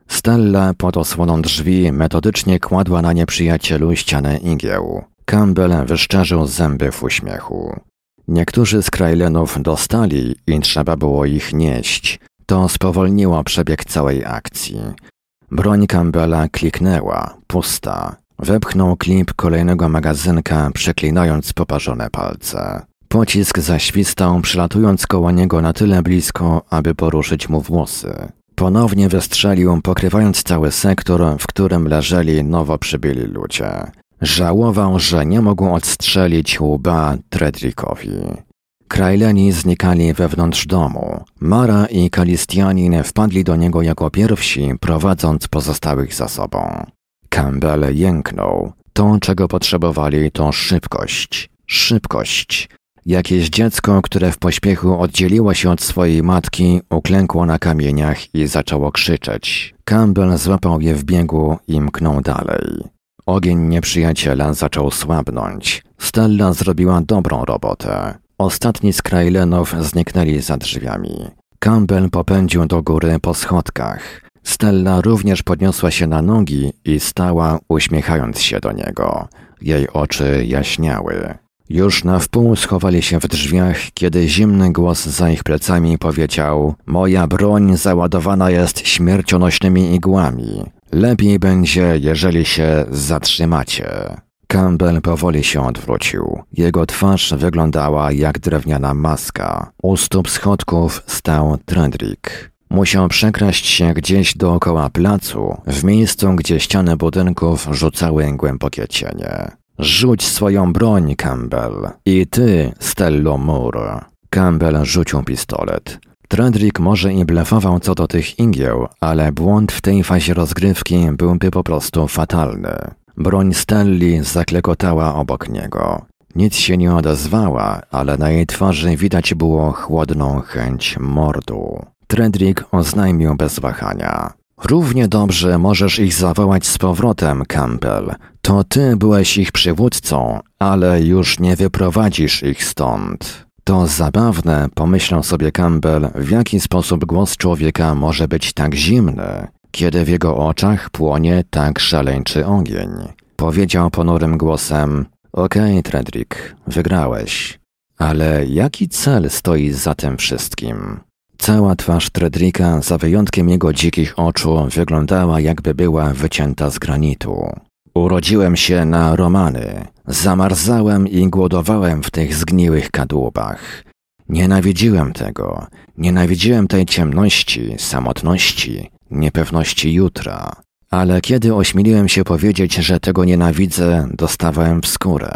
Stella pod osłoną drzwi metodycznie kładła na nieprzyjacielu ścianę igieł. Campbell wyszczerzył zęby w uśmiechu. Niektórzy z Krajlenów dostali i trzeba było ich nieść. To spowolniło przebieg całej akcji. Broń Campbella kliknęła, pusta. Wepchnął klip kolejnego magazynka, przeklinając poparzone palce. Pocisk zaświstał, przylatując koło niego na tyle blisko, aby poruszyć mu włosy. Ponownie wystrzelił, pokrywając cały sektor, w którym leżeli nowo przybyli ludzie. Żałował, że nie mógł odstrzelić łba Tredrickowi. Krajleni znikali wewnątrz domu. Mara i Kalistianin wpadli do niego jako pierwsi, prowadząc pozostałych za sobą. Campbell jęknął. To, czego potrzebowali, to szybkość. Szybkość. Jakieś dziecko, które w pośpiechu oddzieliło się od swojej matki, uklękło na kamieniach i zaczęło krzyczeć. Campbell złapał je w biegu i mknął dalej. Ogień nieprzyjaciela zaczął słabnąć. Stella zrobiła dobrą robotę. Ostatni z Krajlenów zniknęli za drzwiami. Campbell popędził do góry po schodkach. Stella również podniosła się na nogi i stała, uśmiechając się do niego. Jej oczy jaśniały. Już na wpół schowali się w drzwiach, kiedy zimny głos za ich plecami powiedział: Moja broń załadowana jest śmiercionośnymi igłami. Lepiej będzie, jeżeli się zatrzymacie. Campbell powoli się odwrócił. Jego twarz wyglądała jak drewniana maska. U stóp schodków stał Trendrick. Musiał przekraść się gdzieś dookoła placu, w miejscu, gdzie ściany budynków rzucały głębokie cienie. Rzuć swoją broń, Campbell. I ty, Stello Moore. Campbell rzucił pistolet. Tredrick może i blefował co do tych ingieł, ale błąd w tej fazie rozgrywki byłby po prostu fatalny. Broń Stelli zaklekotała obok niego. Nic się nie odezwała, ale na jej twarzy widać było chłodną chęć mordu. Tredrick oznajmił bez wahania. Równie dobrze możesz ich zawołać z powrotem, Campbell. To ty byłeś ich przywódcą, ale już nie wyprowadzisz ich stąd. To zabawne, pomyślał sobie Campbell, w jaki sposób głos człowieka może być tak zimny, kiedy w jego oczach płonie tak szaleńczy ogień. Powiedział ponurym głosem: Okej, okay, Tredrick, wygrałeś. Ale jaki cel stoi za tym wszystkim? Cała twarz Tredrika, za wyjątkiem jego dzikich oczu, wyglądała jakby była wycięta z granitu. Urodziłem się na Romany. Zamarzałem i głodowałem w tych zgniłych kadłubach. Nienawidziłem tego. Nienawidziłem tej ciemności, samotności, niepewności jutra. Ale kiedy ośmieliłem się powiedzieć, że tego nienawidzę, dostawałem w skórę.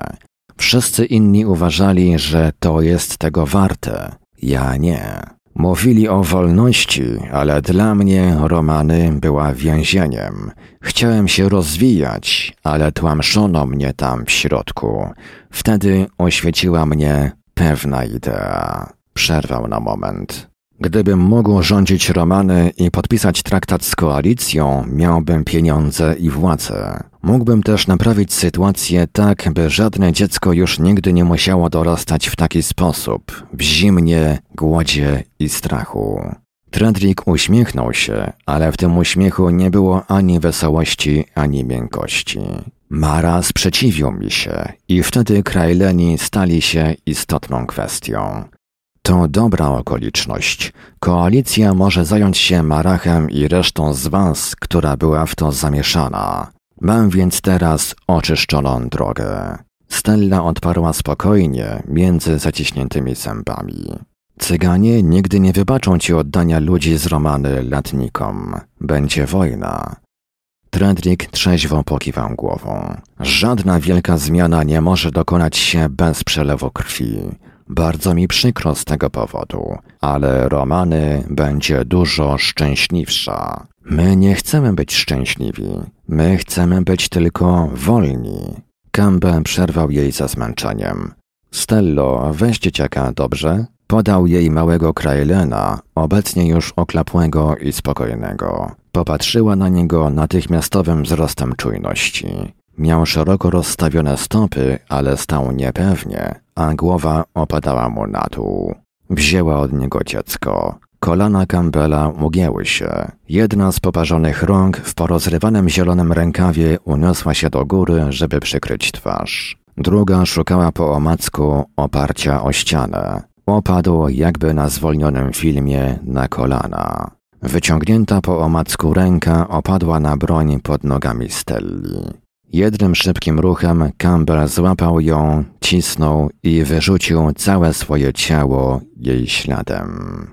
Wszyscy inni uważali, że to jest tego warte. Ja nie. Mówili o wolności, ale dla mnie romany była więzieniem. Chciałem się rozwijać, ale tłamszono mnie tam w środku. Wtedy oświeciła mnie pewna idea. Przerwał na moment. Gdybym mógł rządzić Romany i podpisać traktat z koalicją, miałbym pieniądze i władzę. Mógłbym też naprawić sytuację tak, by żadne dziecko już nigdy nie musiało dorastać w taki sposób, w zimnie, głodzie i strachu. Tredrick uśmiechnął się, ale w tym uśmiechu nie było ani wesołości, ani miękkości. Mara sprzeciwił mi się i wtedy Krajleni stali się istotną kwestią. To dobra okoliczność. Koalicja może zająć się Marachem i resztą z was, która była w to zamieszana. Mam więc teraz oczyszczoną drogę. Stella odparła spokojnie, między zaciśniętymi zębami. Cyganie nigdy nie wybaczą ci oddania ludzi z Romany latnikom. Będzie wojna. Tredrick trzeźwo pokiwał głową. Żadna wielka zmiana nie może dokonać się bez przelewu krwi. Bardzo mi przykro z tego powodu, ale Romany będzie dużo szczęśliwsza. My nie chcemy być szczęśliwi, my chcemy być tylko wolni. Campbell przerwał jej za zmęczeniem. Stello, weź dzieciaka, dobrze? Podał jej małego Krailena, obecnie już oklapłego i spokojnego. Popatrzyła na niego natychmiastowym wzrostem czujności. Miał szeroko rozstawione stopy, ale stał niepewnie, a głowa opadała mu na dół. Wzięła od niego dziecko. kolana Campbella ugięły się. Jedna z poparzonych rąk w porozrywanym zielonym rękawie uniosła się do góry, żeby przykryć twarz. Druga szukała po omacku oparcia o ścianę. Opadł jakby na zwolnionym filmie na kolana. Wyciągnięta po omacku ręka opadła na broń pod nogami Stelli. Jednym szybkim ruchem Campbell złapał ją, cisnął i wyrzucił całe swoje ciało jej śladem.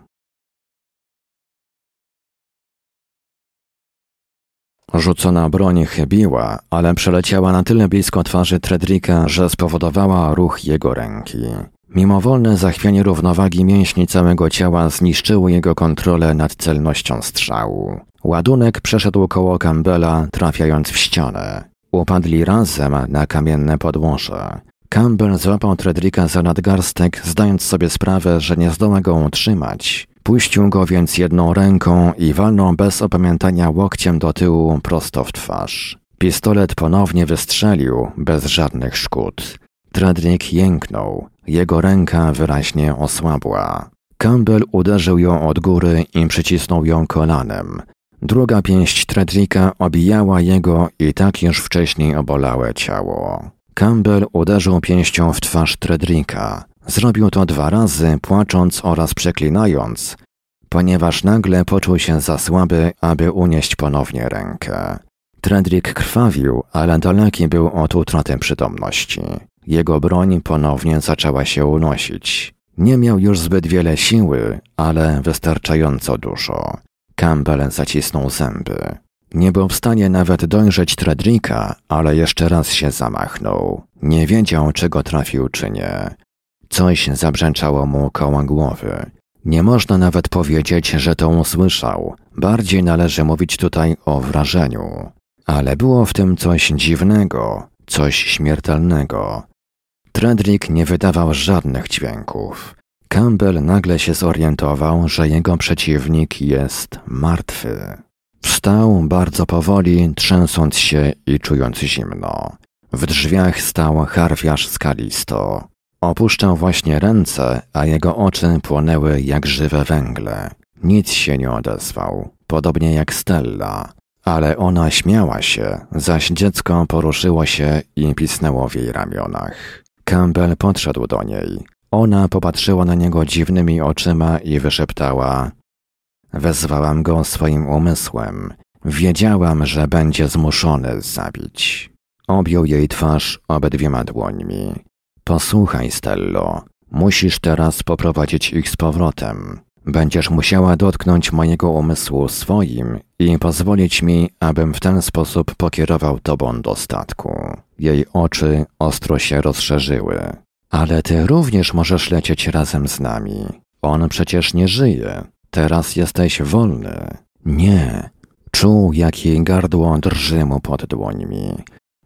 Rzucona broń chybiła, ale przeleciała na tyle blisko twarzy Tredrika, że spowodowała ruch jego ręki. Mimowolne zachwianie równowagi mięśni całego ciała zniszczyło jego kontrolę nad celnością strzału. Ładunek przeszedł koło Campbella, trafiając w ścianę. Upadli razem na kamienne podłoże. Campbell złapał Tredrika za nadgarstek, zdając sobie sprawę, że nie zdoła go utrzymać. Puścił go więc jedną ręką i walnął bez opamiętania łokciem do tyłu prosto w twarz. Pistolet ponownie wystrzelił, bez żadnych szkód. Tredrik jęknął. Jego ręka wyraźnie osłabła. Campbell uderzył ją od góry i przycisnął ją kolanem. Druga pięść Tredrika obijała jego i tak już wcześniej obolałe ciało. Campbell uderzył pięścią w twarz Tredrika. Zrobił to dwa razy, płacząc oraz przeklinając, ponieważ nagle poczuł się za słaby, aby unieść ponownie rękę. Tredrik krwawił, ale daleki był od utraty przytomności. Jego broń ponownie zaczęła się unosić. Nie miał już zbyt wiele siły, ale wystarczająco dużo. Campbell zacisnął zęby. Nie był w stanie nawet dojrzeć Tredrika, ale jeszcze raz się zamachnął. Nie wiedział, czy go trafił, czy nie. Coś zabrzęczało mu koło głowy. Nie można nawet powiedzieć, że to usłyszał. Bardziej należy mówić tutaj o wrażeniu. Ale było w tym coś dziwnego, coś śmiertelnego. Tredrik nie wydawał żadnych dźwięków. Campbell nagle się zorientował, że jego przeciwnik jest martwy. Wstał bardzo powoli, trzęsąc się i czując zimno. W drzwiach stał harfiarz skalisto. Opuszczał właśnie ręce, a jego oczy płonęły jak żywe węgle. Nic się nie odezwał, podobnie jak Stella. Ale ona śmiała się, zaś dziecko poruszyło się i pisnęło w jej ramionach. Campbell podszedł do niej. Ona popatrzyła na niego dziwnymi oczyma i wyszeptała: Wezwałam go swoim umysłem. Wiedziałam, że będzie zmuszony zabić. Objął jej twarz obydwiema dłońmi. Posłuchaj, Stello, musisz teraz poprowadzić ich z powrotem. Będziesz musiała dotknąć mojego umysłu swoim i pozwolić mi, abym w ten sposób pokierował tobą do statku. Jej oczy ostro się rozszerzyły. Ale ty również możesz lecieć razem z nami. On przecież nie żyje. Teraz jesteś wolny. Nie. Czuł, jak jej gardło drży mu pod dłońmi.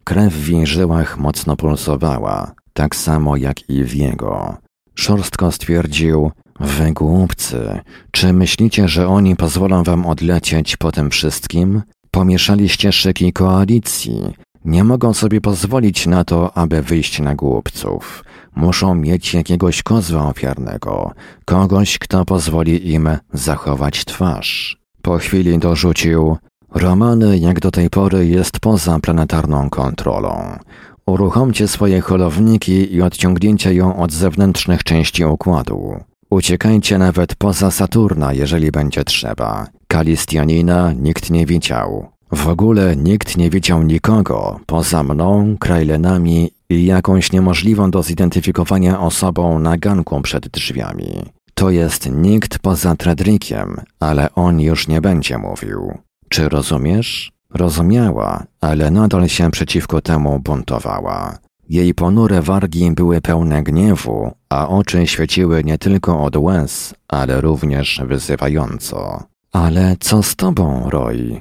Krew w jej żyłach mocno pulsowała, tak samo jak i w jego. Szorstko stwierdził, wy głupcy, czy myślicie, że oni pozwolą wam odlecieć po tym wszystkim? Pomieszaliście szyki koalicji. Nie mogą sobie pozwolić na to, aby wyjść na głupców. Muszą mieć jakiegoś kozła ofiarnego, kogoś, kto pozwoli im zachować twarz. Po chwili dorzucił, Romany jak do tej pory jest poza planetarną kontrolą. Uruchomcie swoje holowniki i odciągnięcie ją od zewnętrznych części układu. Uciekajcie nawet poza Saturna, jeżeli będzie trzeba. Kalistianina nikt nie widział. W ogóle nikt nie widział nikogo poza mną, Krajlenami jakąś niemożliwą do zidentyfikowania osobą na ganku przed drzwiami. To jest nikt poza Tredrikiem, ale on już nie będzie mówił. Czy rozumiesz? Rozumiała, ale nadal się przeciwko temu buntowała. Jej ponure wargi były pełne gniewu, a oczy świeciły nie tylko od łez, ale również wyzywająco. Ale co z tobą, Roy?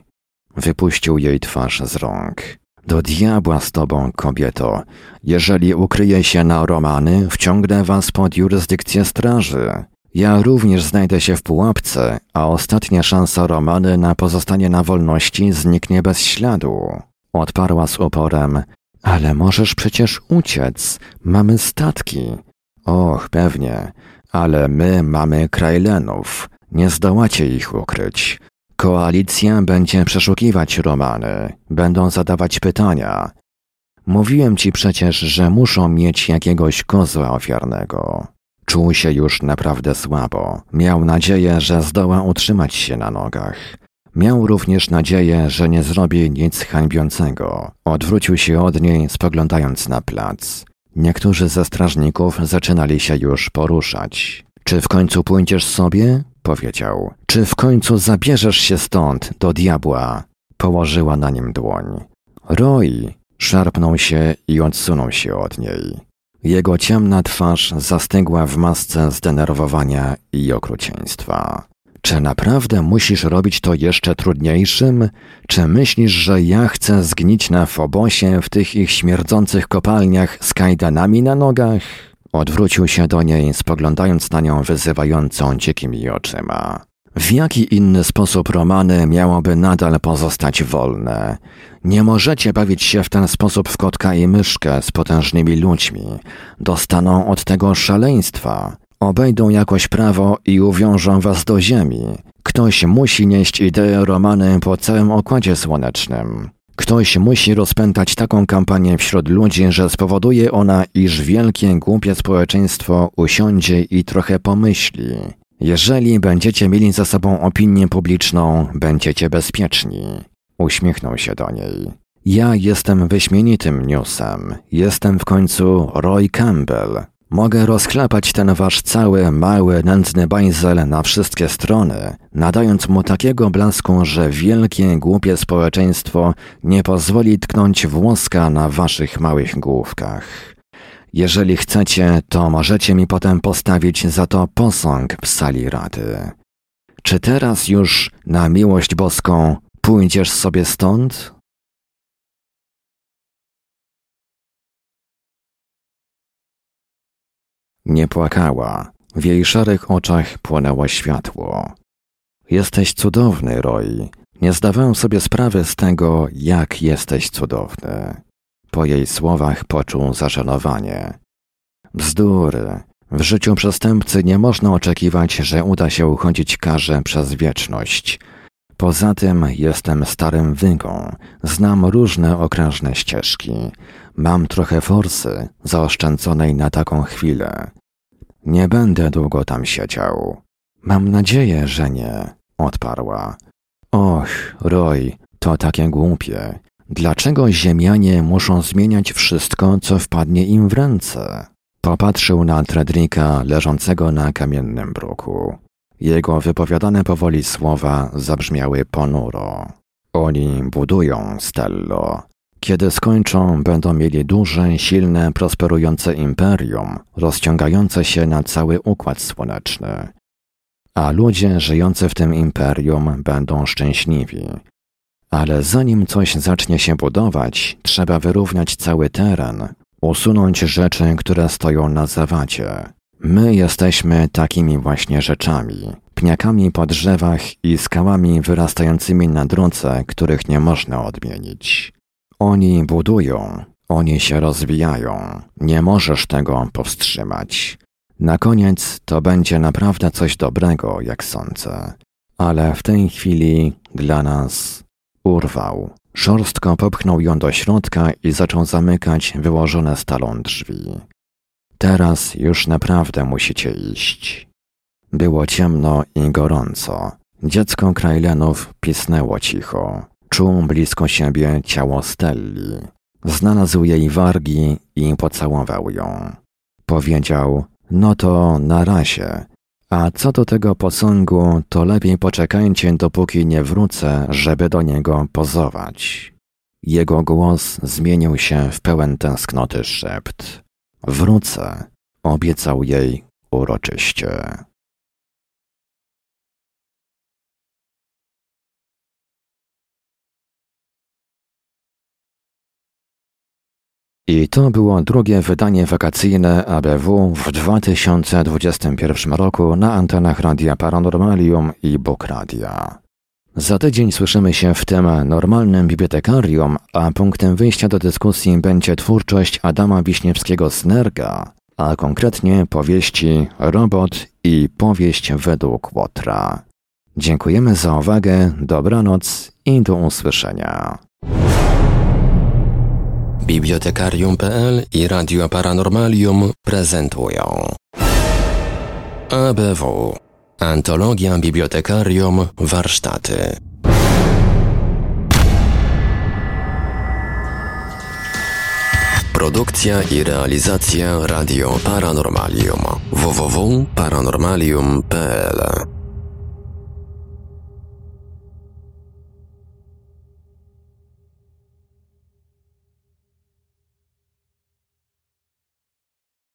Wypuścił jej twarz z rąk. Do diabła z tobą, kobieto. Jeżeli ukryję się na Romany, wciągnę was pod jurysdykcję straży. Ja również znajdę się w pułapce, a ostatnia szansa Romany na pozostanie na wolności zniknie bez śladu. Odparła z uporem. Ale możesz przecież uciec. Mamy statki. Och, pewnie. Ale my mamy Krajlenów. Nie zdołacie ich ukryć. Koalicja będzie przeszukiwać romany, będą zadawać pytania. Mówiłem ci przecież, że muszą mieć jakiegoś kozła ofiarnego. Czuł się już naprawdę słabo. Miał nadzieję, że zdoła utrzymać się na nogach. Miał również nadzieję, że nie zrobi nic hańbiącego. Odwrócił się od niej, spoglądając na plac. Niektórzy ze strażników zaczynali się już poruszać. Czy w końcu pójdziesz sobie? Powiedział. Czy w końcu zabierzesz się stąd, do diabła? Położyła na nim dłoń. Roy szarpnął się i odsunął się od niej. Jego ciemna twarz zastygła w masce zdenerwowania i okrucieństwa. Czy naprawdę musisz robić to jeszcze trudniejszym? Czy myślisz, że ja chcę zgnić na Fobosie w tych ich śmierdzących kopalniach z kajdanami na nogach? Odwrócił się do niej, spoglądając na nią wyzywającą dzikimi oczyma. W jaki inny sposób romany miałoby nadal pozostać wolne? Nie możecie bawić się w ten sposób w kotka i myszkę z potężnymi ludźmi. Dostaną od tego szaleństwa. Obejdą jakoś prawo i uwiążą was do ziemi. Ktoś musi nieść ideę romany po całym okładzie słonecznym. Ktoś musi rozpętać taką kampanię wśród ludzi, że spowoduje ona, iż wielkie, głupie społeczeństwo usiądzie i trochę pomyśli. Jeżeli będziecie mieli za sobą opinię publiczną, będziecie bezpieczni. Uśmiechnął się do niej. Ja jestem wyśmienitym newsem. Jestem w końcu Roy Campbell. Mogę rozklepać ten wasz cały, mały, nędzny bajzel na wszystkie strony, nadając mu takiego blasku, że wielkie, głupie społeczeństwo nie pozwoli tknąć włoska na waszych małych główkach. Jeżeli chcecie, to możecie mi potem postawić za to posąg w sali rady. Czy teraz już, na miłość boską, pójdziesz sobie stąd? Nie płakała. W jej szarych oczach płonęło światło. Jesteś cudowny, Roy. Nie zdawałem sobie sprawy z tego, jak jesteś cudowny. Po jej słowach poczuł zażenowanie. Bzdury. W życiu przestępcy nie można oczekiwać, że uda się uchodzić karze przez wieczność. Poza tym jestem starym wygą, znam różne okrężne ścieżki. Mam trochę forsy zaoszczędzonej na taką chwilę. Nie będę długo tam siedział. Mam nadzieję, że nie, odparła. Och, Roy, to takie głupie. Dlaczego ziemianie muszą zmieniać wszystko, co wpadnie im w ręce? Popatrzył na Tredrika leżącego na kamiennym bruku. Jego wypowiadane powoli słowa zabrzmiały ponuro. Oni budują, Stello. Kiedy skończą, będą mieli duże, silne, prosperujące imperium, rozciągające się na cały układ słoneczny. A ludzie żyjący w tym imperium będą szczęśliwi. Ale zanim coś zacznie się budować, trzeba wyrównać cały teren, usunąć rzeczy, które stoją na zawadzie. My jesteśmy takimi właśnie rzeczami, pniakami po drzewach i skałami wyrastającymi na drodze, których nie można odmienić. Oni budują, oni się rozwijają, nie możesz tego powstrzymać. Na koniec to będzie naprawdę coś dobrego, jak sądzę. Ale w tej chwili dla nas urwał. Szorstko popchnął ją do środka i zaczął zamykać wyłożone stalą drzwi. Teraz już naprawdę musicie iść. Było ciemno i gorąco. Dziecko Krajlenów pisnęło cicho. Czuł blisko siebie ciało Stelli. Znalazł jej wargi i pocałował ją. Powiedział, no to na razie. A co do tego posągu, to lepiej poczekajcie, dopóki nie wrócę, żeby do niego pozować. Jego głos zmienił się w pełen tęsknoty szept. Wrócę, obiecał jej uroczyście. I to było drugie wydanie wakacyjne ABW w 2021 roku na antenach Radia Paranormalium i Bok Radia. Za tydzień słyszymy się w tym normalnym bibliotekarium, a punktem wyjścia do dyskusji będzie twórczość Adama Wiśniewskiego-Snerga, a konkretnie powieści Robot i powieść według Łotra. Dziękujemy za uwagę, dobranoc i do usłyszenia. Bibliotekarium.pl i Radio Paranormalium prezentują ABW Antologia Bibliotekarium Warsztaty. Produkcja i realizacja Radio Paranormalium. Www.paranormalium.pl